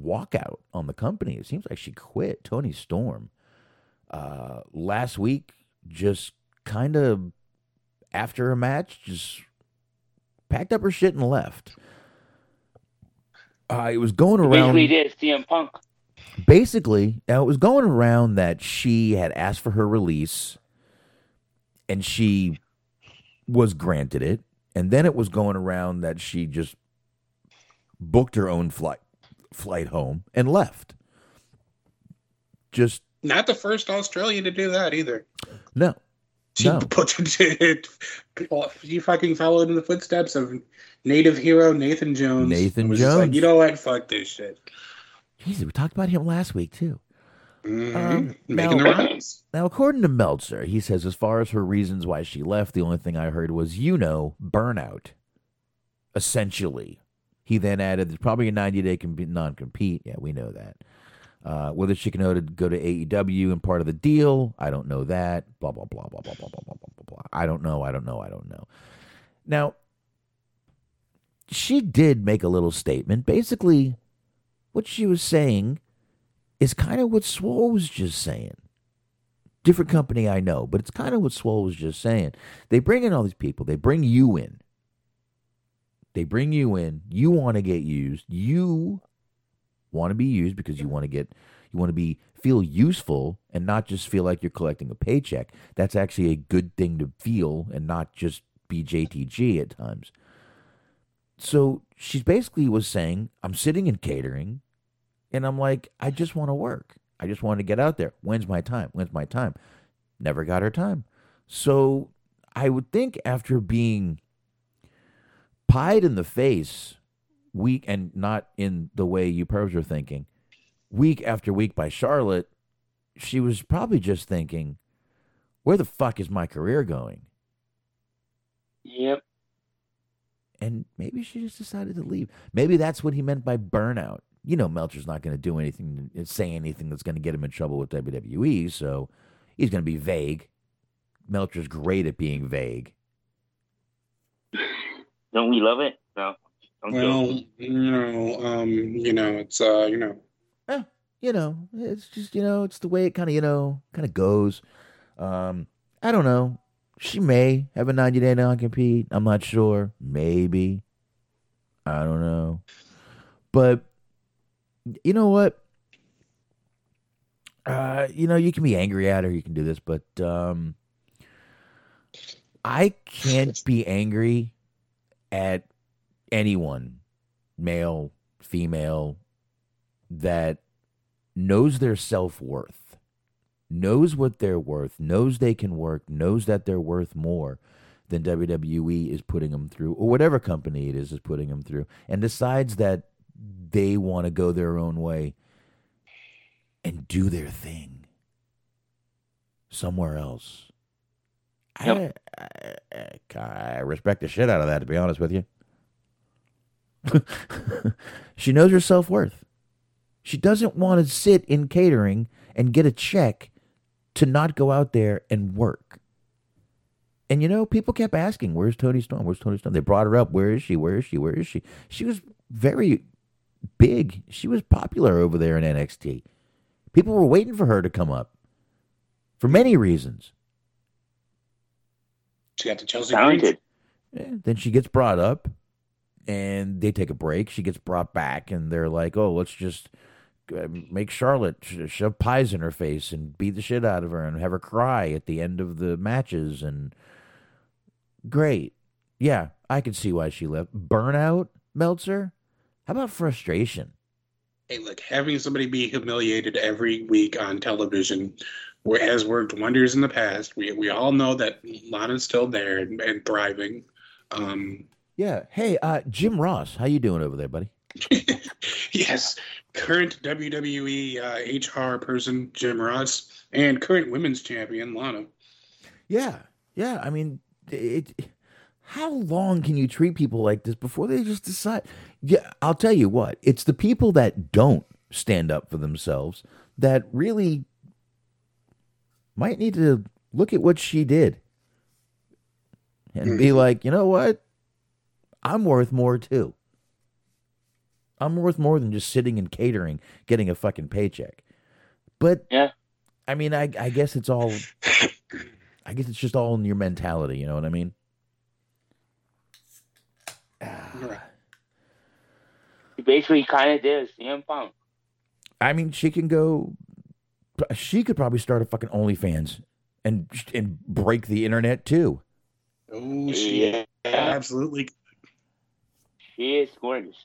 walkout on the company. It seems like she quit. Toni Storm uh, last week, just kind of after a match, just packed up her shit and left. Uh, it was going around Basically, did CM Punk. basically now it was going around that she had asked for her release and she was granted it and then it was going around that she just booked her own flight flight home and left just Not the first Australian to do that either. no She No. put She fucking followed in the footsteps of native hero Nathan Jones. Nathan just like, Jones. you know what? Fuck this shit. Jesus, we talked about him last week too Mhm. Um, Making now- the rounds. Now, according to Meltzer, he says as far as her reasons why she left, the only thing I heard was, you know, burnout. Essentially. He then added, there's probably a 90 day non compete. Yeah, we know that. Uh, whether she can go to, AEW and part of the deal, I don't know that. Blah, blah, blah, blah, blah, blah, blah, blah, blah, blah, blah. I don't know, I don't know, I don't know. Now, she did make a little statement. Basically, what she was saying is kind of what Swole was just saying. Different company, I know, but it's kind of what Swole was just saying. They bring in all these people, they bring you in. They bring you in. You want to get used. You want to be used because you want to get, you want to be, feel useful and not just feel like you're collecting a paycheck. That's actually a good thing to feel and not just be JTG at times. So she's basically was saying, I'm sitting in catering and I'm like, I just want to work. I just want to get out there. When's my time? When's my time? Never got her time. So I would think after being pied in the face week and not in the way you pervs are thinking, week after week by Charlotte, she was probably just thinking, where the fuck is my career going? Yep. And maybe she just decided to leave. Maybe that's what he meant by burnout. You know, Meltzer's not going to do anything, say anything that's going to get him in trouble with WWE, so he's going to be vague. Meltzer's great at being vague. Don't we love it? No. I'm Well, joking. you know, um, you know, it's uh, you know, Eh, you know, it's just you know, it's the way it kind of you know kind of goes. Um, I don't know. She may have a ninety day non compete. I'm not sure. Maybe. I don't know. But you know what? Uh, you know, you can be angry at her. You can do this, but um, I can't be angry at anyone, male, female, that knows their self worth, knows what they're worth, knows they can work, knows that they're worth more than WWE is putting them through, or whatever company it is is putting them through, and decides that they want to go their own way and do their thing somewhere else. I, I, I respect the shit out of that, to be honest with you. she knows her self worth. She doesn't want to sit in catering and get a check to not go out there and work. And you know, people kept asking, "Where's Toni Storm? Where's Toni Storm?" They brought her up. Where is she? Where is she? Where is she? She was very big. She was popular over there in NXT. People were waiting for her to come up for many reasons. She got the Chelsea Green. Talented. Yeah, then she gets brought up, and they take a break. She gets brought back, and they're like, "Oh, let's just uh, make Charlotte shove pies in her face and beat the shit out of her and have her cry at the end of the matches." And great, yeah, I can see why she left. Burnout, Meltzer. How about frustration? Hey, look, having somebody be humiliated every week on television where- has worked wonders in the past. We we all know that Lana's still there and, and thriving. Um, Yeah. Hey, uh, Jim Ross, how you doing over there, buddy? yes, current WWE uh, HR person Jim Ross and current women's champion Lana. Yeah, yeah. I mean, it, how long can you treat people like this before they just decide? Yeah, I'll tell you what. It's the people that don't stand up for themselves that really might need to look at what she did and be mm-hmm. like, you know what? I'm worth more too. I'm worth more than just sitting and catering, getting a fucking paycheck. But Yeah. I mean, I I guess it's all. I guess it's just all in your mentality. You know what I mean? Right. He basically kind of did CM Punk. I mean, she can go. She could probably start a fucking OnlyFans and and break the internet too. Oh, she Yeah. absolutely. She is gorgeous.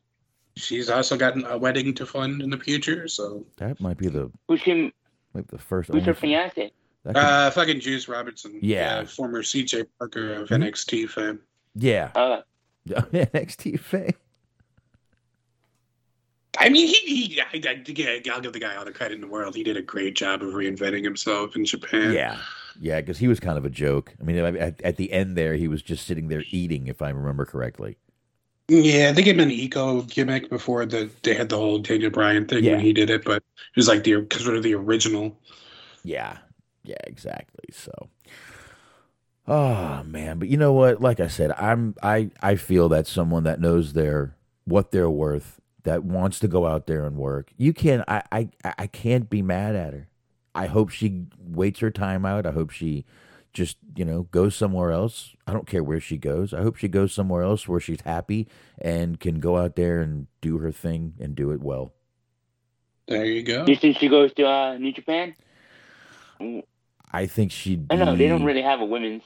She's also gotten a wedding to fund in the future. So, That might be the Who's she? might be the first. Who's her OnlyFans. fiance? Could- uh, fucking Juice Robertson. Yeah. uh, former CJ Parker of Mhm. NXT fame. yeah, Uh, NXT fame. I mean, he, he I, I, I'll give the guy all the credit in the world. He did a great job of reinventing himself in Japan. Yeah, yeah, because he was kind of a joke. I mean, at, at the end there, he was just sitting there eating, if I remember correctly. Yeah, I they gave him an eco gimmick before the they had the whole Daniel Bryan thing Yeah. when he did it, but it was like the sort of the original. Yeah, yeah, exactly. So, Oh man, but you know what? Like I said, I'm I I feel that someone that knows their what they're worth, that wants to go out there and work. You can't. I I I can't be mad at her. I hope she waits her time out. I hope she just you know goes somewhere else. I don't care where she goes. I hope she goes somewhere else where she's happy and can go out there and do her thing and do it well. There you go. Do you think she goes to uh, New Japan? I think she'd. I know they don't really have a women's.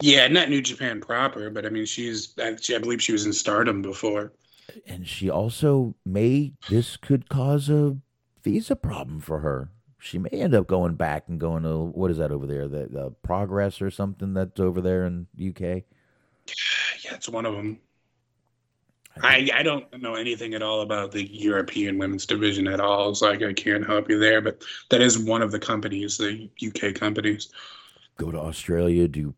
Yeah, not New Japan proper, but I mean, she's. I, I believe she was in Stardom before. And she also may this could cause a visa problem for her. She may end up going back and going to what is that over there? The, the Progress or something that's over there in UK. Yeah, it's one of them. I, I don't know anything at all about the European women's division at all. It's like I can't help you there, but that is one of the companies, the UK companies. Go to Australia, do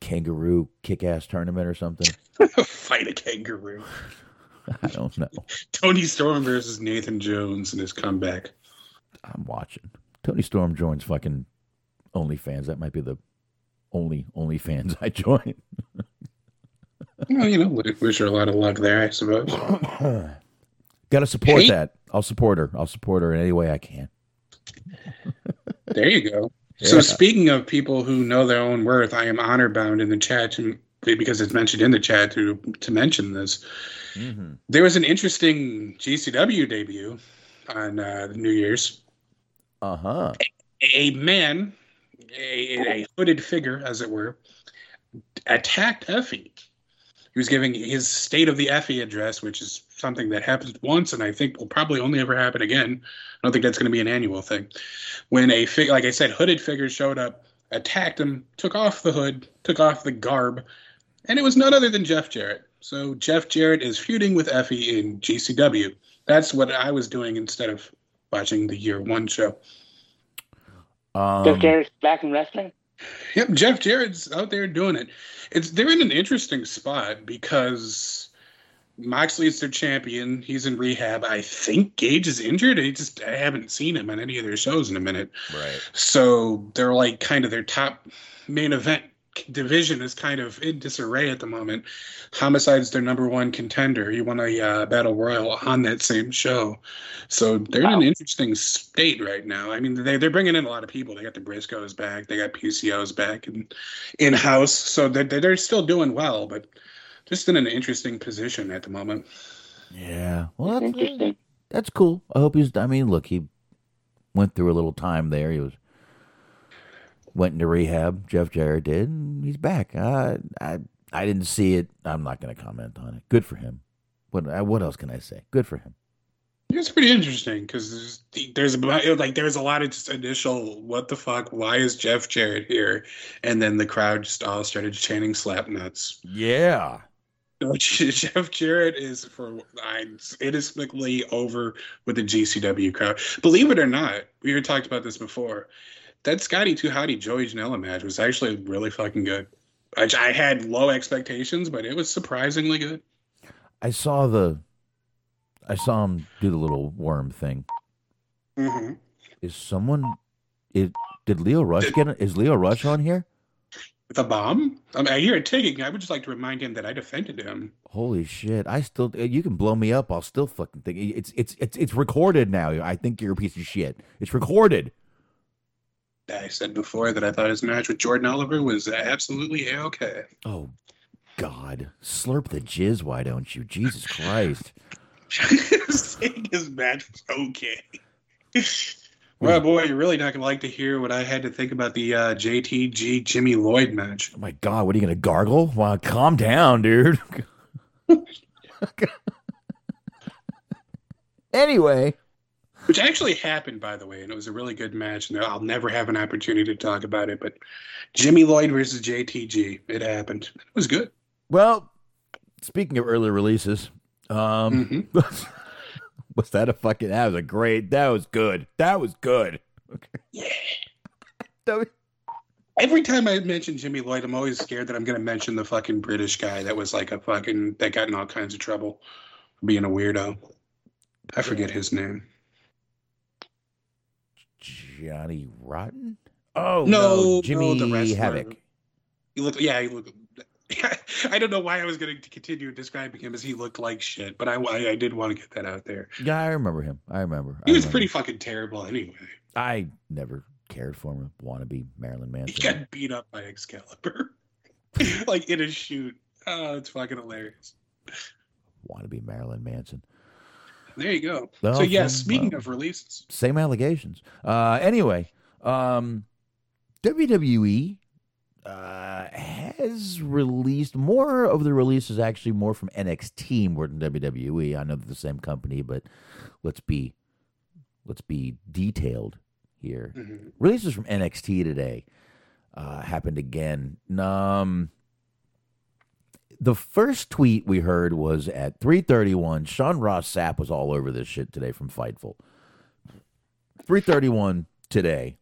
kangaroo kick-ass tournament or something. Fight a kangaroo. I don't know. Toni Storm versus Nathan Jones in his comeback. I'm watching. Toni Storm joins fucking OnlyFans. That might be the only OnlyFans I join. Well, you know, wish her a lot of luck there, I suppose. Got to support Hey. that. I'll support her. I'll support her in any way I can. There you go. So speaking of people who know their own worth, I am honor bound in the chat to, because it's mentioned in the chat to to mention this. Mm-hmm. There was an interesting GCW debut on uh, New Year's. Uh huh. A man, a, a hooded figure, as it were, attacked Effie. He was giving his state of the Effie address, which is something that happens once, and I think will probably only ever happen again. I don't think that's going to be an annual thing. When a fig, like I said, hooded figure showed up, attacked him, took off the hood, took off the garb, and it was none other than Jeff Jarrett. So Jeff Jarrett is feuding with Effie in GCW. That's what I was doing instead of watching the year one show. Um, Jeff Jarrett's back in wrestling. Yep, Jeff Jarrett's out there doing it. It's they're in an interesting spot because Moxley's their champion. He's in rehab. I think Gage is injured. I just I haven't seen him on any of their shows in a minute. Right. So they're like kind of their top main event division is kind of in disarray at the moment. Homicide's their number one contender. He won a uh, battle royal on that same show. So they're in an interesting state right now. I mean, they, they're bringing in a lot of people. They got the Briscoes back. They got PCOs back and in house. So they're, they're still doing well, but just in an interesting position at the moment. Yeah. Well, that's, Interesting. that's cool. I hope he's. I mean, look, he went through a little time there. He was went into rehab. Jeff Jarrett did, and he's back. I I I didn't see it. I'm not going to comment on it. Good for him. What uh, what else can I say? Good for him. It's pretty interesting because there's, there's like there's a lot of just initial what the fuck why is Jeff Jarrett here and then the crowd just all started chanting slap nuts. Yeah. Jeff Jarrett is for I inexplicably over with the GCW crowd. Believe it or not, we were talked about this before. That Scotty Too Hotty Joey Janela match was actually really fucking good. I, I had low expectations, but it was surprisingly good. I saw the. I saw him do the little worm thing. Mm-hmm. Is someone? It did Lio Rush get? Is Lio Rush on here? The bomb? I mean, I hear it ticking. I would just like to remind him that I defended him. Holy shit! I still. You can blow me up. I'll still fucking think it's it's it's it's recorded now. I think you're a piece of shit. It's recorded. I said before that I thought his match with Jordan Oliver was absolutely okay. Oh, God! Slurp the jizz. Why don't you? Jesus Christ! Saying his match was okay. well, boy, you're really not gonna like to hear what I had to think about the uh, JTG Jimmy Lloyd match. Oh my God! What are you gonna gargle? Wow! Calm down, dude. anyway, Which actually happened, by the way, and it was a really good match. And I'll never have an opportunity to talk about it, but Jimmy Lloyd versus JTG, it happened. It was good. well, speaking of early releases, um, was that a fucking? That was a great. That was good. That was good. Yeah. That was- Every time I mention Jimmy Lloyd, I'm always scared that I'm going to mention the fucking British guy that was like a fucking that got in all kinds of trouble for being a weirdo. I forget his name. Johnny Rotten. Oh No, no, Jimmy the wrestler. Havoc. He looked, yeah, he looked. I don't know why I was going to continue describing him as he looked like shit, but I, I, I did want to get that out there. Yeah, I remember him. I remember. He I was remember. pretty fucking terrible anyway. I never cared for him. Wannabe Marilyn Manson. He got beat up by Excalibur, like in a shoot. Oh, it's fucking hilarious. Wannabe Marilyn Manson. There you go. So yeah, speaking uh, of releases, Same allegations. Uh, anyway, um, WWE uh, has released more of the releases actually more from NXT more than WWE. I know they're the same company, but let's be let's be detailed here. Mhm. Releases from NXT today uh, happened again. Um, the first tweet we heard was at 3:31. Sean Ross Sapp was all over this shit today from Fightful. 3:31 today.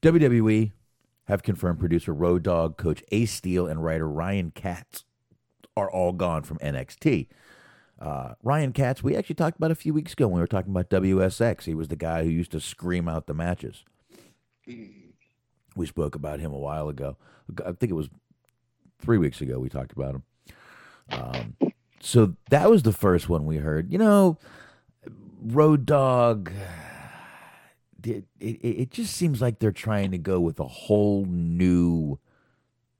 WWE have confirmed producer Road Dogg, coach Ace Steele, and writer Ryan Katz are all gone from NXT. Uh, Ryan Katz, we actually talked about a few weeks ago when we were talking about WSX. He was the guy who used to scream out the matches. We spoke about him a while ago. I think it was three weeks ago we talked about him. Um, so that was the first one we heard. You know, Road Dogg. It, it, it just seems like they're trying to go with a whole new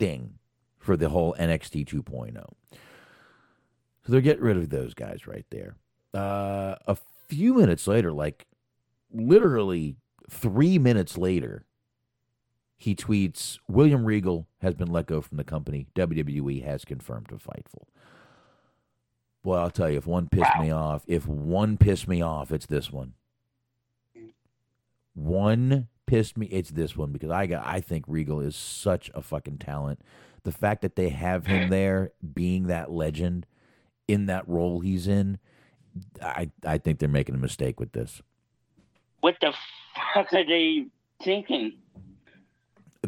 thing for the whole NXT 2.0. So they're getting rid of those guys right there. Uh, a few minutes later, like literally three minutes later, he tweets William Regal has been let go from the company. WWE has confirmed to Fightful. Well, I'll tell you, if one pissed me off, if one pissed me off, it's this one. One pissed me, it's this one because I got I think Regal is such a fucking talent. The fact that they have him hmm. there being that legend in that role he's in, I I think they're making a mistake with this. What the fuck are they thinking?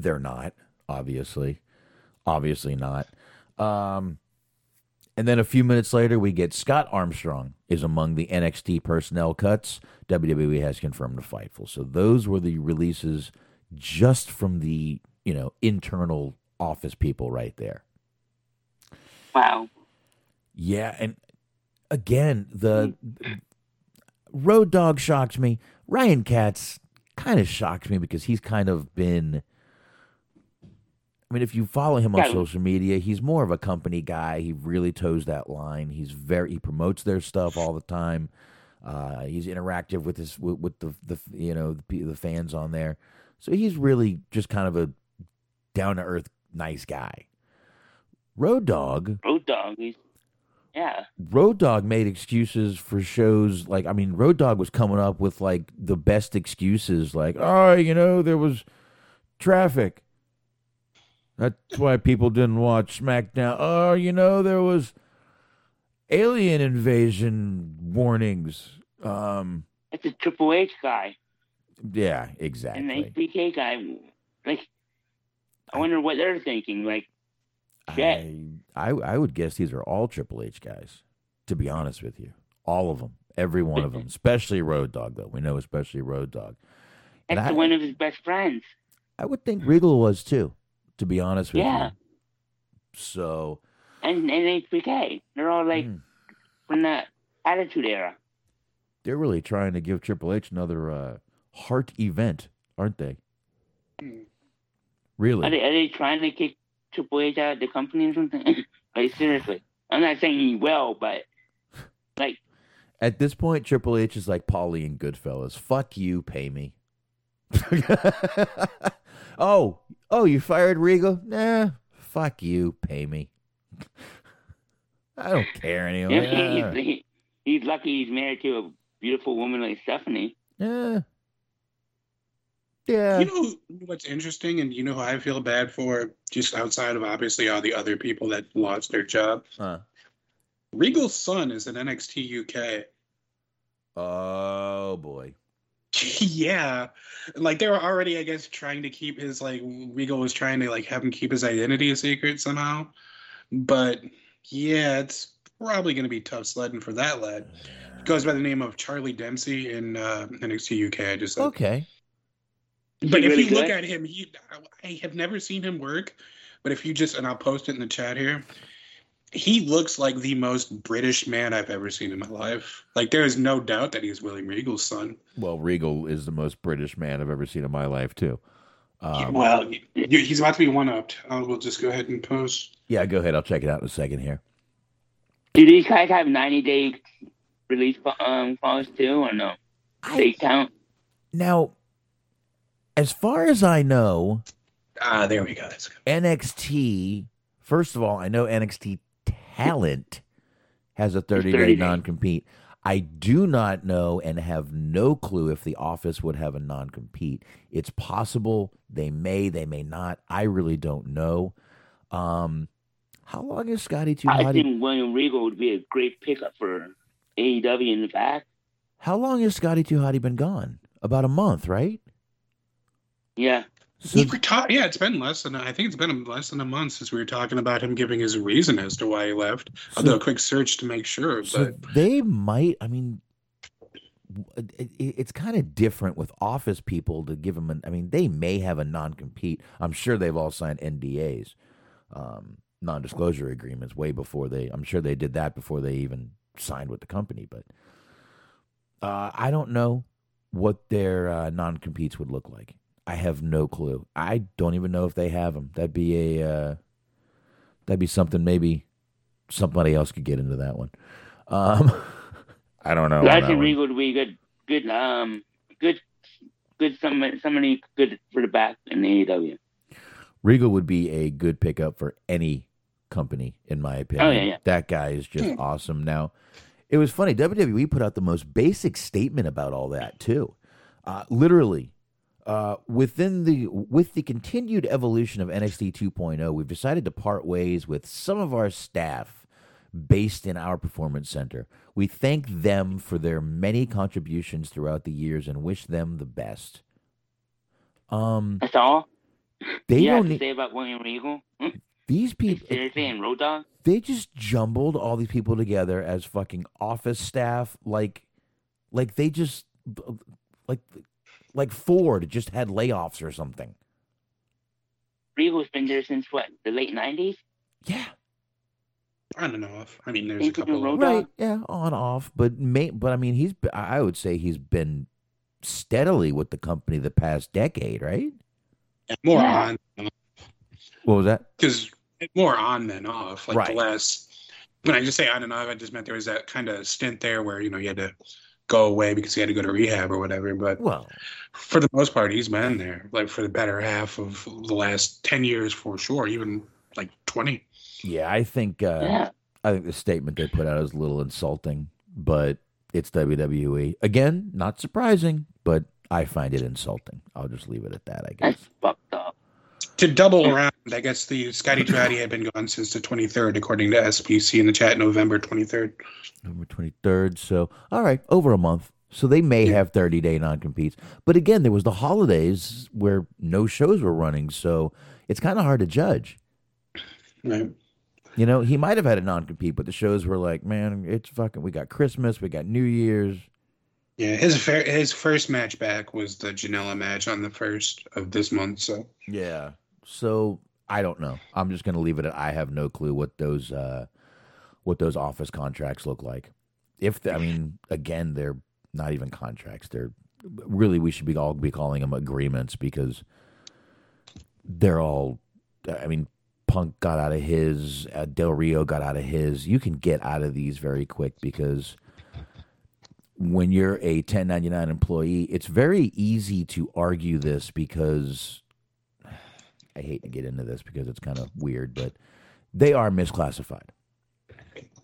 They're not, obviously. Obviously not. Um, and then a few minutes later, we get Scott Armstrong is among the NXT personnel cuts. WWE has confirmed to Fightful. So those were the releases just from the you know internal office people right there. Wow. Yeah, and again, the Road Dogg shocks me. Ryan Katz kind of shocks me because he's kind of been. I mean, if you follow him on social media, he's more of a company guy. He really toes that line. He's very he promotes their stuff all the time. Uh, he's interactive with his with, with the the you know the, the fans on there. So he's really just kind of a down to earth nice guy. Road Dogg Road Dogg. Yeah. Road Dogg made excuses for shows like I mean Road Dogg was coming up with like the best excuses like oh you know there was traffic that's why people didn't watch SmackDown oh you know there was alien invasion warnings um It's a Triple H guy yeah exactly. and the HBK guy. Like, I wonder what they're thinking. Like, shit. I, I I would guess these are all Triple H guys to be honest with you all of them every one of them especially Road Dogg though we know especially Road Dogg And That's I- one of his best friends. I would think Regal was too, to be honest with you. Yeah. you. So And, and HBK. They're all like mm, from the Attitude Era. they're really trying to give Triple H another uh, heart event, aren't they? Really? Are they, are they trying to kick Triple H out of the company or something? like, seriously. I'm not saying he will, but, like, At this point, Triple H is like Paulie and Goodfellas. Fuck you, pay me. oh, oh, you fired Regal? Nah, fuck you, pay me. I don't care anyway. Ah, he's, he, he's lucky he's married to a beautiful woman like Stephanie. yeah. Yeah. You know what's interesting, and you know who I feel bad for, just outside of obviously all the other people that lost their job. Huh. Regal's son is in NXT UK. Oh boy. yeah, like they were already, I guess, trying to keep his like Regal was trying to like have him keep his identity a secret somehow. But yeah, it's probably going to be tough sledding for that lad. Goes by the name of Charlie Dempsey in uh, NXT UK. I just said. Okay. But if really you look good? at him, he, I have never seen him work. But if you just and I'll post it in the chat here, he looks like the most British man I've ever seen in my life. Like there is no doubt that he's William Regal's son. Well, Regal is the most British man I've ever seen in my life, too. Um, well, y- y- he's about to be one upped. Uh, we'll just go ahead and post. yeah, go ahead. I'll check it out in a second here. Do these guys have 90 day release um, clause too, or no? They count. Now, as far as I know, Ah, there we go. That's good. NXT, first of all, I know NXT Talent has a 30 day 30 days. non compete. I do not know and have no clue if the office would have a non compete. It's possible they may, they may not. I really don't know. Um, how long is Scotty Too I think William Regal would be a great pickup for AEW in the back. How long has Scotty Too Hotty been gone? About a month, right? Yeah. So. Yeah, it's been less than I think it's been less than a month since we were talking about him giving his reason as to why he left. I'll do a quick search to make sure. So But they might. I mean, it, it, it's kind of different with office people to give them. An, I mean, they may have a non-compete. I'm sure they've all signed NDAs, um, non-disclosure agreements, way before they. I'm sure they did that before they even signed with the company. But uh, I don't know what their uh, non-competes would look like. I have no clue. I don't even know if they have them. That'd be a. Uh, that'd be something. Maybe somebody else could get into that one. Um, I don't know. on I that think one. Regal would be good, good, um, good, good. Somebody, somebody good for the back in the AEW. Regal would be a good pickup for any company, in my opinion. Oh, yeah, yeah. That guy is just awesome. Now, it was funny. WWE put out the most basic statement about all that too. Uh, literally, uh, within the with the continued evolution of NXT 2.0, we've decided to part ways with some of our staff based in our performance center. We thank them for their many contributions throughout the years and wish them the best. Um, That's all. they don't need say about William Regal. Hmm? these people. Seriously, and Road Dogg. they just jumbled all these people together as fucking office staff like like they just like like ford just had layoffs or something Regal's been there since what the late '90s. yeah On and off. I mean there's a couple. Road Of, Dogg? right yeah on off but may, but i mean he's i would say he's been steadily with the company the past decade right more Yeah. on what was that because more on than off. Like Right. the last when I just say on and off, I just meant there was that kind of stint there where you know you had to go away because he had to go to rehab or whatever. But well for the most part, he's been there like for the better half of the last ten years for sure, even like twenty. yeah i think uh Yeah. i think the statement they put out is a little insulting but it's wwe again not surprising but i find it insulting i'll just leave it at that i guess That's fucked up. To double around, I guess the Scotty Too Hotty had been gone since the 23rd, according to SPC in the chat, November 23rd. November 23rd. So, all right, over a month. So they may have 30 day non competes. But again, there was the holidays where no shows were running. So it's kind of hard to judge. Right. You know, he might have had a non compete, but the shows were like, man, it's fucking, we got Christmas, we got New Year's. Yeah, his fir- his first match back was the Janela match on the first of this month. So Yeah. So I don't know. I'm just going to leave it at I have no clue what those, uh, what those office contracts look like. If, the, I mean, again, they're not even contracts. They're really, we should be all be calling them agreements because they're all, I mean, Punk got out of his, uh, Del Rio got out of his. You can get out of these very quick because when you're a 1099 employee, it's very easy to argue this because I hate to get into this because it's kind of weird, but they are misclassified.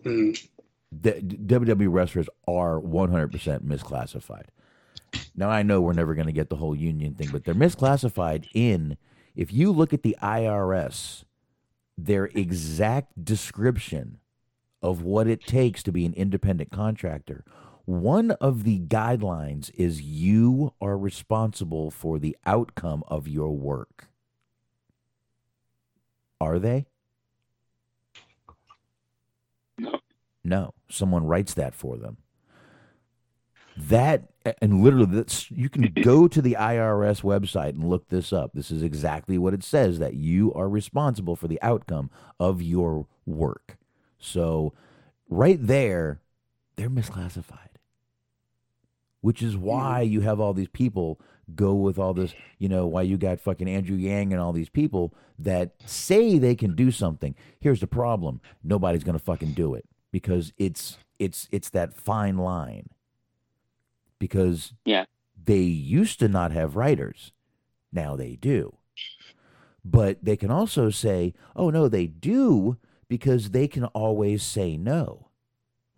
mm, The WWE wrestlers are 100% misclassified. Now I know we're never going to get the whole union thing, but they're misclassified in if you look at the IRS, their exact description of what it takes to be an independent contractor. One of the guidelines is you are responsible for the outcome of your work. Are they? No. No. Someone writes that for them. That and literally, that's, you can go to the IRS website and look this up. This is exactly what it says that you are responsible for the outcome of your work. So, right there, they're misclassified, which is why you have all these people go with all this. You know, why you got fucking Andrew Yang and all these people that say they can do something. Here's the problem: nobody's gonna fucking do it because it's it's it's that fine line because Yeah. they used to not have writers. Now they do. But they can also say, oh, no, they do because they can always say no.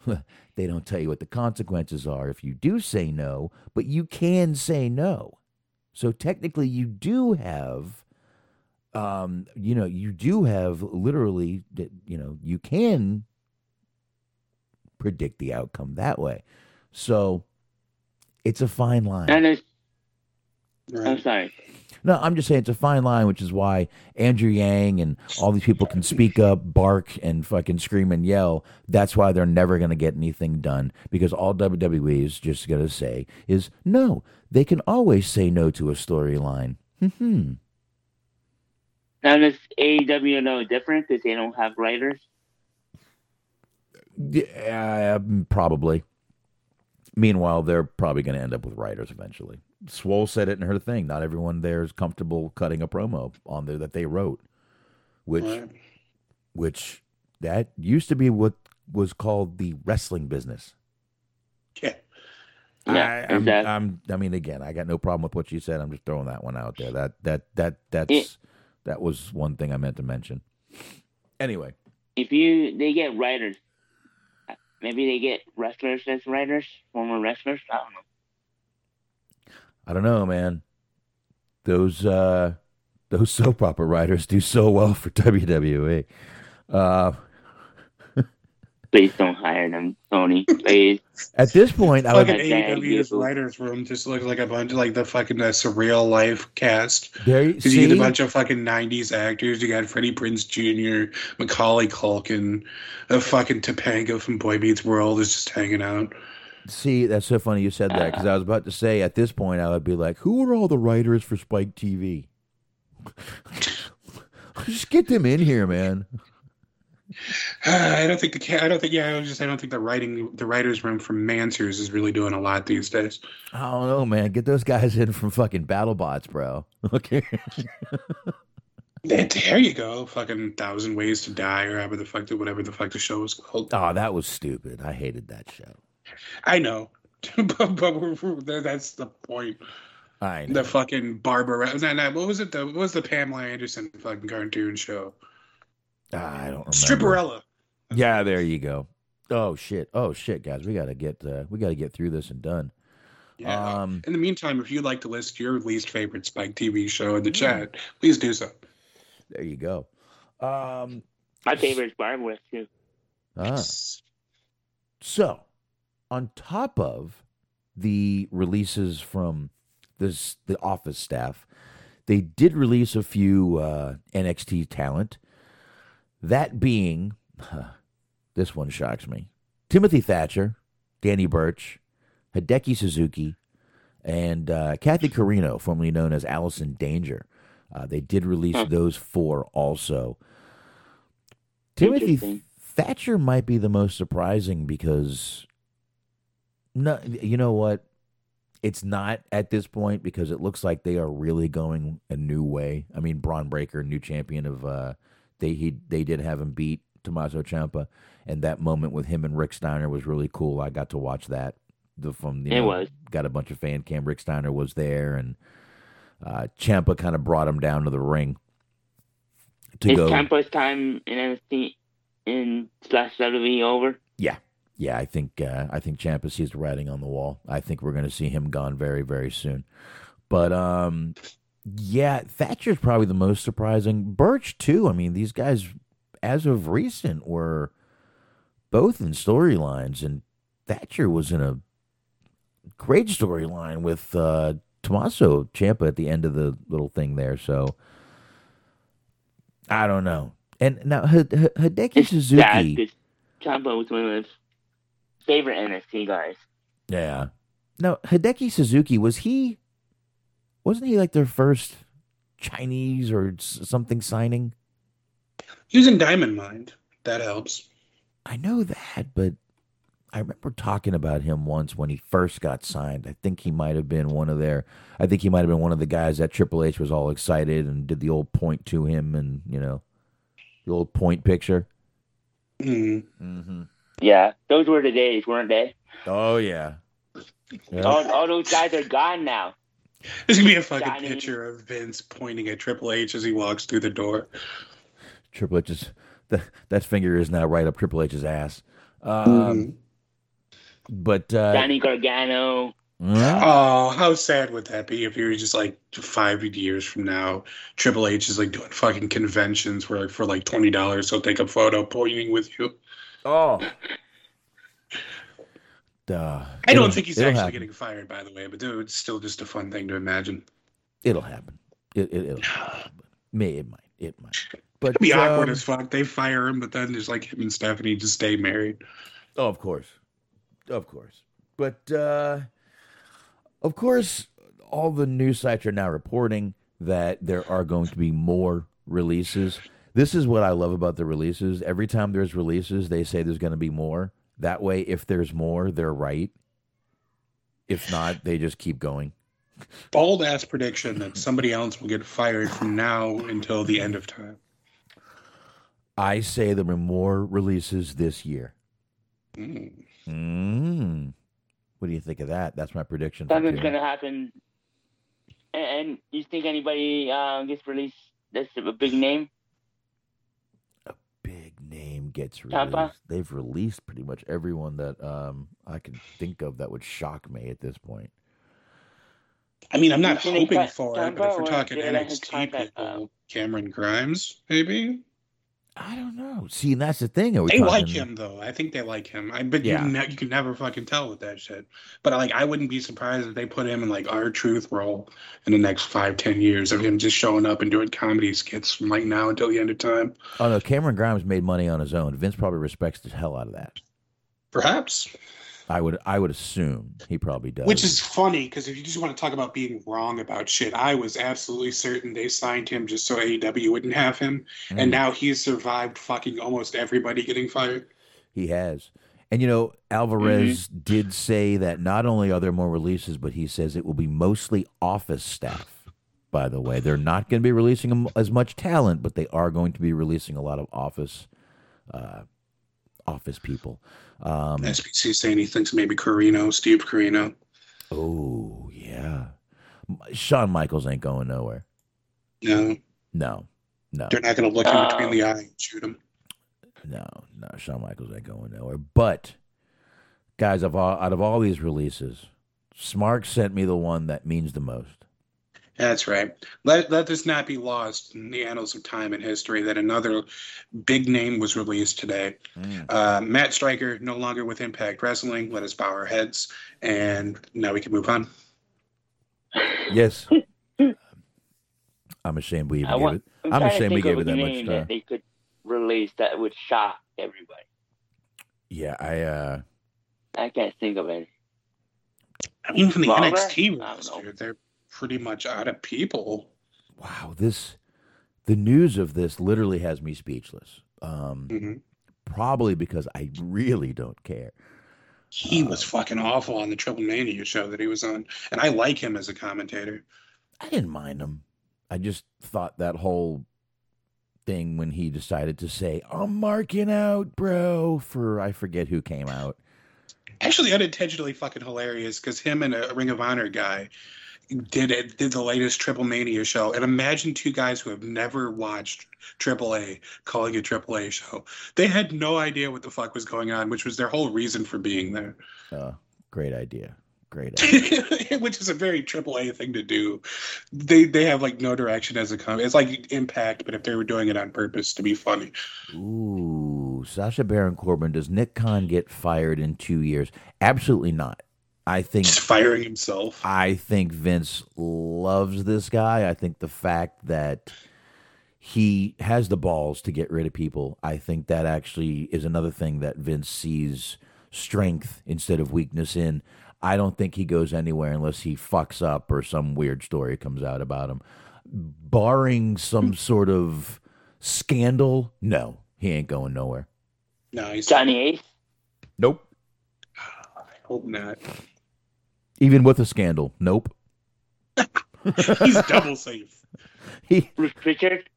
they don't tell you what the consequences are if you do say no, but you can say no. So technically, you do have, um, you know, you do have literally, you know, you can predict the outcome that way. So it's a fine line. And it's, Right. I'm sorry. No, I'm just saying it's a fine line, which is why Andrew Yang and all these people can speak up, bark, and fucking scream and yell. That's why they're never going to get anything done because all WWE is just going to say is no. They can always say no to a storyline. Hmm. Now is AEW no different because they don't have writers? Yeah, probably. Meanwhile, they're probably going to end up with writers eventually. Swole said it in her thing. Not everyone there is comfortable cutting a promo on there that they wrote, which Right. which that used to be what was called the wrestling business. Yeah. Yeah, I, I'm, exactly. I'm, I mean, again, I got no problem with what you said. I'm just throwing that one out there. That that that that's Yeah. that was one thing I meant to mention. Anyway, If you they get writers, maybe they get wrestlers as writers, former wrestlers. I don't know. I don't know, man. Those uh those soap opera writers do so well for WWE. Uh, Please don't hire them, Tony. Please. at this point, I would Fucking Okay, AEW's writers room just looks like a bunch of like the fucking uh, surreal life cast. there. Because you get a bunch of fucking '90s actors. You got Freddie Prinze Jr., Macaulay Culkin, a fucking Topanga from Boy Meets World is just hanging out. see, that's so funny you said that because I was about to say at this point I would be like, who are all the writers for Spike TV? Just get them in here, man. I don't think the I don't think yeah I was just I don't think the writing the writers room from Manswers is really doing a lot these days. I don't know, man. Get those guys in from fucking BattleBots, bro. Okay. There you go, fucking Thousand Ways to Die or whatever the fuck the whatever the fuck the show was called. oh, that was stupid. I hated that show. I know, but, but we're, we're- that's the point. I know. The fucking Barbara. What was it? The what was the Pamela Anderson fucking cartoon show? I don't remember. Stripperella. Yeah, there you go. Oh shit. Oh shit, guys. We gotta get uh, we gotta get through this and done. Yeah. Um, in the meantime, if you'd like to list your least favorite Spike TV show Hmm. in the chat, please do so. There you go. Um, My favorite is Barb with too. ah. So, on top of the releases from this the office staff, they did release a few uh, NXT talent. That being, this one shocks me: Timothy Thatcher, Danny Burch, Hideki Suzuki, and uh, Kathy Carino, formerly known as Allison Danger. Uh, they did release Huh. those four also. Timothy Thatcher might be the most surprising because, no, you know what? It's not at this point because it looks like they are really going a new way. I mean, Bron Breakker, new champion of, uh, they he they did have him beat Tommaso Ciampa, and that moment with him and Rick Steiner was really cool. I got to watch that. The from you It know, was. got a bunch of fan cam. Rick Steiner was there, and uh, Ciampa kind of brought him down to the ring to Is go. Ciampa's time in NXT in slash WWE over? Yeah, yeah. I think uh, I think Ciampa sees the writing on the wall. I think we're going to see him gone very very soon. But um, yeah, Thatcher's probably the most surprising. Burch too. I mean, these guys, as of recent, were both in storylines, and Thatcher was in a great storyline with uh, Tommaso Ciampa at the end of the little thing there. So I don't know. And now H- H- Hideki It's Suzuki. because was one of his favorite NXT guys. Yeah. Now, Hideki Suzuki was he? Wasn't he like their first Chinese or something signing? He was in Diamond Mind. That helps. I know that, but I remember talking about him once when he first got signed. I think he might have been one of their. I think he might have been one of the guys that Triple H was all excited and did the old point to him, and you know, the old point picture. Mm. Mm-hmm. Yeah, those were the days, weren't they? Oh yeah. Yeah. All, all those guys are gone now. There's gonna be a fucking Johnny. picture of Vince pointing at Triple H as he walks through the door. Triple H's that that finger is now right up Triple H's ass. Um, Mhm. But uh, Johnny Gargano. yeah, Oh, how sad would that be if you were just like five years from now, Triple H is like doing fucking conventions where for like twenty dollars he'll take a photo pointing with you. oh, Duh. I don't think he's actually happen. getting fired, by the way, but dude, it's still just a fun thing to imagine. It'll happen. It, it, it'll happen. May it might. It might. But It'd be awkward um, as fuck. They fire him, but then there's like him and Stephanie just stay married. Oh, of course. Of course. But uh of course all the news sites are now reporting that there are going to be more releases. This is what I love about the releases. Every time there's releases, they say there's going to be more. That way if there's more, they're right. If not, they just keep going. Bold ass prediction that somebody else will get fired from now until the end of time. I say there are more releases this year. Mm. Mm. What do you think of that? That's my prediction. Something's gonna happen. And, and you think anybody uh, gets released that's a big name? Big name gets Ciampa? released. They've released pretty much everyone that um, I can think of that would shock me at this point. I mean, I'm not hoping for it, but if we're talking did they let him NXT people, Cameron Grimes, maybe I don't know. See, and that's the thing. They like him though. I think they like him. I but Yeah. you ne- you can never fucking tell with that shit. But like, I wouldn't be surprised if they put him in like R-Truth role in the next five ten years of him just showing up and doing comedy skits from like now until the end of time. Oh no, Cameron Grimes made money on his own. Vince probably respects the hell out of that. Perhaps. I would, I would assume he probably does. Which is funny because if you just want to talk about being wrong about shit, I was absolutely certain they signed him just so AEW wouldn't have him, Mm. and now he's survived fucking almost everybody getting fired. He has. And you know, Alvarez did say that not only are there more releases, but he says it will be mostly office staff. By the way, they're not going to be releasing as much talent, but they are going to be releasing a lot of office, uh, office people. Um, SBC saying he thinks maybe Corino, Steve Corino. oh yeah, M- Shawn Michaels ain't going nowhere. No, No, no, they're not going to look him between the eye and shoot him. no, no. Shawn Michaels ain't going nowhere. But guys, of all out of all these releases, Smark sent me the one that means the most. That's right. Let let this not be lost in the annals of time and history that another big name was released today. Uh, Matt Striker no longer with Impact Wrestling. Let us bow our heads, and now we can move on. Yes. I'm ashamed we even I gave it. I'm, I'm ashamed we gave it that much time. that they could release that would shock everybody. Yeah, I uh I can't think of it. I mean, from the Lawler? NXT I don't roster, they're pretty much out of people. wow, this the news of this literally has me speechless. Um Mhm. probably because I really don't care. He was fucking awful on the Triple Mania show that he was on, and I like him as a commentator. I didn't mind him. I just thought that whole thing when he decided to say, "I'm marking out, bro," for I forget who came out. Actually, unintentionally fucking hilarious because him and a Ring of Honor guy did it, did the latest Triple Mania show, and imagine two guys who have never watched Triple A calling a Triple A show. They had no idea what the fuck was going on, which was their whole reason for being there. Uh, great idea. Great idea. which is a very Triple A thing to do. They they have like no direction as a company. It's like Impact, but if they were doing it on purpose to be funny. Ooh, Sasha Baron Corbin. Does Nick Khan get fired in two years? Absolutely not. I think He's firing himself. I think Vince loves this guy. I think the fact that he has the balls to get rid of people, I think that actually is another thing that Vince sees strength instead of weakness in. I don't think he goes anywhere unless he fucks up or some weird story comes out about him. Barring some hmm. sort of scandal, no, he ain't going nowhere. No, he's Johnny Ace. Nope. I hope not. Even with a scandal, nope. He's double safe. He Bruce Pritchard.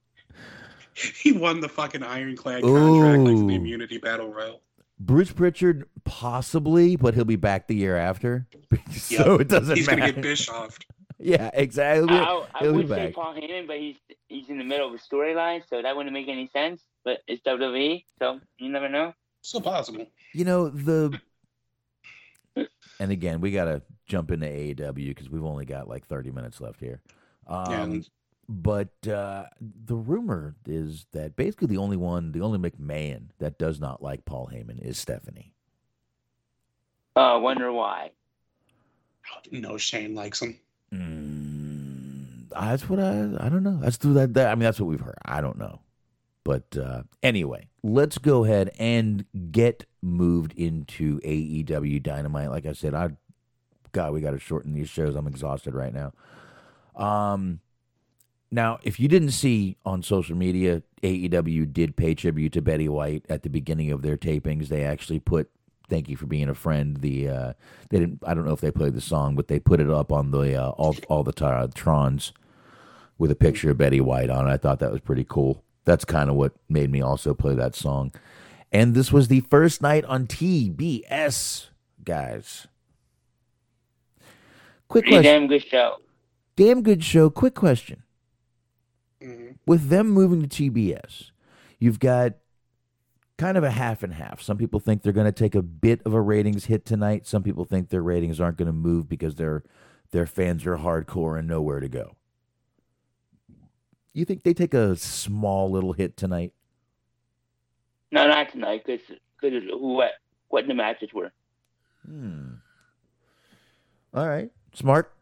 He won the fucking ironclad contract like in the immunity battle royal. Bruce Pritchard possibly, but he'll be back the year after, so Yep. it doesn't matter. He's matter. gonna get Bischoffed. Yeah, exactly. I, I He'll be would say back. Paul Heyman, but he's he's in the middle of a storyline, so that wouldn't make any sense. But it's WWE, so you never know. Still possible. You know the, and again, we got to jump into AEW because we've only got like thirty minutes left here. Um, Yeah. But uh, the rumor is that basically the only one, the only McMahon that does not like Paul Heyman is Stephanie. Uh, wonder why. No, Shane likes him. Mm, that's what I I don't know. That's through that, that. I mean, that's what we've heard. I don't know, but uh, anyway, let's go ahead and get moved into AEW Dynamite. Like I said, I God, we got to shorten these shows. I'm exhausted right now. Um, now if you didn't see on social media, AEW did pay tribute to Betty White at the beginning of their tapings. They actually put "Thank you for being a friend." The uh, they didn't. I don't know if they played the song, but they put it up on the uh, all all the uh, trons with a picture of Betty White on it. I thought that was pretty cool. That's kind of what made me also play that song. And this was the first night on TBS, guys. Quick Pretty question. damn good show. Damn good show. Quick question. Mhm. With them moving to TBS, you've got kind of a half and half. Some people think they're going to take a bit of a ratings hit tonight. Some people think their ratings aren't going to move because their their fans are hardcore and know where to go. You think they take a small little hit tonight? No, not tonight, because because what what the matches were. Hmm. All right. Smart.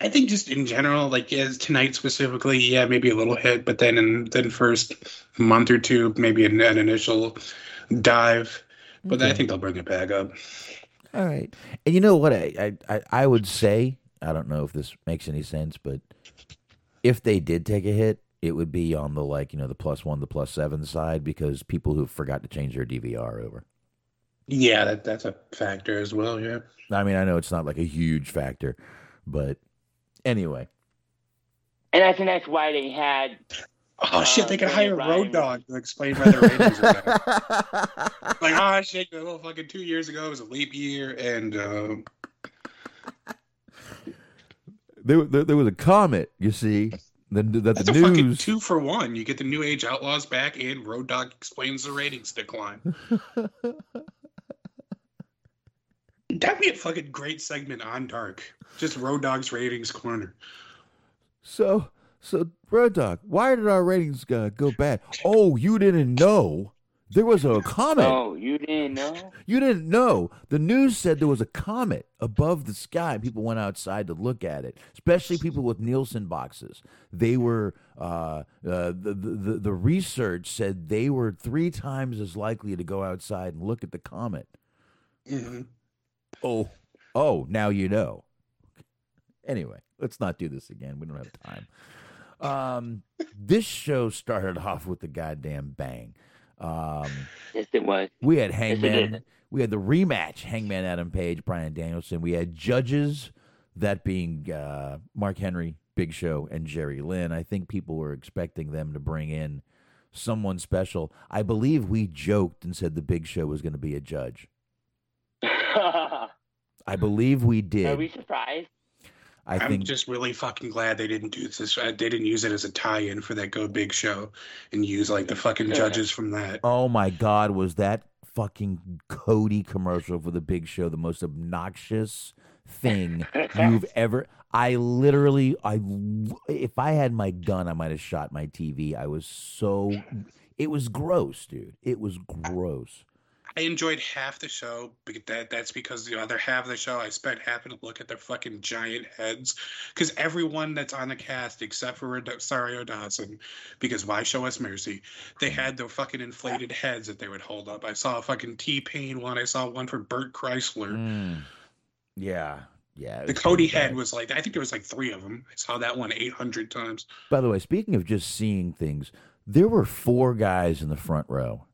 I think just in general, like as tonight specifically, yeah, maybe a little hit, but then in then first month or two, maybe an, an initial dive. But I think they'll bring it back up. All right. And you know what I, I, I, I would say, I don't know if this makes any sense, but if they did take a hit, it would be on the like, you know, the plus one, the plus seven side because people who forgot to change their DVR over. Yeah, that, that's a factor as well. Yeah. I mean, I know it's not like a huge factor, but anyway. And I think that's why they had Oh shit, they could Uh, hire Ryan- Road Dogg to explain why the ratings are bad. Like, ah, shit, a little fucking two years ago it was a leap year, and uh, there, there, there was a comet, you see, the, that that's the a fucking news. two for one. You get the New Age Outlaws back, and Road Dogg explains the ratings decline. That'd be a fucking great segment on Dark. Just Road Dogg's ratings corner. So, so Road Dogg, why did our ratings uh, go bad? Oh, you didn't know there was a comet. Oh, you didn't know? You didn't know. The news said there was a comet above the sky. People went outside to look at it, especially people with Nielsen boxes. They were uh, uh, the, the the research said they were three times as likely to go outside and look at the comet. Mhm. Oh, oh, now you know. Anyway, let's not do this again. We don't have time. Um, this show started off with the goddamn bang. Um, Yes, it was. we had Hangman. did. we had the rematch: Hangman Adam Page, Bryan Danielson. We had judges, that being uh, Mark Henry, Big Show, and Jerry Lynn. I think people were expecting them to bring in someone special. I believe we joked and said the Big Show was going to be a judge. I believe we did. Are did. we surprised? I I'm think just really fucking glad they didn't do this. uh, They didn't use it as a tie-in for that Go Big show, and use like the fucking judges from that. Oh my God, was that fucking Cody commercial for the Big Show the most obnoxious thing you've ever? I literally, I if I had my gun, I might have shot my TV. I was so, it was gross, dude. It was gross. I enjoyed half the show, but that that's because the other half of the show I spent having to look at their fucking giant heads. Because everyone that's on the cast, except for Rosario Dawson, because why show us mercy? They had the fucking inflated heads that they would hold up. I saw a fucking T Pain one. I saw one for Bert Kreischer. Mm. Yeah, yeah. The Cody head was like I think there was like three of them. I saw that one eight hundred times. By the way, speaking of just seeing things, there were four guys in the front row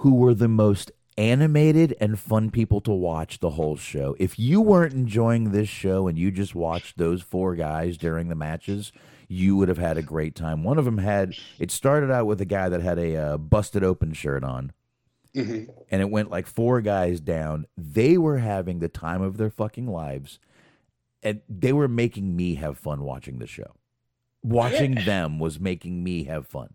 who were the most animated and fun people to watch the whole show. If you weren't enjoying this show and you just watched those four guys during the matches, you would have had a great time. One of them had it started out with a guy that had a uh, busted open shirt on. Mhm. And it went like four guys down. They were having the time of their fucking lives. And they were making me have fun watching the show. Watching them was making me have fun.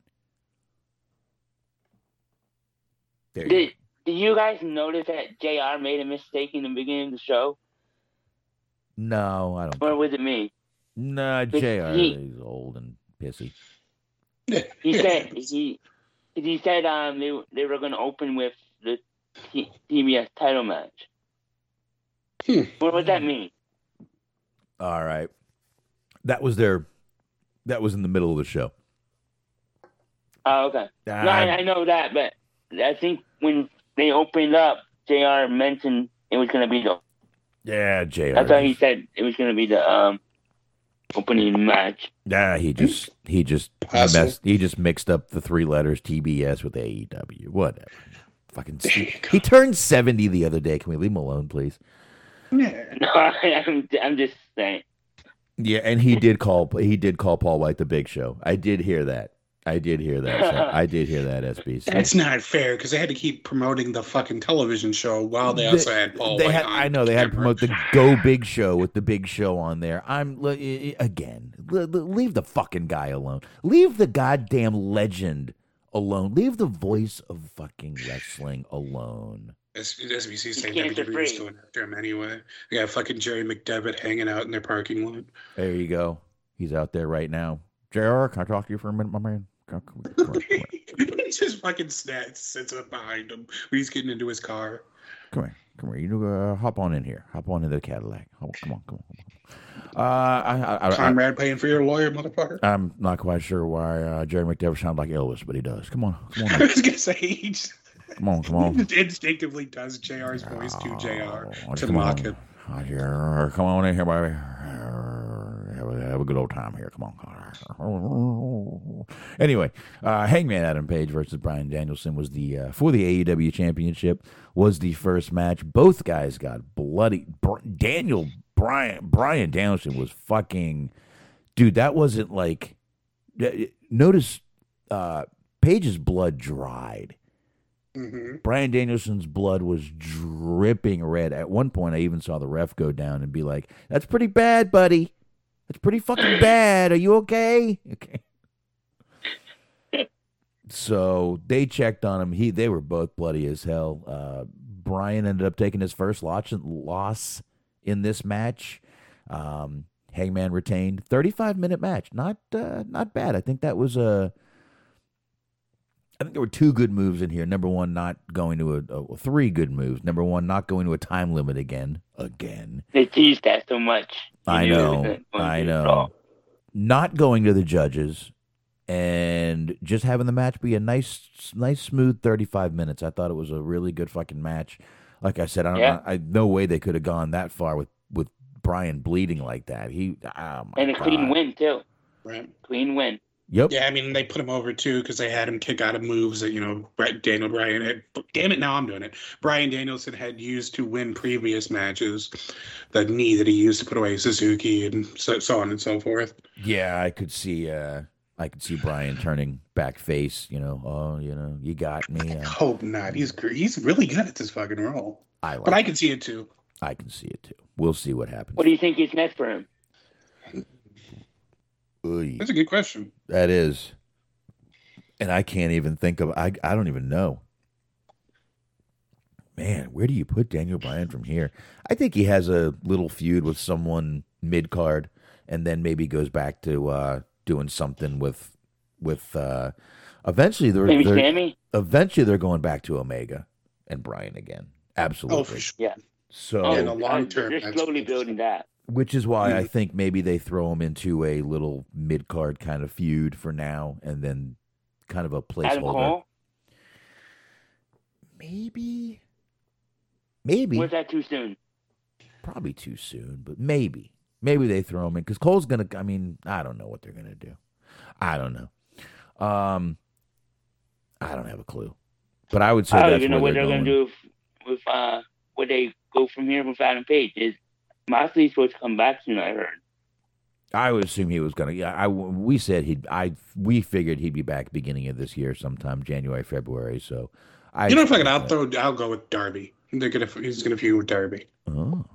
There you Did Did you guys notice that J.R. made a mistake in the beginning of the show, No, I don't. or was it me? Nah, But J.R. he- is old and pissy. He said he he said um they they were going to open with the T- TBS title match. Hmm. What does that mean? All right, that was their. That was in the middle of the show. Oh, okay. no, Ah, I, I know that, but I think when they opened up, Jr. mentioned it was going to be the. yeah, Jr. That's why he said it was going to be the um opening match. Yeah, he just he just Possible. messed, he just mixed up the three letters TBS with AEW. Whatever. Fucking. There you go. He turned seventy the other day. Can we leave him alone, please? Yeah. No, I'm I'm just saying. Yeah, and he did call he did call Paul White the Big Show. I did hear that. I did hear that. so I did hear that. SBC. That's not fair because they had to keep promoting the fucking television show while they also had Paul. They White had, on I know they had to promote the Go Big Show with the Big Show on there. I'm l- i- i- again, l- l- leave the fucking guy alone. Leave the goddamn legend alone. Leave the voice of fucking wrestling alone. S- SBC saying WWE free. is going after him anyway. They got fucking Jerry McDevitt hanging out in their parking lot. There you go. He's out there right now. Jr. Can I talk to you for a minute, my man? Come- come- come- he just fucking snacks, sits up behind him when he's getting into his car. Come here, come here. You uh, hop on in here. Hop on into the Cadillac. Oh, come on, come on. On. Uh, I, I, I, Conrad paying for your lawyer, motherfucker. I, am not quite sure why uh, Jerry McDevitt sounds like Elvis, but he does. Come on, come I was gonna say he just come on, come on. instinctively does JR's voice to JR Oh, to mock on. him. Here, Come on in here, baby. Have a, good old time here. Come on. Anyway, uh, Hangman Adam Page versus Bryan Danielson was the uh, for the AEW Championship was the first match. Both guys got bloody. Br- Daniel Bryan Bryan Danielson was fucking dude. That wasn't like notice. Uh, Page's blood dried. hmm Bryan Danielson's blood was dripping red. At one point, I even saw the ref go down and be like, "That's pretty bad, buddy. That's pretty fucking bad. Are you okay?" Okay. So they checked on him. He they were both bloody as hell. Uh, Bryan ended up taking his first loss in this match. Um, Hangman retained. Thirty five minute match. Not uh, not bad. I think that was a. I think there were two good moves in here. Number one, not going to a, a three good moves. Number one, not going to a time limit again. Again, They teased that so much. You I know, wasn't going to I know. Not going to the judges, and just having the match be a nice, nice, smooth thirty-five minutes. I thought it was a really good fucking match. Like I said, I don't. Yeah. I, no way they could have gone that far with with Bryan bleeding like that. He oh my And a clean win too. Right. Clean win. Yep. Yeah, I mean they put him over too because they had him kick out of moves that you know Daniel Bryan had. Damn it, now I'm doing it. Bryan Danielson had used to win previous matches, the knee that he used to put away Suzuki and so, so on and so forth. Yeah, I could see. uh I could see Bryan turning back face. You know, oh, you know, you got me. I Uh, hope not. He's he's really good at this fucking role, I like. but I can see it too. I can see it too. We'll see what happens. What do you think is next for him? Oy. That's a good question. That is. And I can't even think of I I don't even know. Man, where do you put Daniel Bryan from here? I think he has a little feud with someone mid card and then maybe goes back to uh doing something with with uh eventually they're, Maybe they're Sammy? eventually they're going back to Omega and Bryan again. Absolutely. Oh, sure. Yeah. So Oh, in the long term, They're slowly building that. Which is why I Mm. think maybe they throw him into a little mid card kind of feud for now, and then kind of a placeholder. Maybe, maybe. Was that too soon? probably too soon, but maybe. Maybe they throw him in because Cole's gonna. I mean, I don't know what they're gonna do. I don't know. Um, I don't have a clue. But I would say I don't even know what they're going. gonna do with, with uh where they go from here with Adam Page. Is Moxley's supposed to come back soon? I heard. I would assume he was gonna. Yeah, I we said he'd. I we figured he'd be back beginning of this year, sometime January, February. So, I you know, fucking, expect I'll that. throw. I'll go with Darby. They're gonna. He's gonna feud with Darby. Oh,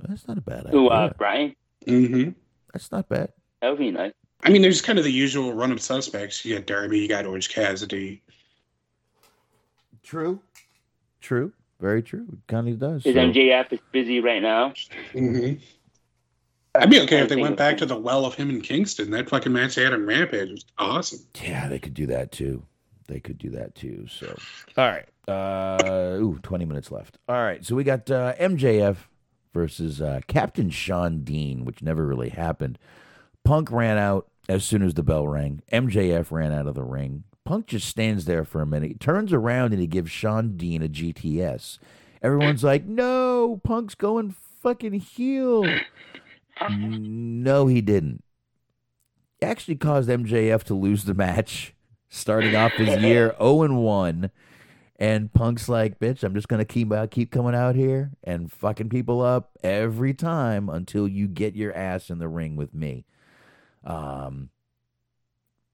that's not a bad idea. Who uh Bryan? Mm-hmm. That's not bad. That would be nice. I mean, there's kind of the usual run of suspects. You got Darby. You got Orange Cassidy. True. True. Very true. It kind of does. His so- MJF is busy right now. Mm-hmm. I'd be okay if they went back to the well of him in Kingston. That fucking match they had in Rampage was awesome. Yeah, they could do that too. They could do that too. So, all right. Uh, ooh, 20 minutes left. All right. So we got uh, MJF versus uh, Captain Shawn Dean, which never really happened. Punk ran out as soon as the bell rang. MJF ran out of the ring. Punk just stands there for a minute. He turns around and he gives Shawn Dean a GTS. Everyone's like, no, Punk's going fucking heel. No, he didn't. He actually caused MJF to lose the match, starting off his year 0 and 1. And Punk's like, bitch, I'm just gonna keep out, keep coming out here and fucking people up every time until you get your ass in the ring with me. Um,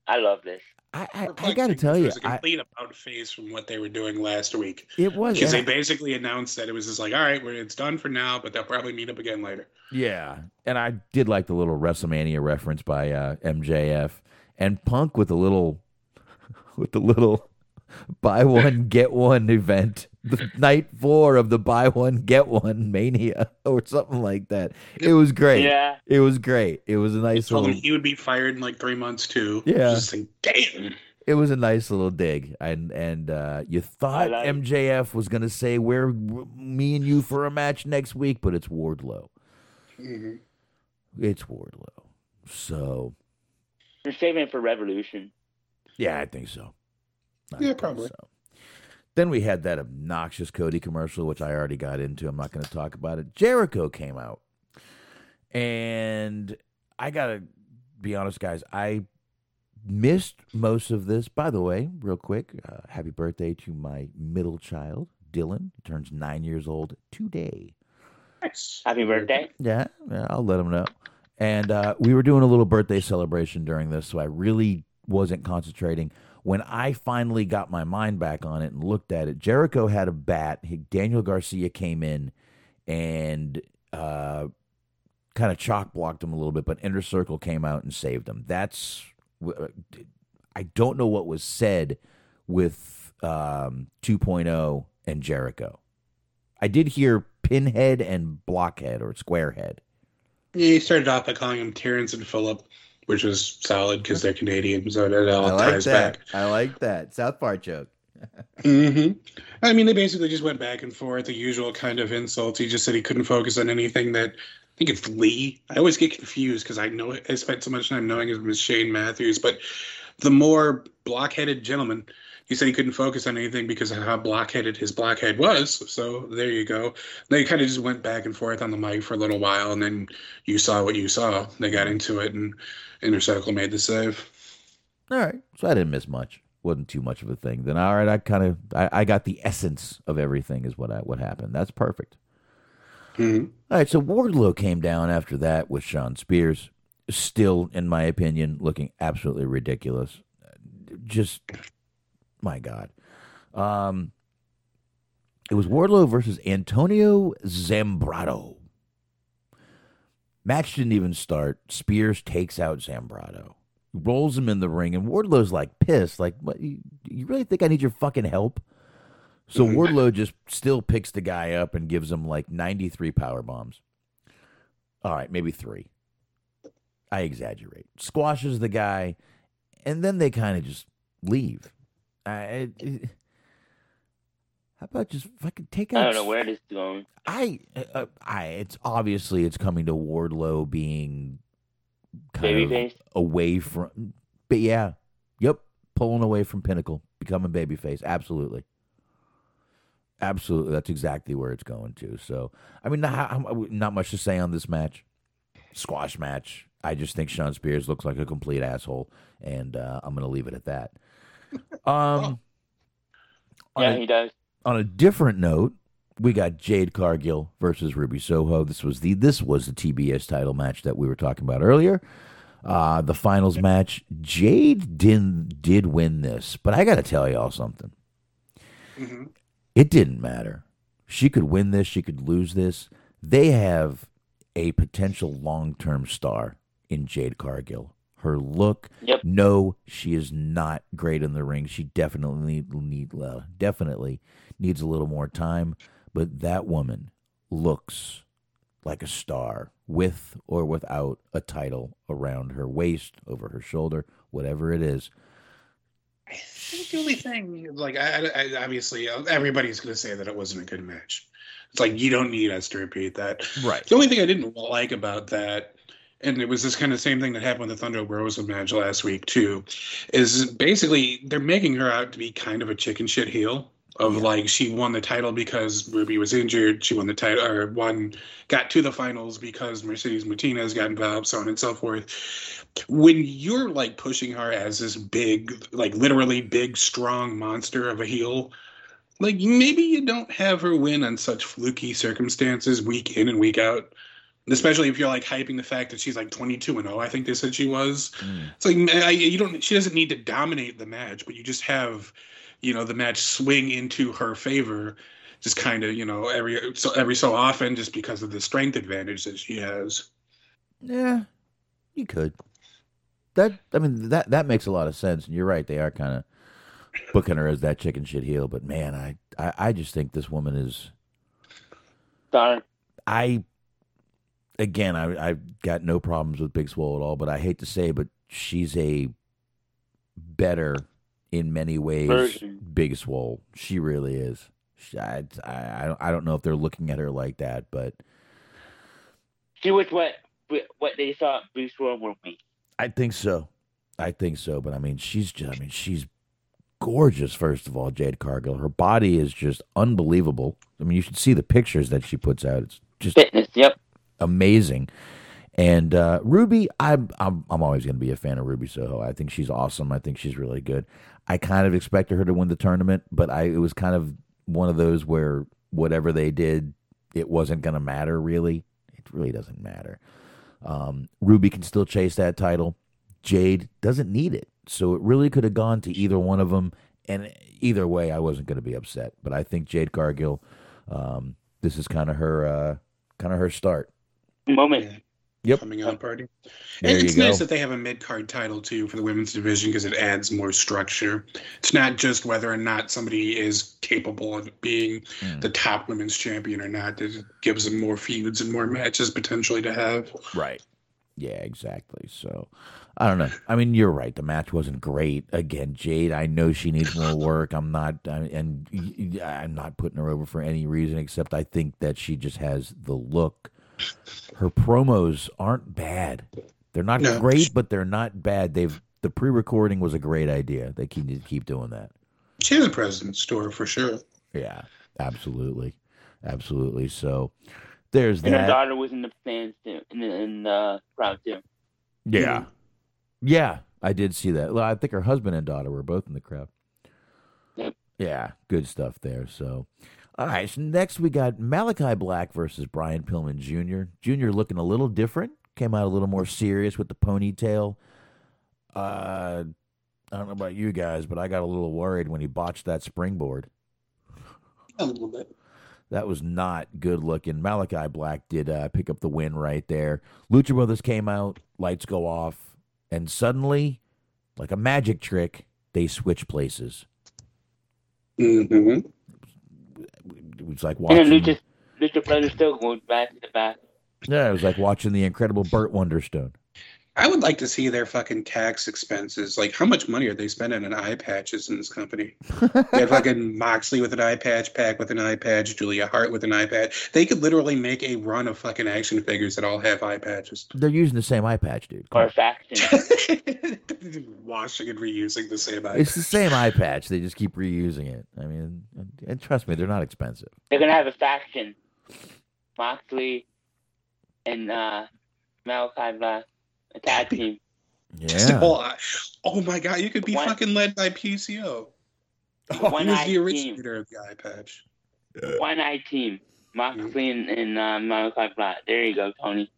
I love this. I I, I gotta tell which you, was a I, complete about face from what they were doing last week. it was Because they basically announced that it was just like, all right, well, it's done for now, but they'll probably meet up again later. Yeah, and I did like the little WrestleMania reference by uh, MJF and Punk with the little with the little buy one get one event, the night four of the buy one get one mania or something like that. It was great. Yeah. It was great. It was a nice Told him little. he would be fired in like three months too. Yeah. Just like, damn. It was a nice little dig, and and uh, you thought like- MJF was gonna say we're me and you for a match next week, but it's Wardlow. Mhm. It's Wardlow. So you're saving it for Revolution. Yeah, I think so. I Yeah, think probably. so. Then we had that obnoxious Cody commercial, which I already got into. I'm not going to talk about it. Jericho came out, and I gotta be honest, guys. I missed most of this. By the way, real quick, uh, happy birthday to my middle child, Dylan. He turns nine years old today. Nice. Happy birthday. Yeah, yeah, I'll let him know. And uh, we were doing a little birthday celebration during this, so I really wasn't concentrating. When I finally got my mind back on it and looked at it, Jericho had a bat. Daniel Garcia came in and uh, kind of chalk blocked him a little bit, but Inner Circle came out and saved him. That's I don't know what was said with um, 2.0 and Jericho. I did hear Pinhead and Blockhead or Squarehead. Yeah, he started off by calling him Terrence and Phillip, which was solid because they're Canadian, so it all ties back. I like that. South Park joke. hmm I mean, they basically just went back and forth, the usual kind of insults. He just said he couldn't focus on anything that. I think it's Lee. I always get confused because I know I spent so much time knowing him as Shane Matthews, but the more blockheaded gentleman, he said he couldn't focus on anything because of how blockheaded his blockhead was. So there you go. They kind of just went back and forth on the mic for a little while, and then you saw what you saw. They got into it, and Inner Circle made the save. All right. So I didn't miss much. Wasn't too much of a thing. Then all right, I kind of I, I got the essence of everything is what I what happened. That's perfect. Mhm. All right, so Wardlow came down after that with Shawn Spears. Still, in my opinion, looking absolutely ridiculous. Just my God. Um it was Wardlow versus Antonio Zambrano. Match didn't even start. Spears takes out Zambrano, rolls him in the ring, and Wardlow's like pissed. Like, what? You, you really think I need your fucking help? So Wardlow just still picks the guy up and gives him like 93 power bombs. All right, maybe three. I exaggerate. Squashes the guy, and then they kind of just leave. I, it- how about just fucking take out? I don't know where this is going. I, uh, I, it's obviously it's coming to Wardlow being kind of away from, but yeah, yep, pulling away from Pinnacle, becoming babyface, absolutely, Absolutely, that's exactly where it's going to. So, I mean, not, not much to say on this match, squash match. I just think Shawn Spears looks like a complete asshole, and uh, I'm going to leave it at that. Um, on Yeah, a- he does. on a different note, we got Jade Cargill versus Ruby Soho. This was the this was the TBS title match that we were talking about earlier. Uh, the finals match. Jade did did win this, but I got to tell y'all something. Mm-hmm. It didn't matter. She could win this. She could lose this. They have a potential long term star in Jade Cargill. Her look. Yep. No, she is not great in the ring. She definitely need, need uh, definitely needs a little more time. But that woman looks like a star with or without a title around her waist, over her shoulder, whatever it is. I think the only thing, like, I, I, I- obviously, uh, everybody's going to say that it wasn't a good match. It's like you don't need us to repeat that. Right. The only thing I didn't like about that, and it was this kind of same thing that happened with the Thunder Rosa match last week too, is basically they're making her out to be kind of a chicken shit heel. Of like she won the title because Ruby was injured. She won the title or won, got to the finals because Mercedes Martinez got involved, so on and so forth. When you're like pushing her as this big, like literally big, strong monster of a heel, like maybe you don't have her win on such fluky circumstances week in and week out especially if you're like hyping the fact that she's like 22 and 0 i think they said she was mm. it's like I, you don't she doesn't need to dominate the match but you just have you know the match swing into her favor just kind of you know every so every so often just because of the strength advantage that she has Yeah, you could. That I mean that that makes a lot of sense, and you're right. They are kind of booking her as that chicken shit heel, but man, I, I I just think this woman is. Sorry. I again, I I've got no problems with Big Swole at all, but I hate to say, but she's a better in many ways Version. Big Swole. She really is. She, I, I I don't- I don't know if they're looking at her like that, but She was what what they thought Big Swole would be. I think so. I think so. But I mean, she's just, I mean, she's gorgeous, first of all, Jade Cargill. Her body is just unbelievable. I mean, you should see the pictures that she puts out. It's just Fitness, yep. Amazing. And uh, Ruby, I'm, I'm, I'm always going to be a fan of Ruby Soho. I think she's awesome. I think she's really good. I kind of expected her to win the tournament, but I, it was kind of one of those where whatever they did, it wasn't going to matter really. It really doesn't matter. Um, Ruby can still chase that title. Jade doesn't need it. So it really could have gone to either one of them. And either way, I wasn't going to be upset. But I think Jade Cargill, um, this is kind of her, uh, kind of her start. Moment. Yep. coming out party There and it's you nice that they have a mid-card title too for the women's division because it adds more structure it's not just whether or not somebody is capable of being Hmm. the top women's champion or not it gives them more feuds and more matches potentially to have Right. Yeah, exactly. So I don't know. I mean, you're right. The match wasn't great. Again, Jade, I know she needs more work. I'm not, I, and I'm not putting her over for any reason except I think that she just has the look. Her promos aren't bad. They're not No. great, but they're not bad. They've the pre-recording was a great idea. They keep need to keep doing that. she has a president's store for sure Yeah, absolutely, absolutely. So there's And her daughter was in the stands too, in the, in the crowd too. Yeah. Yeah, I did see that. Well, I think her husband and daughter were both in the crowd. Yep. Yeah, good stuff there. So, all right. So next we got Malachi Black versus Brian Pillman Jr. Jr. looking a little different. Came out a little more serious with the ponytail. Uh, I don't know about you guys, but I got a little worried when he botched that springboard. a little bit That was not good looking. Malachi Black did uh, pick up the win right there. Lucha Brothers came out, lights go off, and suddenly, like a magic trick, they switch places. Mm hmm It was like And watching. Lucha, Lucha Brothers still going back to the back. Yeah, it was like watching the incredible Burt Wonderstone. I would like to see their fucking tax expenses. Like, how much money are they spending on eye patches in this company? they had fucking Moxley with an eye patch, PAC with an eye patch, Julia Hart with an eye patch. They could literally make a run of fucking action figures that all have eye patches. They're using the same eye patch, dude. Or faction. Washing and reusing the same eye It's the same eye patch. They just keep reusing it. I mean, and, and trust me, they're not expensive. They're gonna have a faction. Moxley and uh, Malachi Black, a tag team. Just a Yeah. whole oh my god, you could be One- fucking led by PCO. One he was eye the team. originator of the eye patch. One eye team. Moxley and, and uh, Malachi Black. There you go, Tony.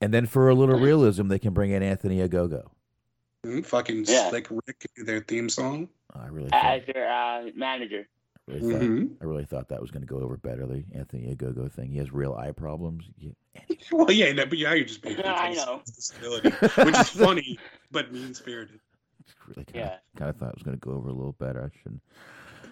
And then for a little realism, they can bring in Anthony Ogogo. Mm, fucking Yeah. Slick Rick, their theme song. I really As their uh, manager. Really thought, Mhm. I really thought that was going to go over better. The Anthony Ogogo thing. He has real eye problems. Yeah. Well, yeah, no, but yeah, you're just being I know. disability, which is funny but mean spirited. Really kind Yeah. of, kind of thought it was going to go over a little better. I shouldn't.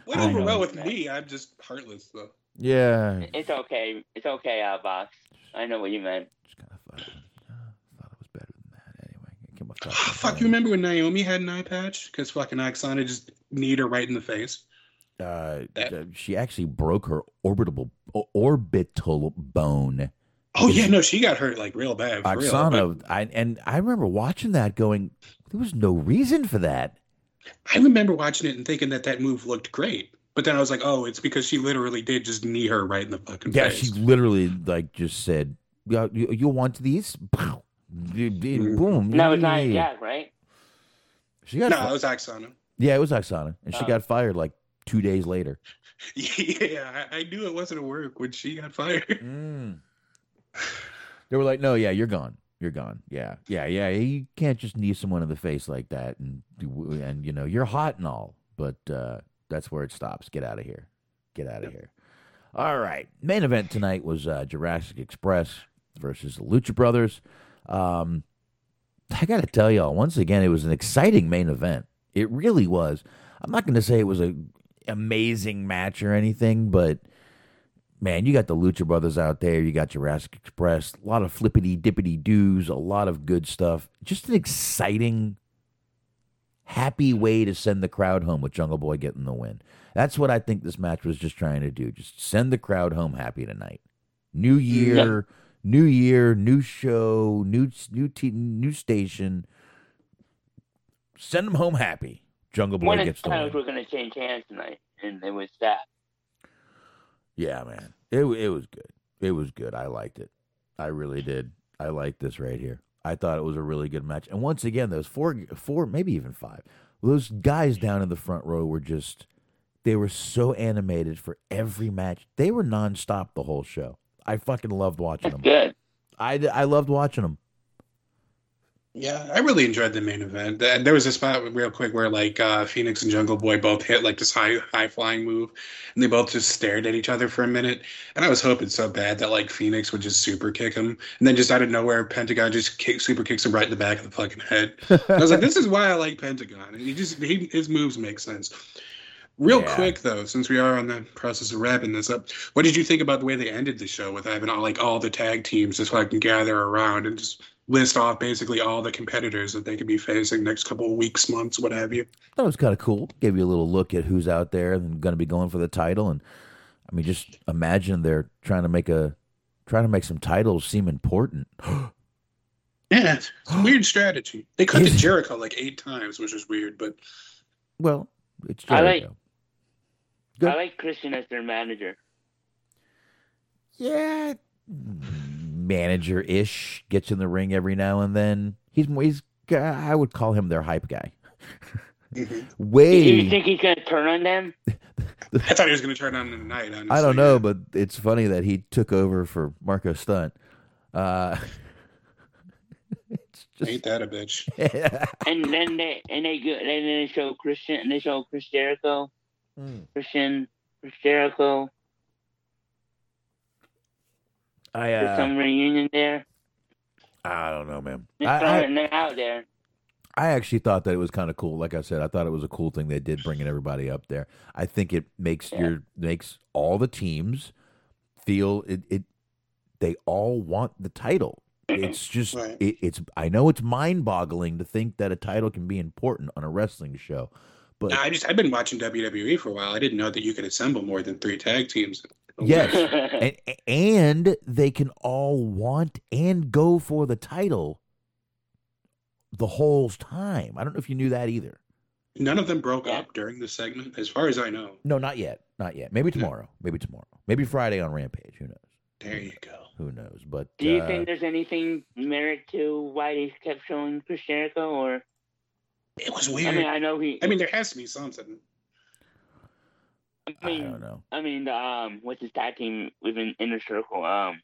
Went over well with me. I'm just heartless though. Yeah. It's okay. It's okay, uh, boss. I know what you meant. Just kind of thought, uh, thought it was better than that. Anyway, it came off top Ah, fuck, head. you remember when Naomi had an eye patch? Because fucking Aksana just kneed her right in the face. Uh, That- uh, she actually broke her orbital orbital bone. Oh yeah, no, she got hurt like real bad. For real. Aksana, I and I remember watching that, going, there was no reason for that. I remember watching it and thinking that that move looked great. But then I was like, oh, it's because she literally did just knee her right in the fucking Yeah, face. she literally like just said, "Yeah, you, you want these?" Pow. Boom. No, it's not Yeah. Right? She got no, fi- it was Aksana. yeah, it was Aksana, and she Oh. got fired like two days later. Yeah, I, I knew it wasn't a work when she got fired. Mm. They were like, "No, yeah, you're gone. You're gone. Yeah, yeah, yeah. You can't just knee someone in the face like that, and and you know you're hot and all, but uh, that's where it stops. Get out of here. Get out of here." All right. Main event tonight was uh, Jurassic Express versus the Lucha Brothers. Um, I got to tell y'all, once again, it was an exciting main event. It really was. I'm not going to say it was a amazing match or anything, but man, you got the Lucha Brothers out there. You got Jurassic Express. A lot of flippity dippity doos. A lot of good stuff. Just an exciting, happy way to send the crowd home with Jungle Boy getting the win. That's what I think this match was just trying to do. Just send the crowd home happy tonight. New year, new year, new show, new new te- new station. Send them home happy. Jungle Boy One gets the win. were going to change hands tonight, and it was that. Yeah, man. It it was good. It was good. I liked it. I really did. I liked this right here. I thought it was a really good match. And once again, those four four maybe even five. Those guys down in the front row were just they were so animated for every match. They were nonstop the whole show. I fucking loved watching That's them. good. I, I loved watching them. Yeah, I really enjoyed the main event. And there was a spot real quick where like uh, Fénix and Jungle Boy both hit like this high high flying move, and they both just stared at each other for a minute. And I was hoping so bad that like Fénix would just super kick him, and then just out of nowhere, Pentagon just kick super kicks him right in the back of the fucking head. I was like, this is why I like Pentagon. And he just he, his moves make sense. Real Yeah. quick though, since we are on the process of wrapping this up, what did you think about the way they ended the show with having all like all the tag teams just fucking gather around and just list off basically all the competitors that they could be facing next couple of weeks, months, what have you? That was kind of cool. Gave you a little look at who's out there and going to be going for the title. And I mean, just imagine they're trying to make a trying to make some titles seem important. Yeah, it's a weird strategy. They cut to Jericho like eight times, which is weird, but Well, it's I like- Good. I like Christian as their manager. yeah, manager ish gets in the ring every now and then. He's he's I would call him their hype guy. Way. Do you think he's going to turn on them? I thought he was going to turn on tonight. Honestly. I don't know, but it's funny that he took over for Marko Stunt. Uh, it's just Ain't that a bitch? And then they and they go, and then they show Christian and they show Chris Jericho, Hmm. Christian, Chris Jericho. I There's uh, some reunion there. I don't know, man. They're I, I, it out there. I actually thought that it was kind of cool. Like I said, I thought it was a cool thing they did bringing everybody up there. I think it makes Yeah. your makes all the teams feel it. it they all want the title. it's just Right. it, it's I know it's mind-boggling to think that a title can be important on a wrestling show, but No, I just I've been watching WWE for a while. I didn't know that you could assemble more than three tag teams. Yes, and and they can all want and go for the title the whole time. I don't know if you knew that either. None of them broke up during the segment, as far as I know. No, not yet, not yet. Maybe tomorrow. Maybe tomorrow. Maybe Friday on Rampage. Who knows? There you go. Who knows? But Do you uh, think there's anything merit to why they kept showing Chris Jericho? Or It was weird. I mean, I know he. I mean, there has to be something. I mean, I don't know. I mean, um, what's his tag team within Inner Circle? Um,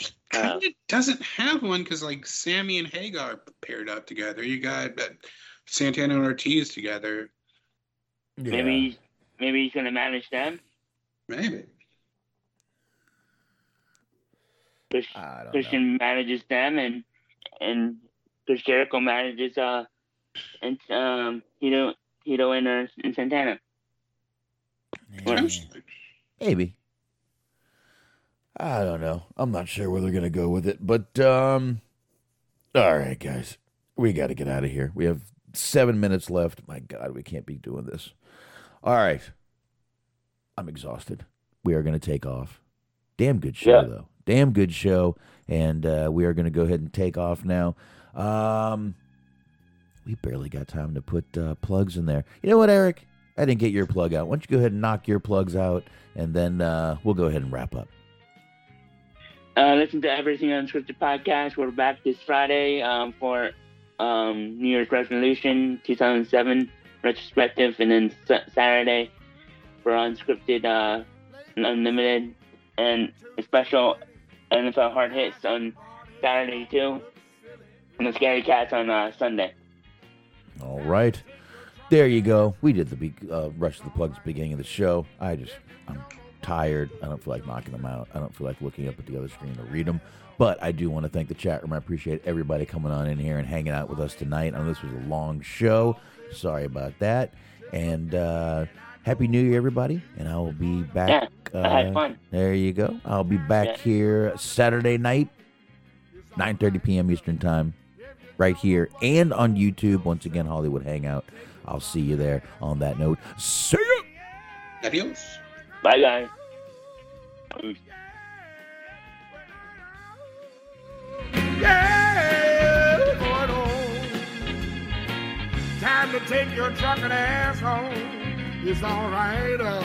uh, Kind of doesn't have one because like Sammy and Hager paired up together. You got uh, Santana and Ortiz together. Yeah. maybe, maybe he's gonna manage them. Maybe. Chris, I know. Christian manages them, and and Chris Jericho manages uh, and um, Hito, Hito and uh, and Santana. Potentially. Maybe. I don't know. I'm not sure where they're gonna go with it, but um, all right, guys, we got to get out of here. We have seven minutes left. My God, we can't be doing this. All right, I'm exhausted. We are gonna take off. Damn good show Yeah. though. Damn good show, and uh, we are gonna go ahead and take off now. Um, we barely got time to put uh, plugs in there. You know what, Eric? I didn't get your plug out. Why don't you go ahead and knock your plugs out, and then uh, we'll go ahead and wrap up. Uh, listen to Everything on Unscripted podcast. We're back this Friday um, for um, New Year's Revolution 2007 retrospective, and then sa- Saturday for Unscripted uh, Unlimited and a special NFL Hard Hits on Saturday too, and the Scary Cats on uh, Sunday. All right. There you go. We did the big uh, rush of the plugs beginning of the show. I just, I'm tired. I don't feel like knocking them out. I don't feel like looking up at the other screen to read them. But I do want to thank the chat room. I appreciate everybody coming on in here and hanging out with us tonight. I know this was a long show. Sorry about that. And uh, Happy New Year, everybody. And I will be back. Yeah, I had fun. There you go. I'll be back Yeah. here Saturday night, 9.30 p.m. Eastern Time right here and on YouTube. Once again, Hollywood Hangout. I'll see you there. On that note, see ya. Adios. Bye, guys. Yeah, going on. Time to take your truck and ass home. It's all right. Uh,